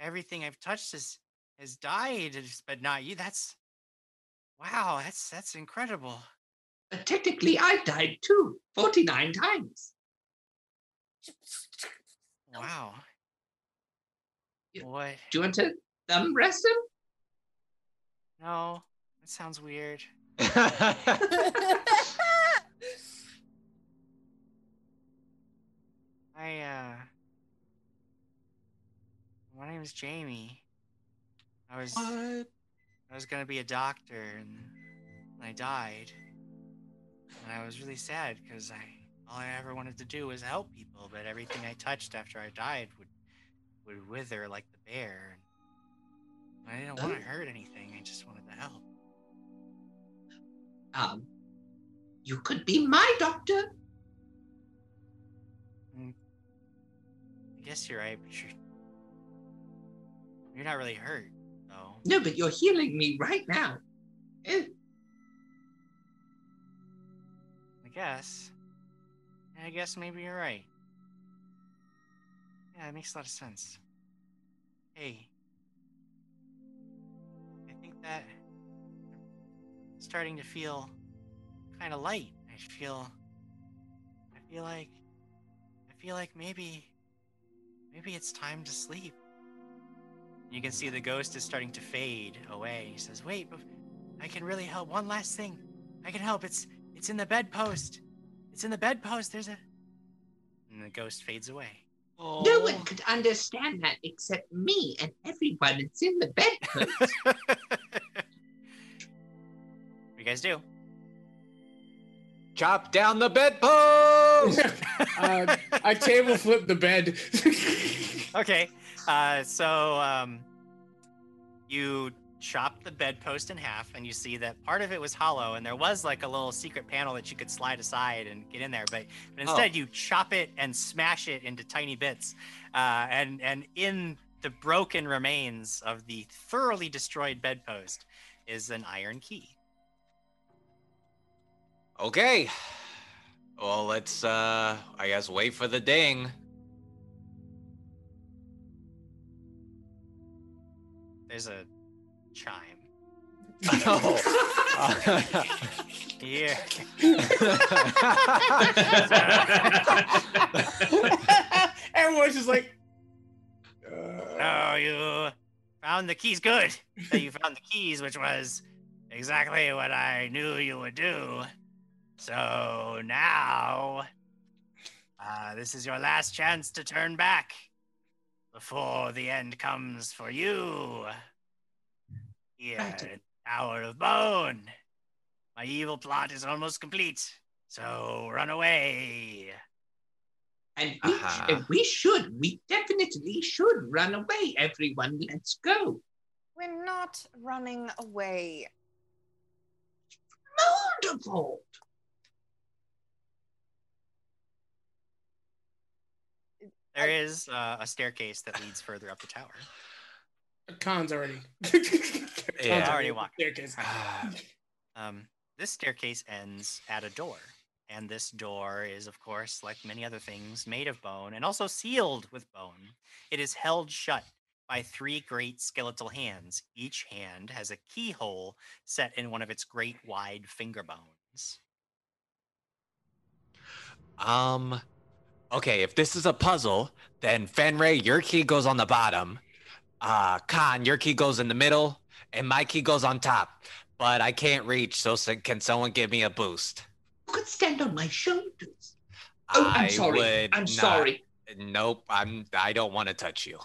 Everything I've touched has has died, but not you. That's. Wow, that's that's incredible. But technically, I've died too, 49 times. Wow. Yeah. What? Do you want to thumb rest him? No, that sounds weird. I uh my name is Jamie. I was I was gonna be a doctor and I died. And I was really sad because I all I ever wanted to do was help people, but everything I touched after I died would would wither like the bear. And I didn't want to Oh. hurt anything, I just wanted to help. Um, you could be my doctor. Guess you're right, but you're you're not really hurt, though. No, but you're healing me right now. Eh, I guess. I guess maybe you're right. Yeah, it makes a lot of sense. Hey. I think that I'm starting to feel kind of light. I feel I feel like I feel like maybe maybe it's time to sleep. You can see the ghost is starting to fade away. He says, "Wait, I can really help. One last thing. I can help. It's it's in the bedpost. It's in the bedpost. There's a." And the ghost fades away. No Oh. one could understand that except me and everyone It's in the bedpost. what you guys do? Chop down the bedpost. uh, I table flip the bed. Okay. Uh, so um, you chop the bedpost in half, and you see that part of it was hollow, and there was like a little secret panel that you could slide aside and get in there. But, but instead, you chop it and smash it into tiny bits, uh, and and in the broken remains of the thoroughly destroyed bedpost is an iron key. okay. Well, let's uh I guess wait for the ding. There's a chime. Oh. Yeah. Everyone's just like, Oh, you found the keys. Good that you found the keys, which was Exactly what I knew you would do. So now, uh, this is your last chance to turn back before the end comes for you. Here, Right. in Tower of Bone. My evil plot is almost complete. So run away. And we, Uh-huh. and we should, we definitely should run away, everyone. Let's go. We're not running away. Wonderful. There is uh, a staircase that leads further up the tower. Khan's already. Yeah. Khan's Already walked. the staircase. Um, this staircase ends at a door, and this door is, of course, like many other things, made of bone and also sealed with bone. It is held shut by three great skeletal hands. Each hand has a keyhole set in one of its great wide finger bones. Um, okay, if this is a puzzle, then Fanray, your key goes on the bottom. Uh, Khan, your key goes in the middle, and my key goes on top. But I can't reach, so can someone give me a boost? You could stand on my shoulders. Oh, I'm I sorry. would I'm not- sorry. Nope, I'm. I don't want to touch you.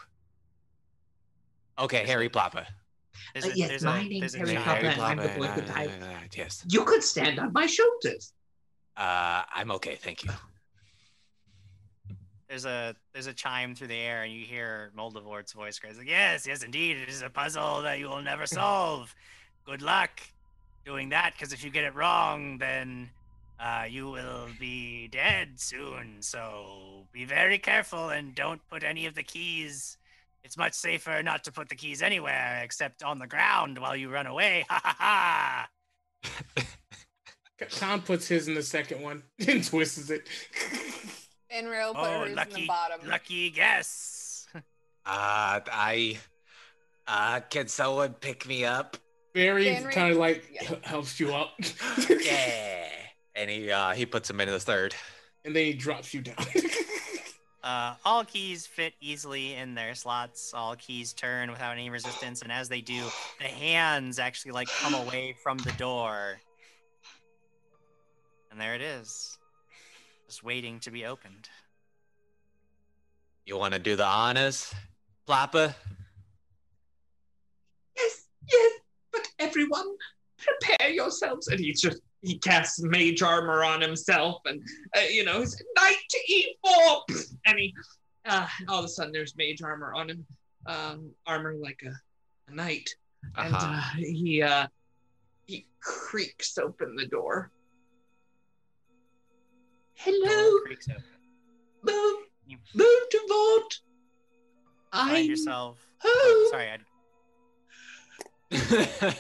Okay, Harry Plopper. There's Uh, a- yes, there's a- my name's there's a Harry giant- Plopper. and I'm the boy who died. uh, yes. You could stand on my shoulders. Uh, I'm okay, thank you. There's a there's a chime through the air, and you hear Moldavort's voice cries like, "Yes, yes, indeed, it is a puzzle that you will never solve. Good luck doing that, because if you get it wrong, then uh, you will be dead soon. So be very careful and don't put any of the keys. It's much safer not to put the keys anywhere except on the ground while you run away. Ha ha ha! Tom puts his in the second one and twists it. Fanray will put Oh, hers in the lucky, bottom. lucky guess. Uh, I. Uh, can someone pick me up? Barry kind of like Yeah. helps you up. yeah. And he uh he puts him into the third. and then he drops you down. Uh, all keys fit easily in their slots. All keys turn without any resistance, and as they do, the hands actually like come away from the door. And there it is, just waiting to be opened. You want to do the honors, Plopper? Yes, yes, but everyone, prepare yourselves. And he's just, he casts mage armor on himself and, uh, you know, he's knight to e4. And he, uh, all of a sudden there's mage armor on him, um, armor like a, a knight. And Uh-huh. uh, he, uh, he creaks open the door. Hello, open. move, You move to vote. I, yourself. Oh, sorry, I,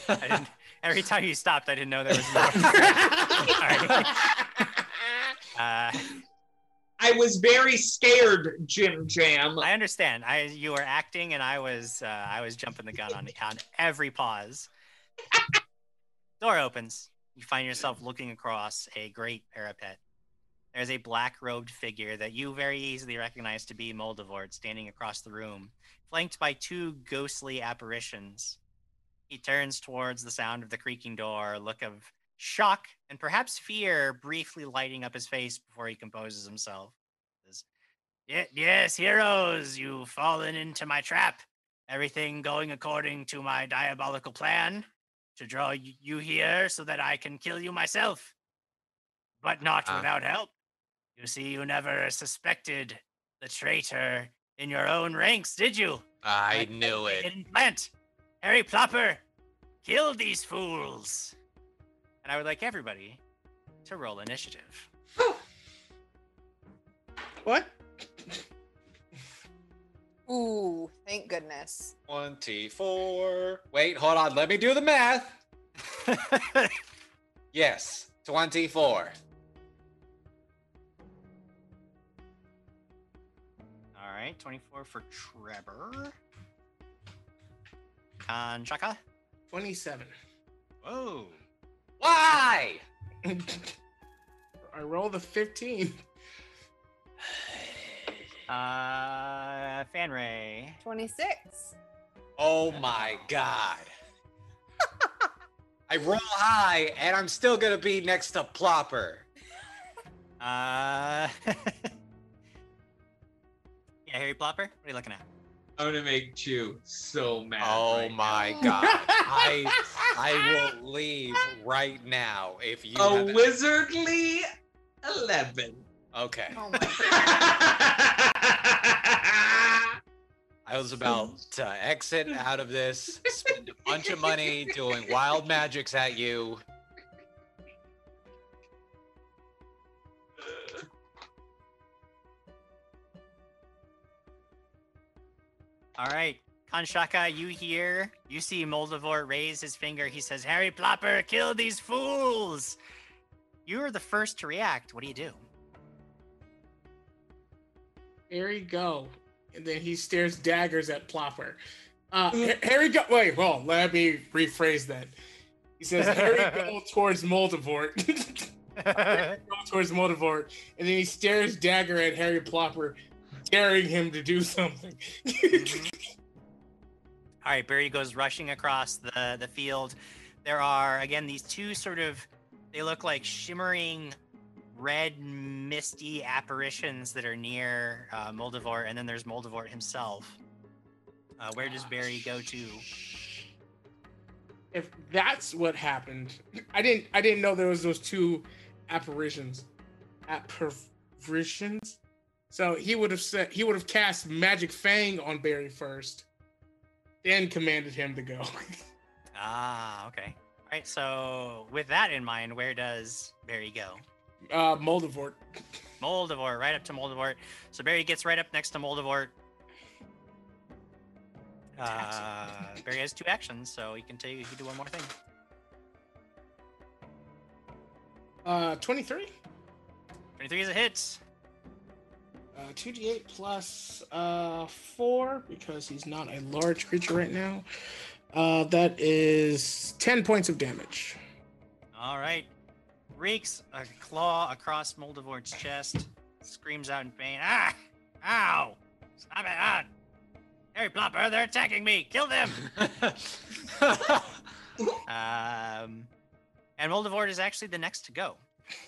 I didn't. Every time you stopped, I didn't know there was more. Sorry. Uh, I was very scared, Jim Jam. I understand. I you were acting, and I was uh, I was jumping the gun on on every pause. Door opens. You find yourself looking across a great parapet. There's a black robed figure that you very easily recognize to be Moldavort standing across the room, flanked by two ghostly apparitions. He turns towards the sound of the creaking door, a look of shock and perhaps fear briefly lighting up his face before he composes himself. Says, Yes, heroes, you've fallen into my trap. Everything going according to my diabolical plan to draw you here so that I can kill you myself. But not Ah. without help. You see, you never suspected the traitor in your own ranks, did you? I Like, knew the it. Hidden plant. Harry Plopper, kill these fools. And I would like everybody to roll initiative. what? Ooh, thank goodness. 24. Wait, hold on. Let me do the math. Yes, 24. Right, 24 for Trevor. Kanshaka. 27. Whoa. Why? I rolled a 15. Uh, Fanray. 26. Oh my god. I roll high, and I'm still gonna be next to Plopper. Uh, yeah, Harry Plopper. What are you looking at? I'm gonna make Chu so mad. Oh right my now. god! I I will leave right now if you. A have it. wizardly eleven. Okay. Oh my I was about to exit out of this, spend a bunch of money doing wild magics at you. All right, Kanshaka, you hear? You see Moldavor raise his finger. He says, "Harry Plopper, kill these fools!" You are the first to react. What do you do? Harry go. And then he stares daggers at Plopper. Uh, Harry go. Wait, well, let me rephrase that. He says, Harry go towards Moldavort. go towards Moldavort. And then he stares dagger at Harry Plopper, daring him to do something. All right, Barry goes rushing across the the field. There are again these two sort of they look like shimmering red misty apparitions that are near uh, Moldavort, and then there's Moldavort himself. Uh, where does Barry go to? if that's what happened, I didn't. I didn't know there was those two apparitions, apparitions. So he would have said he would have cast Magic Fang on Barry first, then commanded him to go. Ah, okay. All right, so with that in mind, where does Barry go? uh, Moldavort. Moldavort, right up to Moldavort. So Barry gets right up next to Moldavort. Uh, Barry has two actions, so he can take he can do one more thing. Uh, twenty-three. 23 is a hit. Uh, 2d8 plus uh, 4 because he's not a large creature right now. Uh, that is 10 points of damage. All right. Reeks a claw across Moldavort's chest, screams out in pain. Ah! Ow! Stop it! Ah! Harry Plopper, they're attacking me! Kill them! um, and Moldavort is actually the next to go.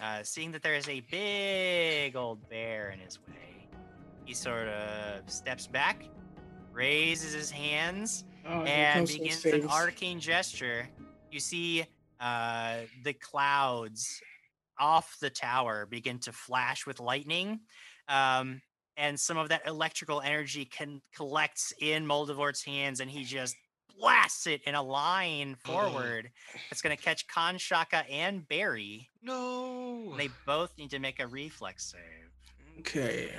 Uh, seeing that there is a big old bear in his way, he sort of steps back, raises his hands, Oh, and begins an arcane gesture. You see uh, the clouds off the tower begin to flash with lightning. Um, and some of that electrical energy can collects in Moldavort's hands, and he just blasts it in a line forward. It's going to catch Kanshaka and Barry. no. They both need to make a reflex save. Okay,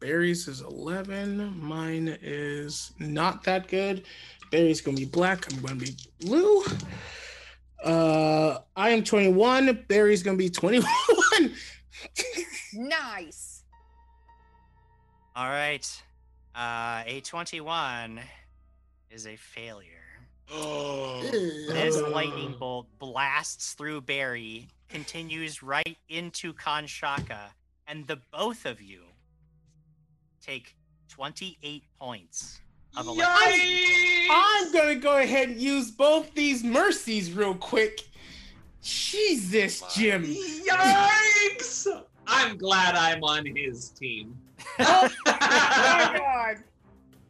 Barry's is 11. Mine is not that good. Barry's gonna be black. I'm gonna be blue. Uh, I am 21. Barry's gonna be 21. Nice. All right. Uh, a 21 is a failure. This Uh, lightning bolt blasts through Barry, continues right into Kanshaka, and the both of you take 28 points of electricity. I'm gonna go ahead and use both these mercies real quick. Jesus, Jim. Yikes! I'm glad I'm on his team. Oh my god.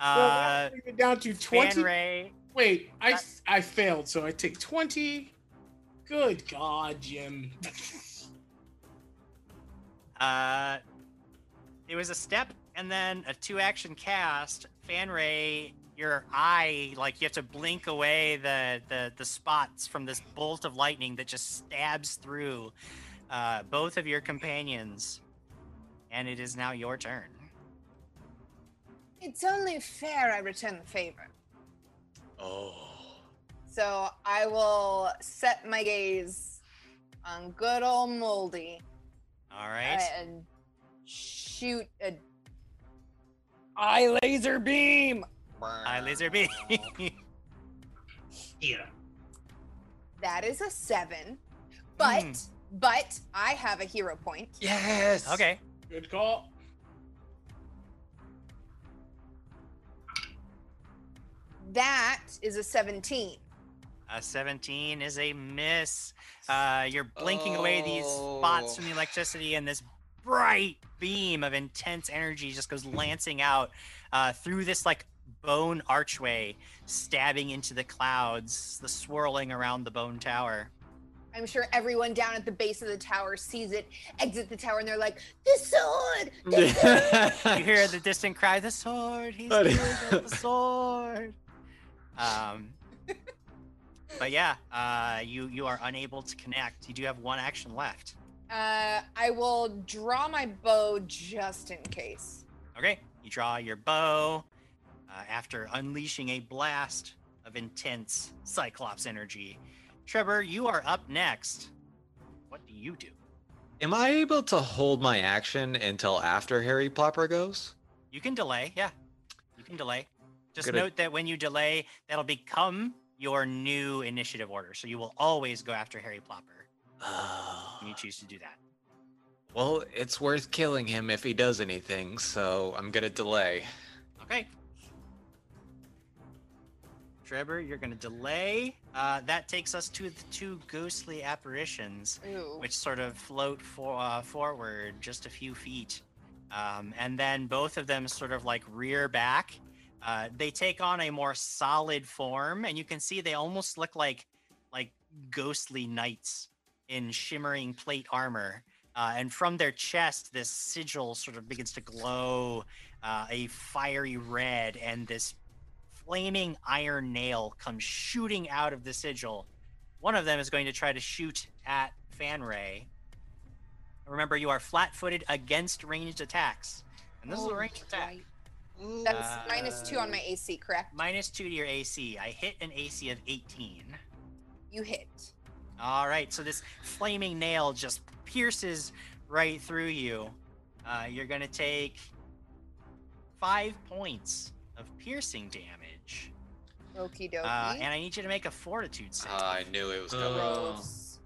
So Uh, that brings it down to 20. Ray, Wait, I I failed, so I take 20. Good God, Jim. uh, it was a step and then a two action cast. Fanray, your eye, like you have to blink away the, the, the spots from this bolt of lightning that just stabs through uh, both of your companions. And it is now your turn. It's only fair I return the favor. Oh. So I will set my gaze on good old Moldy All right. and shoot a Eye laser beam. Eye laser beam. Yeah. that is a seven. But Hmm. but I have a hero point. Yes. okay. Good call. That is a 17. A 17 is a miss. Uh, you're blinking away these spots from the electricity, and this bright beam of intense energy just goes lancing out uh, through this like bone archway, stabbing into the clouds, the swirling around the bone tower. I'm sure everyone down at the base of the tower sees it exit the tower and they're like, the sword! The sword! You hear the distant cry, "The sword! He's Buddy. the sword!" Um, but yeah, uh, you you are unable to connect. You do have one action left. Uh, I will draw my bow just in case. Okay, you draw your bow uh, after unleashing a blast of intense Cyclops energy. Trevor, you are up next. What do you do? Am I able to hold my action until after Harry Plopper goes? You can delay, yeah. You can delay. Just Gonna- note that when you delay, that'll become your new initiative order. So you will always go after Harry Plopper when you choose to do that. Well, it's worth killing him if he does anything, so I'm gonna delay. Okay. Trevor, you're going to delay. Uh, that takes us to the two ghostly apparitions, Ooh. which sort of float for, uh, forward just a few feet. Um, and then both of them sort of like rear back. Uh, they take on a more solid form, and you can see they almost look like like ghostly knights in shimmering plate armor. Uh, and from their chest, this sigil sort of begins to glow uh, a fiery red, and this flaming iron nail comes shooting out of the sigil. One of them is going to try to shoot at Fanray. Remember, you are flat-footed against ranged attacks, and this is a Oh, ranged attack. right. That's minus two on my Uh, AC, correct? Minus two to your AC. I hit an AC of 18. You hit. All right, so this flaming nail just pierces right through you. Uh, you're going to take five points of piercing damage. Okie dokie. Uh, and I need you to make a fortitude save. I knew it was coming. Gross.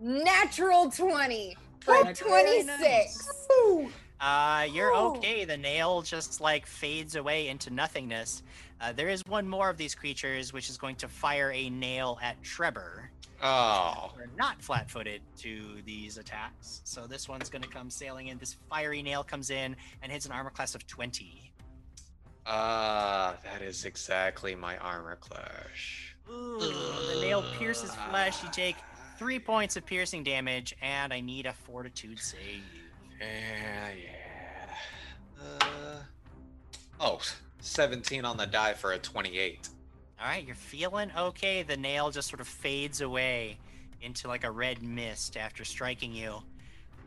Natural 20 for Very 26. Uh, you're Oh. okay. The nail just like fades away into nothingness. Uh, there is one more of these creatures which is going to fire a nail at Trevor. Oh. We're not flat-footed to these attacks, so this one's going to come sailing in. This fiery nail comes in and hits an armor class of 20. Ah, that is exactly my armor clash. Ooh, the nail pierces flesh. You take three points of piercing damage, and I need a fortitude save. Yeah, yeah. Uh, oh, 17 on the die for a 28. All right, you're feeling okay. The nail just sort of fades away into like a red mist after striking you.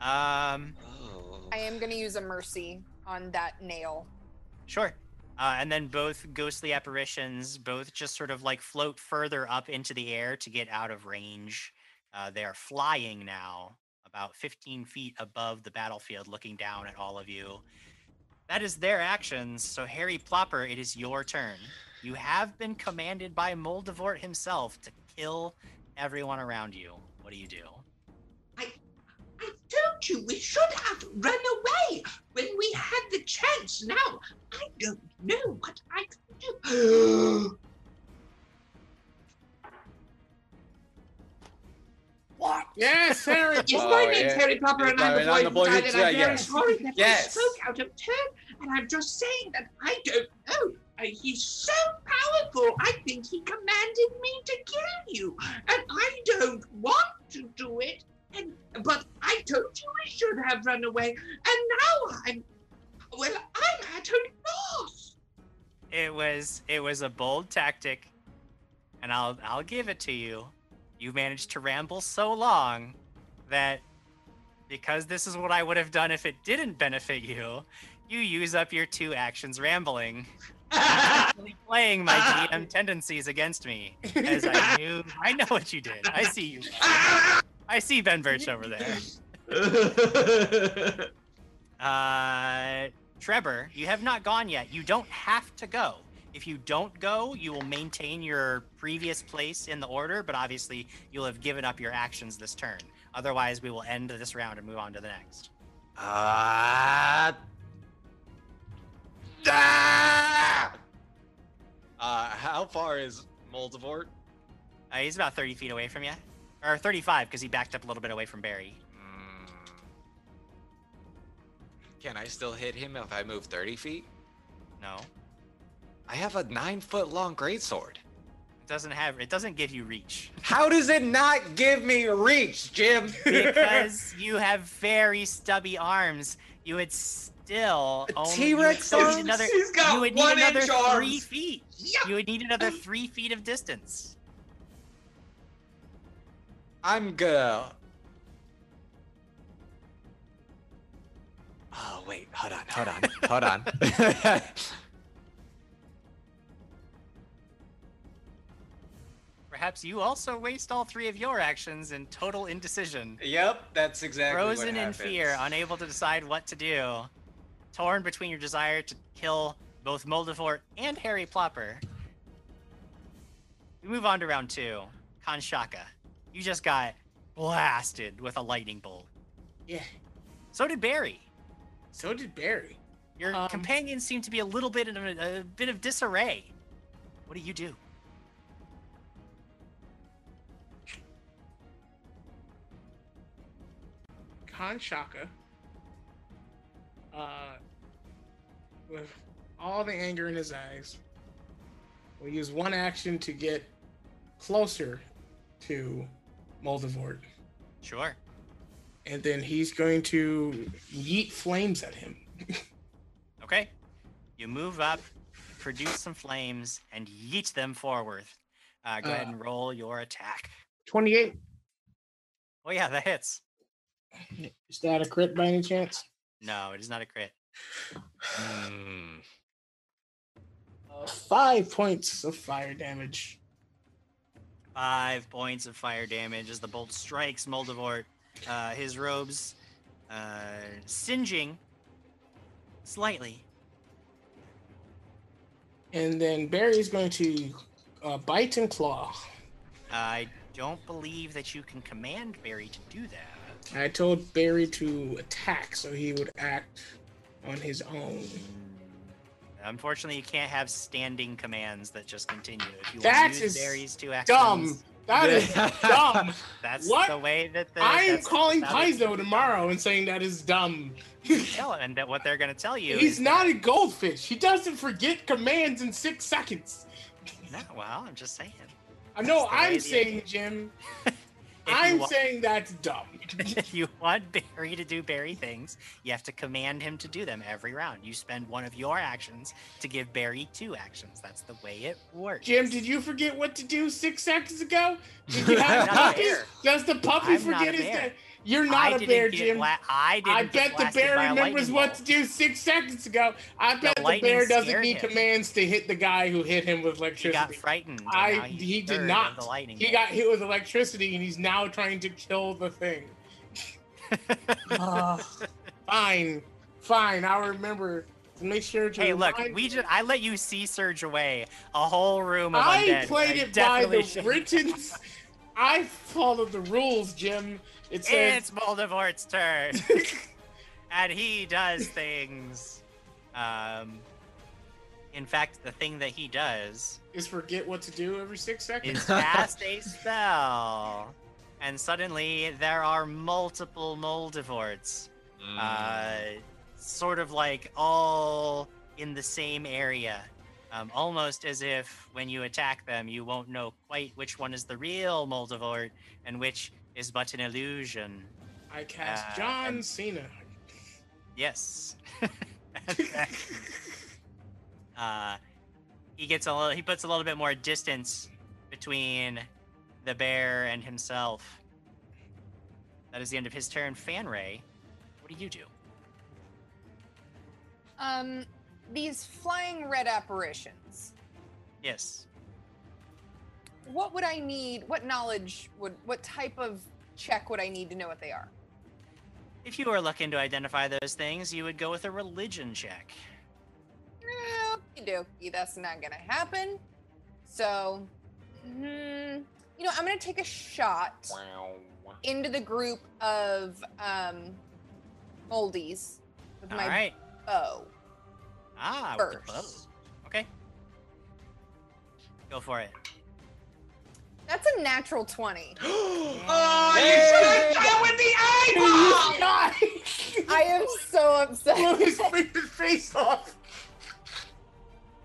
Um, Oh. I am going to use a mercy on that nail. sure. Uh, and then both ghostly apparitions both just sort of like float further up into the air to get out of range. Uh, they are flying now, about 15 feet above the battlefield, looking down at all of you. That is their actions. So, Harry Plopper, it is your turn. You have been commanded by Moldavort himself to kill everyone around you. What do you do? I I told you we should have run away when we had the chance. Now I don't know what I can do. what? Yes, Harry. Yes, Oh, my name's yeah. Harry Popper, and Yes, I'm the I'm boy the who boy who died, and I'm died, very yes. sorry that I Yes. spoke out of turn. And I'm just saying that I don't know. Uh, He's so powerful. I think he commanded me to kill you, and I don't want to do it. And but I told you we should have run away, and now I'm well. I'm at a loss. It was it was a bold tactic, and I'll I'll give it to you. You managed to ramble so long that because this is what I would have done if it didn't benefit you, you use up your two actions rambling, playing my DM tendencies against me. As I knew, I know what you did. I see you. I see Ben Birch over there. Uh, Trevor, you have not gone yet. You don't have to go. If you don't go, you will maintain your previous place in the order, but obviously you'll have given up your actions this turn. Otherwise, we will end this round and move on to the next. Ah. Ah! Uh, how far is Moldavort? Uh, he's about 30 feet away from you. Or 35, because he backed up a little bit away from Barry. Mm. Can I still hit him if I move 30 feet? No. I have a nine foot long greatsword. It doesn't have it doesn't give you reach. How does it not give me reach, Jim? Because you have very stubby arms, you would still only you would T-Rex still need arms? another He's got you would need one another inch three arms. feet. You would need another three feet of distance. I'm gonna. Oh wait, hold on, hold on, hold on. Perhaps you also waste all three of your actions in total indecision. yep, that's exactly what Frozen in fear, unable to decide what to do. Torn between your desire to kill both Moldavort and Harry Plopper. We move on to round two. Kanshaka. You just got blasted with a lightning bolt. Yeah. So did Barry. So did Barry. Your Um, companions seem to be a little bit in a, a bit of disarray. What do you do? Kanshaka, uh, with all the anger in his eyes, will use one action to get closer to Moldavort. Sure. And then he's going to yeet flames at him. Okay. You move up, produce some flames, and yeet them forward. Uh, go ahead Uh, and roll your attack. 28. Oh yeah, that hits. Is that a crit by any chance? No, it is not a crit. Hmm. Uh, five points of fire damage. Five points of fire damage as the bolt strikes Moldavort. Uh, his robes uh, singeing slightly. And then Barry's going to uh, bite and claw. I don't believe that you can command Barry to do that. I told Barry to attack so he would act on his own. Mm. Unfortunately, you can't have standing commands that just continue. If you That want to use is Barry's two actions, Dumb. That is dumb. that's What? the way that the. I am calling how Paizo tomorrow and saying that is dumb. Tell and that what they're going to tell you. He's is not a goldfish. He doesn't forget commands in six seconds. No, well, I'm just saying. I know That's the way I'm saying, Jim. I'm want- saying that's dumb. if you want Barry to do Barry things, you have to command him to do them every round. You spend one of your actions to give Barry two actions. That's the way it works. Jim, did you forget what to do six seconds ago? Did you have a puppies? Does the puppy I'm forget his bear. day? You're not a bear, Jim. bla- I didn't. I bet the bear remembers what bolt. to do six seconds ago. I bet the, lightning bear doesn't need him. commands to hit the guy who hit him with electricity. He got frightened. I he did not. The lightning He bolt. got hit with electricity and he's now trying to kill the thing. Ah, fine, fine. I'll remember make sure to. Hey, look, we just I let you see surge away a whole room of I undead. played I it by definitely the should- written. I followed the rules, Jim. It says It's Moldavort's turn, and he does things. Um, in fact, the thing that he does is forget what to do every six seconds. is cast a spell, and suddenly there are multiple Moldavorts, Hmm. uh, sort of like all in the same area. Um, almost as if when you attack them, you won't know quite which one is the real Moldavort and which is but an illusion. I cast Uh, John and- Cena. Yes. Uh, he gets a little. He puts a little bit more distance between the bear and himself. That is the end of his turn. Fanray, what do you do? Um, these flying red apparitions. Yes. What would I need? What knowledge would? What type of check would I need to know what they are? If you were looking to identify those things, you would go with a religion check. Okie dokie, that's not gonna happen. So, hmm, you know, I'm gonna take a shot into the group of um, moldies with All my right. bow. Ah, with the bow. First. Okay. Go for it. That's a natural 20. Oh, you should have done with the eyeball! God! I am so upset. Blew his freaking face off.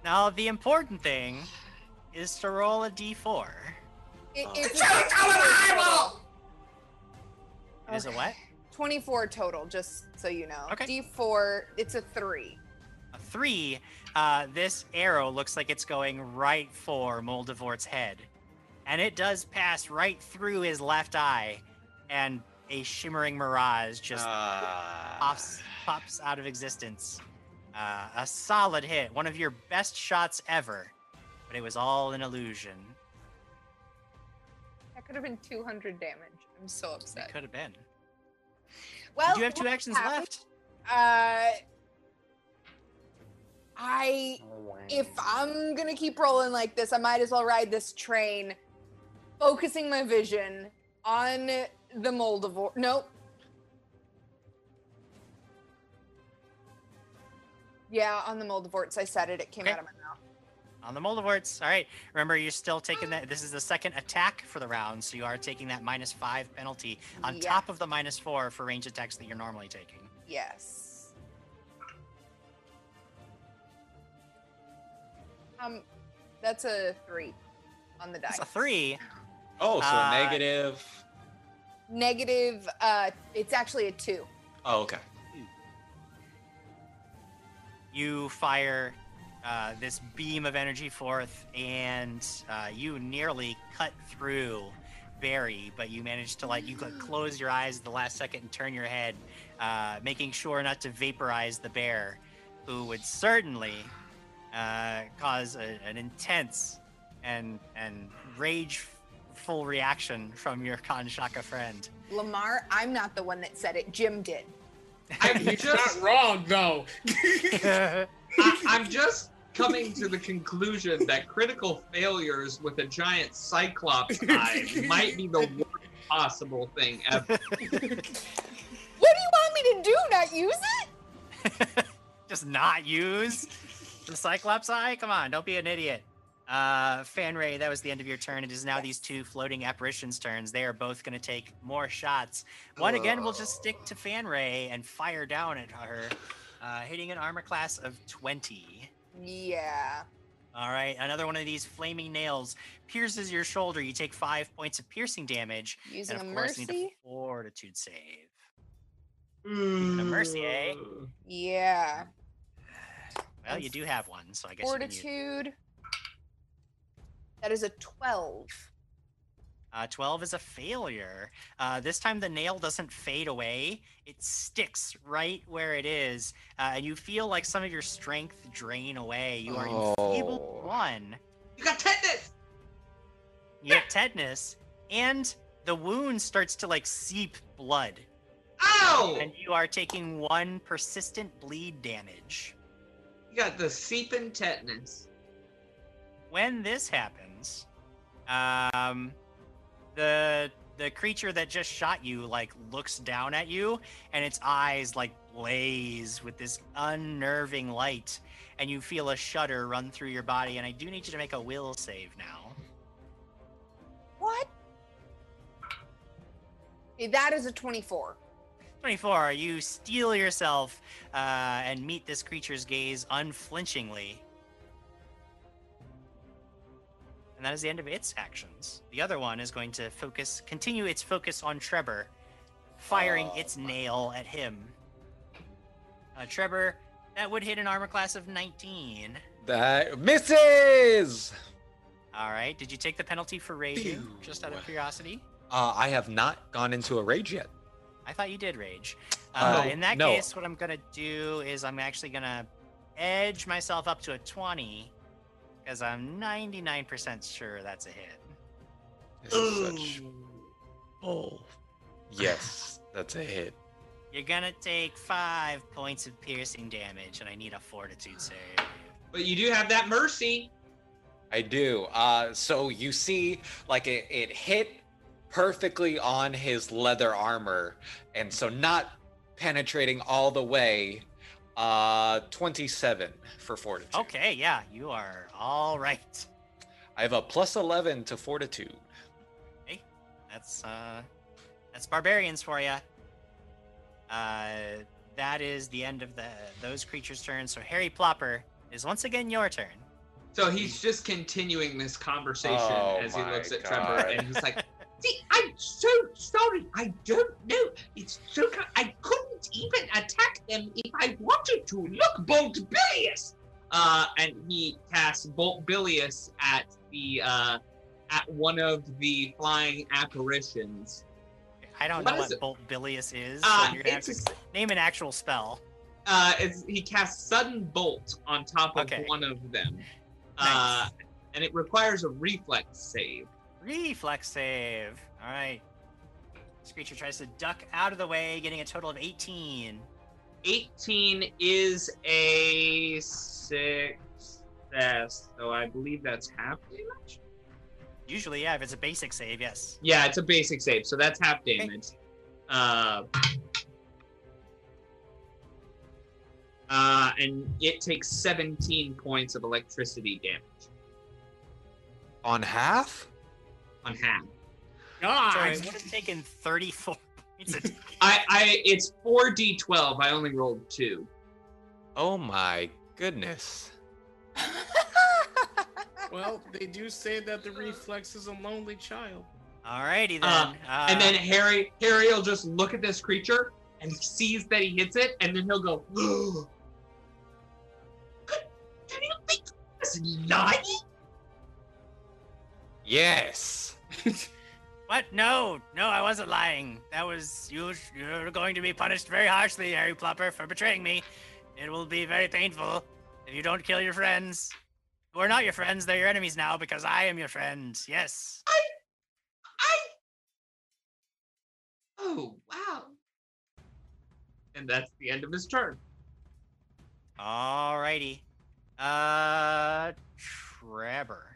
Now, the important thing is to roll a d4. It- Oh. it's Shoot, go with the eyeball! It is a what? 24 total, just so you know. Okay. D4, it's a 3. A three. Uh, this arrow looks like it's going right for Moldavort's head. And it does pass right through his left eye, and a shimmering mirage just Ah. pops, pops out of existence. Uh, a solid hit, one of your best shots ever, but it was all an illusion. That could have been 200 damage. I'm so upset. It could have been. Well, do you have two actions happened- left. Uh, I if I'm gonna keep rolling like this, I might as well ride this train, focusing my vision on the Moldavor. Nope. Yeah, on the Moldavorts. I said it. It came Okay. out of my mouth. On the Moldavorts. All right. Remember, you're still taking that. This is the second attack for the round, so you are taking that minus five penalty on Yeah. top of the minus four for range attacks that you're normally taking. Yes. Um, that's a three on the It's die. a three. Oh, so Uh, negative. Negative. Uh, it's actually a two. Oh, okay. You fire uh, this beam of energy forth, and uh, you nearly cut through Barry, but you managed to like you could close your eyes at the last second and turn your head, uh, making sure not to vaporize the bear, who would certainly uh, cause a, an intense and and rageful reaction from your Kanshaka friend. Lamar, I'm not the one that said it. Jim did. I'm just, not wrong though. I, I'm just coming to the conclusion that critical failures with a giant cyclops eye might be the worst possible thing ever. What do you want me to do? Not use it? just not use the Cyclops eye? Come on, don't be an idiot. Uh, Fanray, that was the end of your turn. It is now these two floating apparitions' turns. They are both going to take more shots. One again will just stick to Fanray and fire down at her, uh, hitting an armor class of 20. Yeah. All right, another one of these flaming nails pierces your shoulder. You take five points of piercing damage, Using and a of course need a fortitude save. A mercy, eh? Yeah. Well, you do have one, so I guess you can use. Fortitude. That is a 12. Uh, 12 is a failure. Uh, this time the nail doesn't fade away. It sticks right where it is. Uh, and you feel like some of your strength drain away. You are enfeebled Oh. one. You got tetanus! You get tetanus. And the wound starts to like seep blood. Ow! And you are taking one persistent bleed damage. You got the seeping tetanus. when this happens, um, the the creature that just shot you like looks down at you, and its eyes like blaze with this unnerving light, and you feel a shudder run through your body. And I do need you to make a will save now. What? That is a 24. 24. You steel yourself uh, and meet this creature's gaze unflinchingly. That is the end of its actions. The other one is going to focus, continue its focus on Trevor, firing Oh, its nail at him. Uh, Trevor, that would hit an armor class of 19. That misses. All right. Did you take the penalty for raging? Just out of curiosity. Uh, I have not gone into a rage yet. I thought you did rage. Uh, Oh, in that no. case, what I'm gonna do is I'm actually gonna edge myself up to a 20 because I'm 99% sure that's a hit. Such. Oh. Yes, that's a hit. You're gonna take five points of piercing damage, and I need a fortitude save. But you do have that mercy. I do. Uh, so you see, like it, it hit perfectly on his leather armor, and so not penetrating all the way. Uh, 27 for fortitude. Okay, yeah, you are all right. I have a plus 11 to fortitude. Hey, that's uh, that's barbarians for you. Uh, that is the end of the those creatures' turn. So Harry Plopper is once again your turn. So he's just continuing this conversation Oh as he looks at God. Trevor, and he's like, See, I'm so sorry. I don't know. It's so. I couldn't even attack them if I wanted to. Look, Bolt Bilious. uh, and he casts Bolt Bilious at the uh, at one of the flying apparitions. I don't What know what it? Bolt Bilious is. so Uh, you're gonna have to name an actual spell. uh, it's, he casts sudden bolt on top of Okay. one of them, uh, and it requires a reflex save. Reflex save. All right. This creature tries to duck out of the way, getting a total of 18. 18 is a success, so I believe that's half damage. Usually, yeah, if it's a basic save, yes. Yeah, it's a basic save, so that's half damage. Uh, uh, and it takes 17 points of electricity damage On half? On half. So God. it would have taken 34 points I, I, it's 4d12. I only rolled two. Oh my goodness. Well, they do say that the reflex is a lonely child. Alrighty then. Uh, Uh, and then Harry, Harry will just look at this creature and sees that he hits it, and then he'll go, Do you think that's lying? Yes. What? No, no, I wasn't lying. That was you. You're going to be punished very harshly, Harry Plopper, for betraying me. It will be very painful if you don't kill your friends. Who are not your friends, they're your enemies now because I am your friend. Yes. I. I. "Oh wow!" And that's the end of his turn. Alrighty. Uh, Trevor.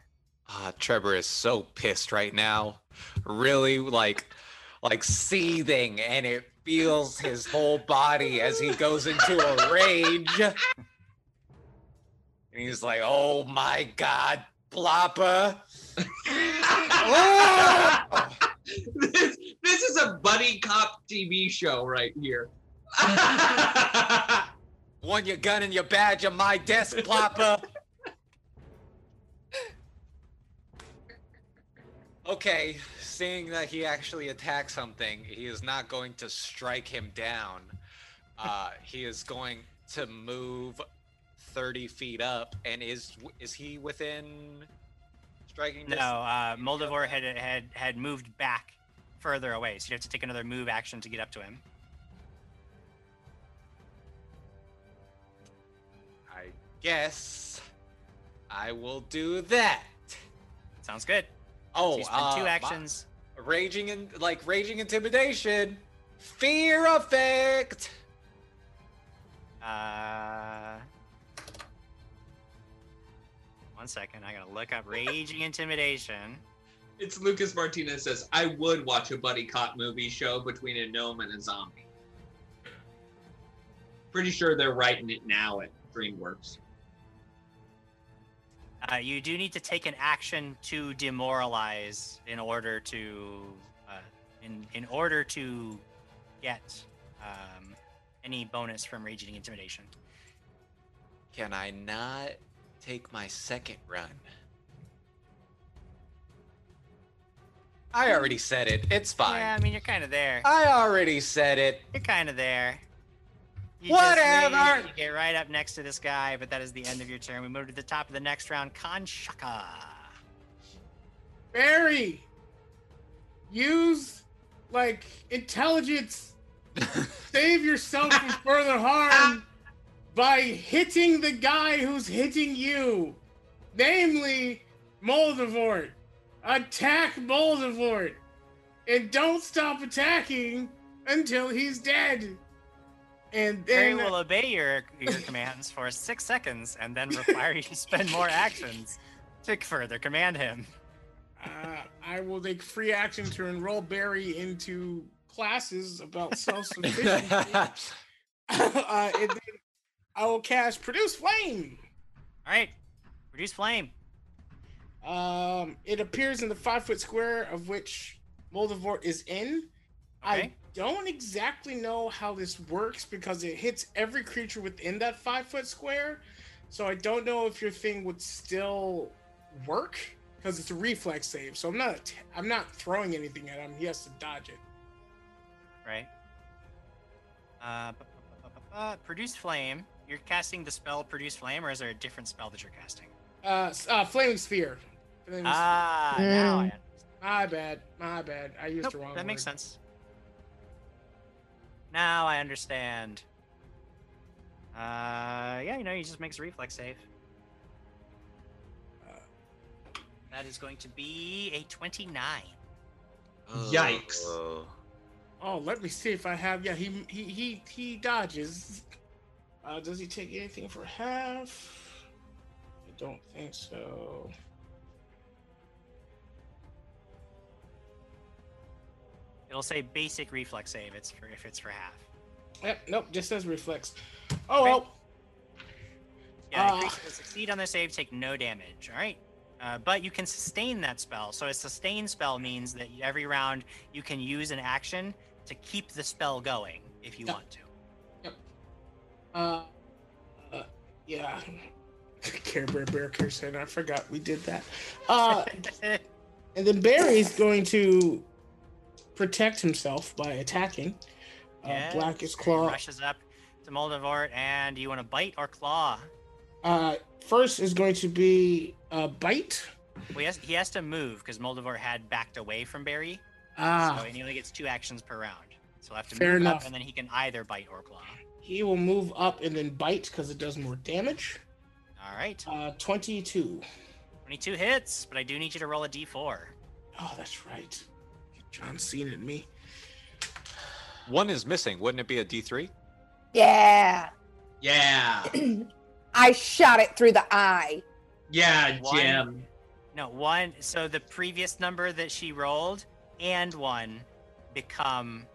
Ah, Trevor is so pissed right now. Really like like seething and it feels his whole body as he goes into a rage. And he's like, "Oh my god, Plopper." Oh! this, this is a buddy cop TV show right here. Want your gun and your badge on my desk, Plopper. Okay, seeing that he actually attacked something, he is not going to strike him down. Uh, he is going to move 30 feet up, and is is he within striking No, distance? uh, Moldavort had had had moved back further away, so you have to take another move action to get up to him. I guess I will do that. Sounds good. Oh, so you spend uh, two my- actions. raging and like raging intimidation fear effect Uh, one second, I gotta look up raging intimidation. It's Lucas Martinez says, I would watch a buddy cop movie show between a gnome and a zombie. Pretty sure they're writing it now at DreamWorks. Uh, you do need to take an action to demoralize in order to, uh, in in order to get um, any bonus from raging intimidation. can i not take my second run i already said it it's fine Yeah, I mean you're kind of there. i already said it You're kind of there. You Whatever. you get right up next to this guy, but that is the end of your turn. We move to the top of the next round. Kanshaka. Barry, use like intelligence. Save yourself from further harm by hitting the guy who's hitting you, namely Moldavort. Attack Moldavort, and don't stop attacking until he's dead. And Barry then will obey your your commands for six seconds and then require you to spend more actions to further command him. uh, I will take free action to enroll Barry into classes about self-sufficiency. uh, and then I will cast Produce Flame. All right, Produce flame. Um, it appears in the five foot square of which Moldavort is in. I Okay. Don't exactly know how this works because it hits every creature within that five foot square. So I don't know if your thing would still work because it's a reflex save. So I'm not att- I'm not throwing anything at him. He has to dodge it. right? Uh, bu- bu- bu- bu- bu- produce flame. You're casting the spell produce flame, or is there a different spell that you're casting? Uh, uh flaming sphere. Flaming sphere. Ah, now I Mm. understand. My bad. My bad. I used Nope, the wrong. that makes sense. Now I understand. Uh, yeah, you know, he just makes a reflex save. Uh, That is going to be a 29. Yikes. Oh. Oh, let me see if I have. Yeah, he he he he dodges. Uh, does he take anything for half? I don't think so. It'll say basic reflex save. It's for if it's for half. Yep, nope, just says reflex. Oh well. Yeah, the Ah. creature will succeed on the save, take no damage. All right. Uh, but you can sustain that spell. So a sustain spell means that every round you can use an action to keep the spell going if you Yep. want to. Uh, uh yeah. Care Bear Bear Center. I forgot we did that. Uh, and then Barry's going to protect himself by attacking. Uh, Yeah, Blackest He Claw. rushes up to Moldavort, and you want to bite or claw? Uh, first is going to be a bite. Well, he has, he has to move because Moldavort had backed away from Barry, Ah, so he only gets two actions per round. So he'll have to Fair move enough. up, and then he can either bite or claw. he will move up and then bite because it does more damage. All right, Uh, 22. 22 hits, but I do need you to roll a d4. Oh, that's right. John Cena and me. One is missing. Wouldn't it be a D3? Yeah. Yeah. I shot it through the eye. Yeah, One. Jim. No, one. So the previous number that she rolled and one become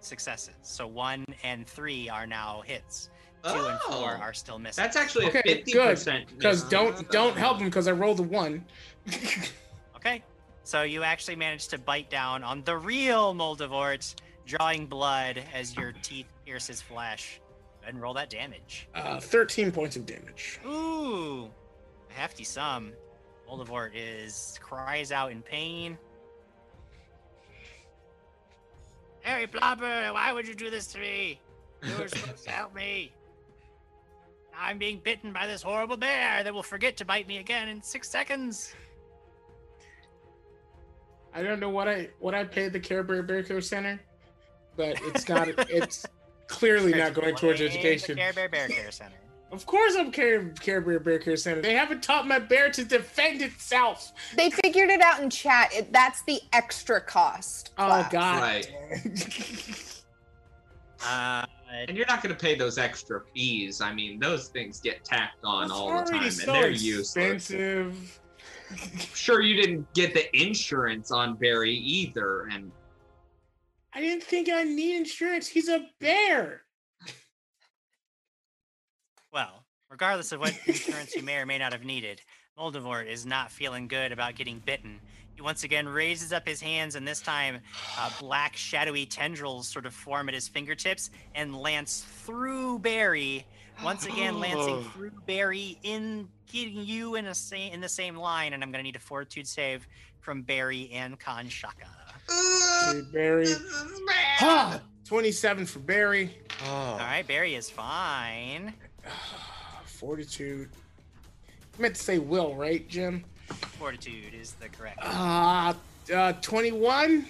successes. So one and three are now hits. Two and oh. four are still missing. That's actually a fifty percent. Because don't don't help him because I rolled a one. Okay. So you actually managed to bite down on the real Moldavort, drawing blood as your teeth pierce his flesh. Go ahead and roll that damage. uh, 13 points of damage. Ooh, a hefty sum. Moldavort is cries out in pain. Harry Plopper, why would you do this to me? You were supposed to help me. Now I'm being bitten by this horrible bear that will forget to bite me again in six seconds. I don't know what I what I paid the Care Bear Bear Care Center, but it's not. it's clearly not going towards Blame the education. Care Bear Bear Care Center. Of course, I'm Care Care Bear Bear Care Center. They haven't taught my bear to defend itself. They figured it out in chat. It, that's the extra cost. Oh class. God. Right. Uh, And you're not going to pay those extra fees. I mean, those things get tacked on It's all the already time, and they're useless. Expensive. Sure, you didn't get the insurance on Barry either, and I didn't think I need insurance. He's a bear. Well, regardless of what insurance you may or may not have needed, Moldavort is not feeling good about getting bitten. He once again raises up his hands, and this time, uh, black, shadowy tendrils sort of form at his fingertips and lance through Barry. Once again, lancing through Barry, in getting you in a same in the same line. And I'm going to need a Fortitude save from Barry and Kanshaka. Okay, Barry. Ah, 27 for Barry. Oh. All right, Barry is fine. Fortitude. I meant to say will, right, Jim? Fortitude is the correct. Uh, uh 21.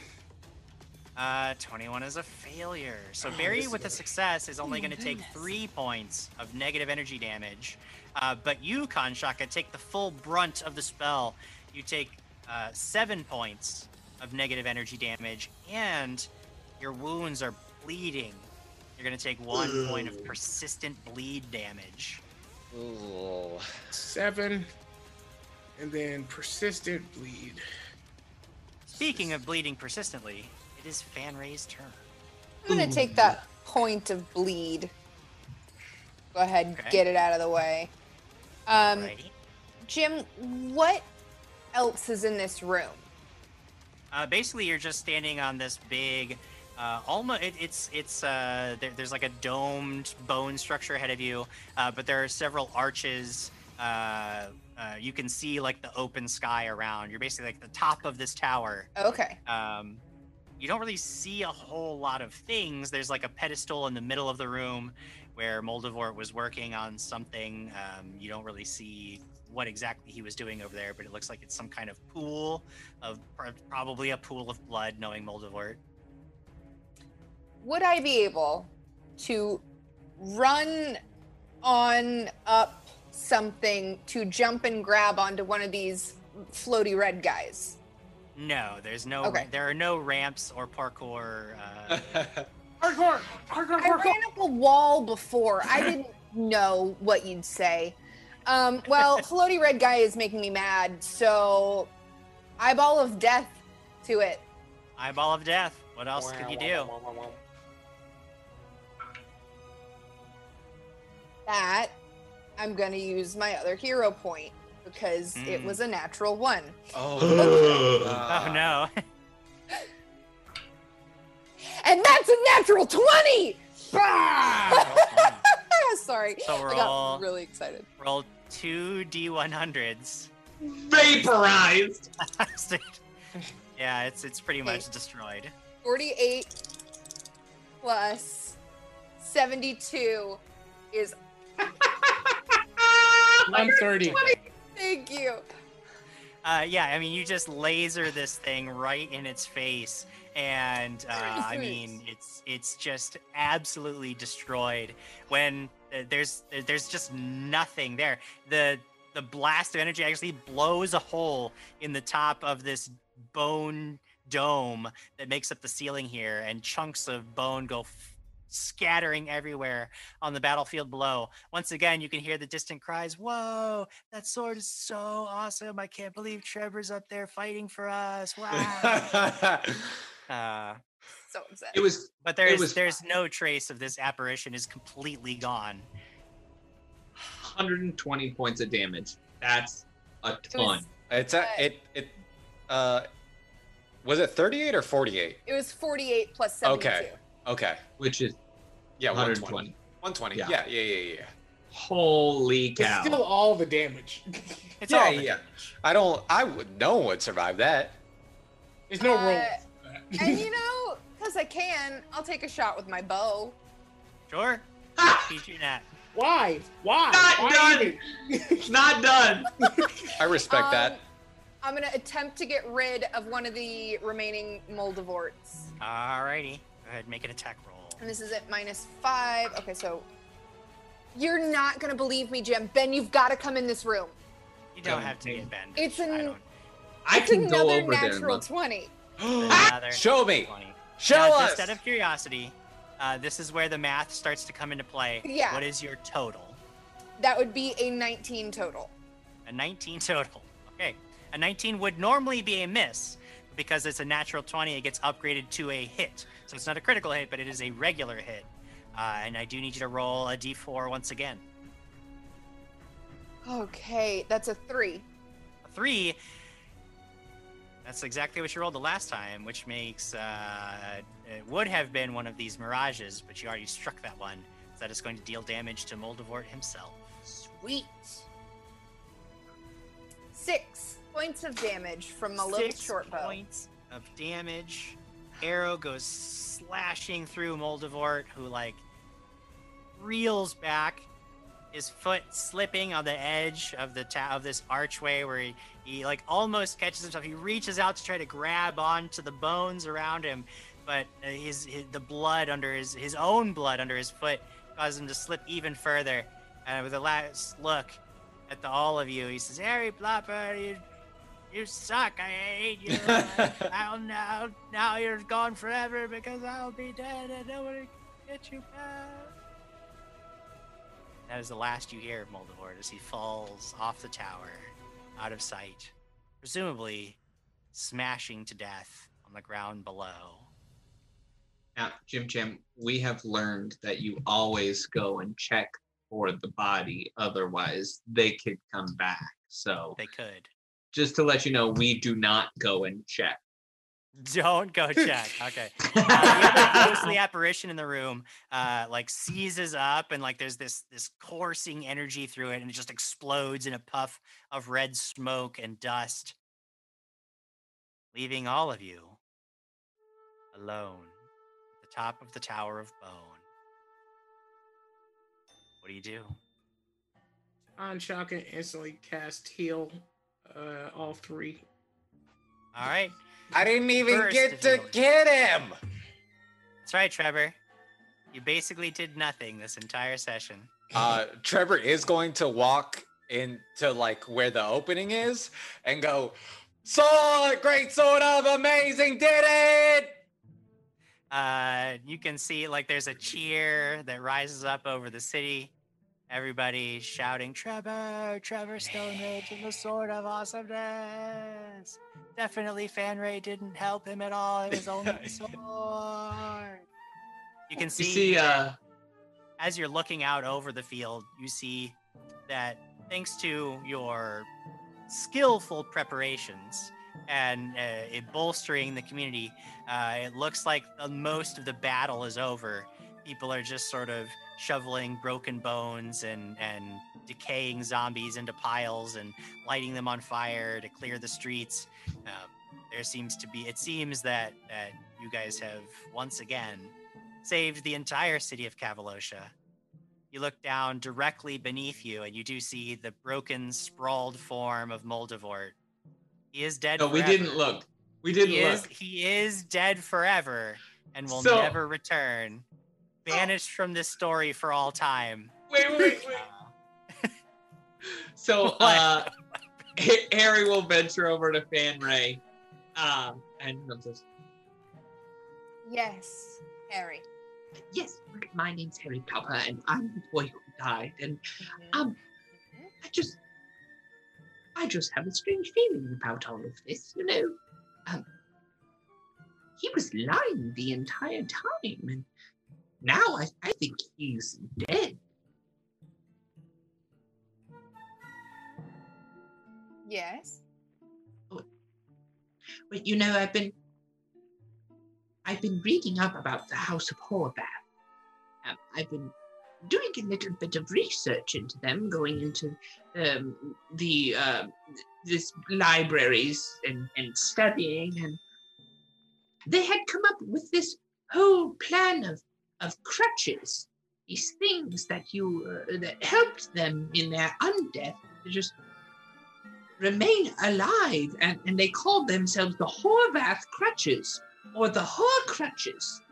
Uh, 21 is a failure. So Oh, Barry with a success is Oh only going to take three points of negative energy damage. Uh, but you, Kanshaka, take the full brunt of the spell. You take uh, seven points of negative energy damage, and your wounds are bleeding. You're going to take one point of persistent bleed damage. Ooh. Seven. And then persistent bleed. Speaking of bleeding persistently, it is Fanray's turn. I'm gonna take that point of bleed. Go ahead, Okay. get it out of the way. Um, Alrighty. Jim, what else is in this room? Uh, basically, you're just standing on this big, uh, almost it, it's it's uh, there, there's like a domed bone structure ahead of you, uh, but there are several arches. Uh, uh, you can see like the open sky around. You're basically like the top of this tower. Okay. Um, you don't really see a whole lot of things. There's like a pedestal in the middle of the room where Moldavort was working on something. Um, you don't really see what exactly he was doing over there, but it looks like it's some kind of pool of pr- probably a pool of blood, knowing Moldavort. Would I be able to run on up something to jump and grab onto one of these floaty red guys? No, there's no. Okay. There are no ramps or parkour. Uh, Hardcore, hardcore, I hardcore. ran up a wall before. I didn't know what you'd say. Um, well, floaty red guy is making me mad, so eyeball of death to it. eyeball of death. What else could you do? That I'm gonna use my other hero point because it Mm. was a natural one. Oh. Oh no. And that's a natural 20! Ah! Sorry. So I roll. got really excited. Roll two d100s. Vaporized. yeah, it's it's pretty Okay. much destroyed. 48 plus 72 is. 130. Thank you. Uh, yeah, I mean, you just laser this thing right in its face, and uh, I mean, it's it's just absolutely destroyed. When uh, there's there's just nothing there. The the blast of energy actually blows a hole in the top of this bone dome that makes up the ceiling here, and chunks of bone go. F- scattering everywhere on the battlefield below. Once again, you can hear the distant cries, Whoa, that sword is so awesome. I can't believe Trevor's up there fighting for us. Wow. uh, So upset. It was but there's was there's no trace of this apparition is completely gone. 120 points of damage. That's a ton. It's a, it it uh was it 38 or 48? It was 48 plus 72. Okay. Okay. which is Yeah, 120. 120. 120. Yeah. Yeah, yeah, yeah, yeah. Holy It's cow. still all the damage. It's Yeah, all the yeah. damage. I don't I would no one would survive that. There's no Uh, roll. and you know, because I can, I'll take a shot with my bow. Sure. Ah! Teach you that. Why? Why? Not Why done. even? Not done. I respect Um, that. I'm gonna attempt to get rid of one of the remaining Moldavorts. Alrighty. Go ahead, make an attack roll. And this is at minus five. Okay, so you're not gonna believe me, Jim. Ben, you've got to come in this room. You don't have to in. get bend. It's I an- don't. I it's can go another over there. and natural look. twenty. Another Show me. 20. Show Now, us. Just out of curiosity, uh, this is where the math starts to come into play. Yeah. What is your total? That would be a 19 total. A 19 total. Okay. A 19 would normally be a miss. but Because it's a natural 20, it gets upgraded to a hit. So it's not a critical hit, but it is a regular hit. Uh, and I do need you to roll a d4 once again. Okay, that's a three. A three. That's exactly what you rolled the last time, which makes uh, it would have been one of these mirages, but you already struck that one. So that is going to deal damage to Moldavort himself. Sweet. Six points of damage from my little Six short bow. points of damage. Arrow goes slashing through Moldavort, who like reels back, his foot slipping on the edge of the ta- of this archway where he, he like almost catches himself. He reaches out to try to grab onto the bones around him, but uh, his, his the blood under his his own blood under his foot causes him to slip even further. And with a last look at the all of you, he says, "Harry Plopper, you you suck. I hate you. I'll now now you're gone forever because I'll be dead and nobody can get you back." That is the last you hear of Moldavort as he falls off the tower, out of sight, presumably smashing to death on the ground below. Now, Jim Jim, we have learned that you always go and check for the body, otherwise they could come back. So They could. Just to let you know, we do not go and check. Don't go check. Okay. Uh, the ghostly apparition in the room, uh, like seizes up, and like there's this this coursing energy through it, and it just explodes in a puff of red smoke and dust, leaving all of you alone at the top of the Tower of Bone. What do you do? On Shotgun instantly cast heal uh, all three. All right. I didn't even Burst get to healing. get him. That's right, Trevor. You basically did nothing this entire session. Uh, Trevor is going to walk into like where the opening is and go, sword, great sword of amazing, did it! Uh, you can see like there's a cheer that rises up over the city. Everybody shouting, Trevor, Trevor Stoneridge and the Sword of Awesomeness. Definitely fan Fanray didn't help him at all. It was only the sword. You can You see, see, uh, as you're looking out over the field, you see that thanks to your skillful preparations and uh, it bolstering the community, uh, it looks like most of the battle is over. People are just sort of shoveling broken bones and, and decaying zombies into piles and lighting them on fire to clear the streets. Um, there seems to be, it seems that, that you guys have once again saved the entire city of Cavalosha. You look down directly beneath you, and you do see the broken, sprawled form of Moldavort. He is dead. no, we didn't look. We didn't He is, look. he is dead forever and will So- never return. Banished from this story for all time. Wait, wait, wait. Uh, So uh, Harry will venture over to Fanray, um, and he'll Yes, Harry. Yes, my name's Harry Popper, and I'm the boy who died. And um, I just, I just have a strange feeling about all of this. You know, um, he was lying the entire time, and now I, I think he's dead. Yes. But you know, I've been, I've been reading up about the House of Horvath. Um, I've been doing a little bit of research into them, going into um, the uh, this libraries and, and studying, and they had come up with this whole plan of of crutches, these things that you uh, that helped them in their undeath to just remain alive, and, and they called themselves the Horvath crutches or the Hor crutches.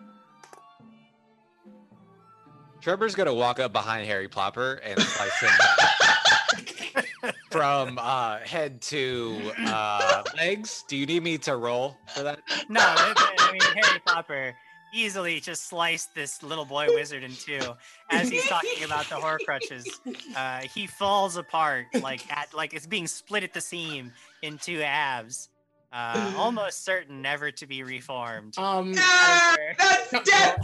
Trevor's gonna walk up behind Harry Plopper and slice him from uh, head to uh, legs. Do you need me to roll for that? no, I I mean Harry Popper easily just sliced this little boy wizard in two as he's talking about the Horcruxes. Uh, he falls apart like at like it's being split at the seam in two halves. Uh, almost certain never to be reformed. Um, ah, that's death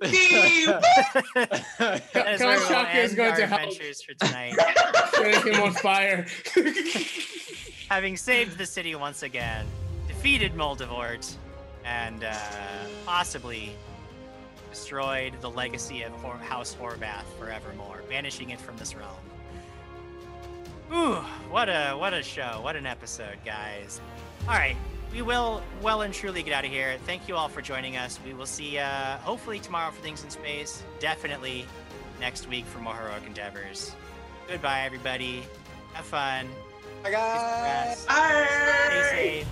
50! That is Count where we'll Shaka is end going to help. adventures for tonight. setting him on fire. Having saved the city once again, defeated Moldavort, and uh, possibly destroyed the legacy of Hor- House Horvath forevermore, banishing it from this realm. Ooh, what a what a show, what an episode, guys. All right, we will well and truly get out of here. Thank you all for joining us. We will see uh, hopefully tomorrow for Things in Space. Definitely next week for more heroic endeavors. Goodbye, everybody. Have fun. Bye, guys. Bye. Stay safe.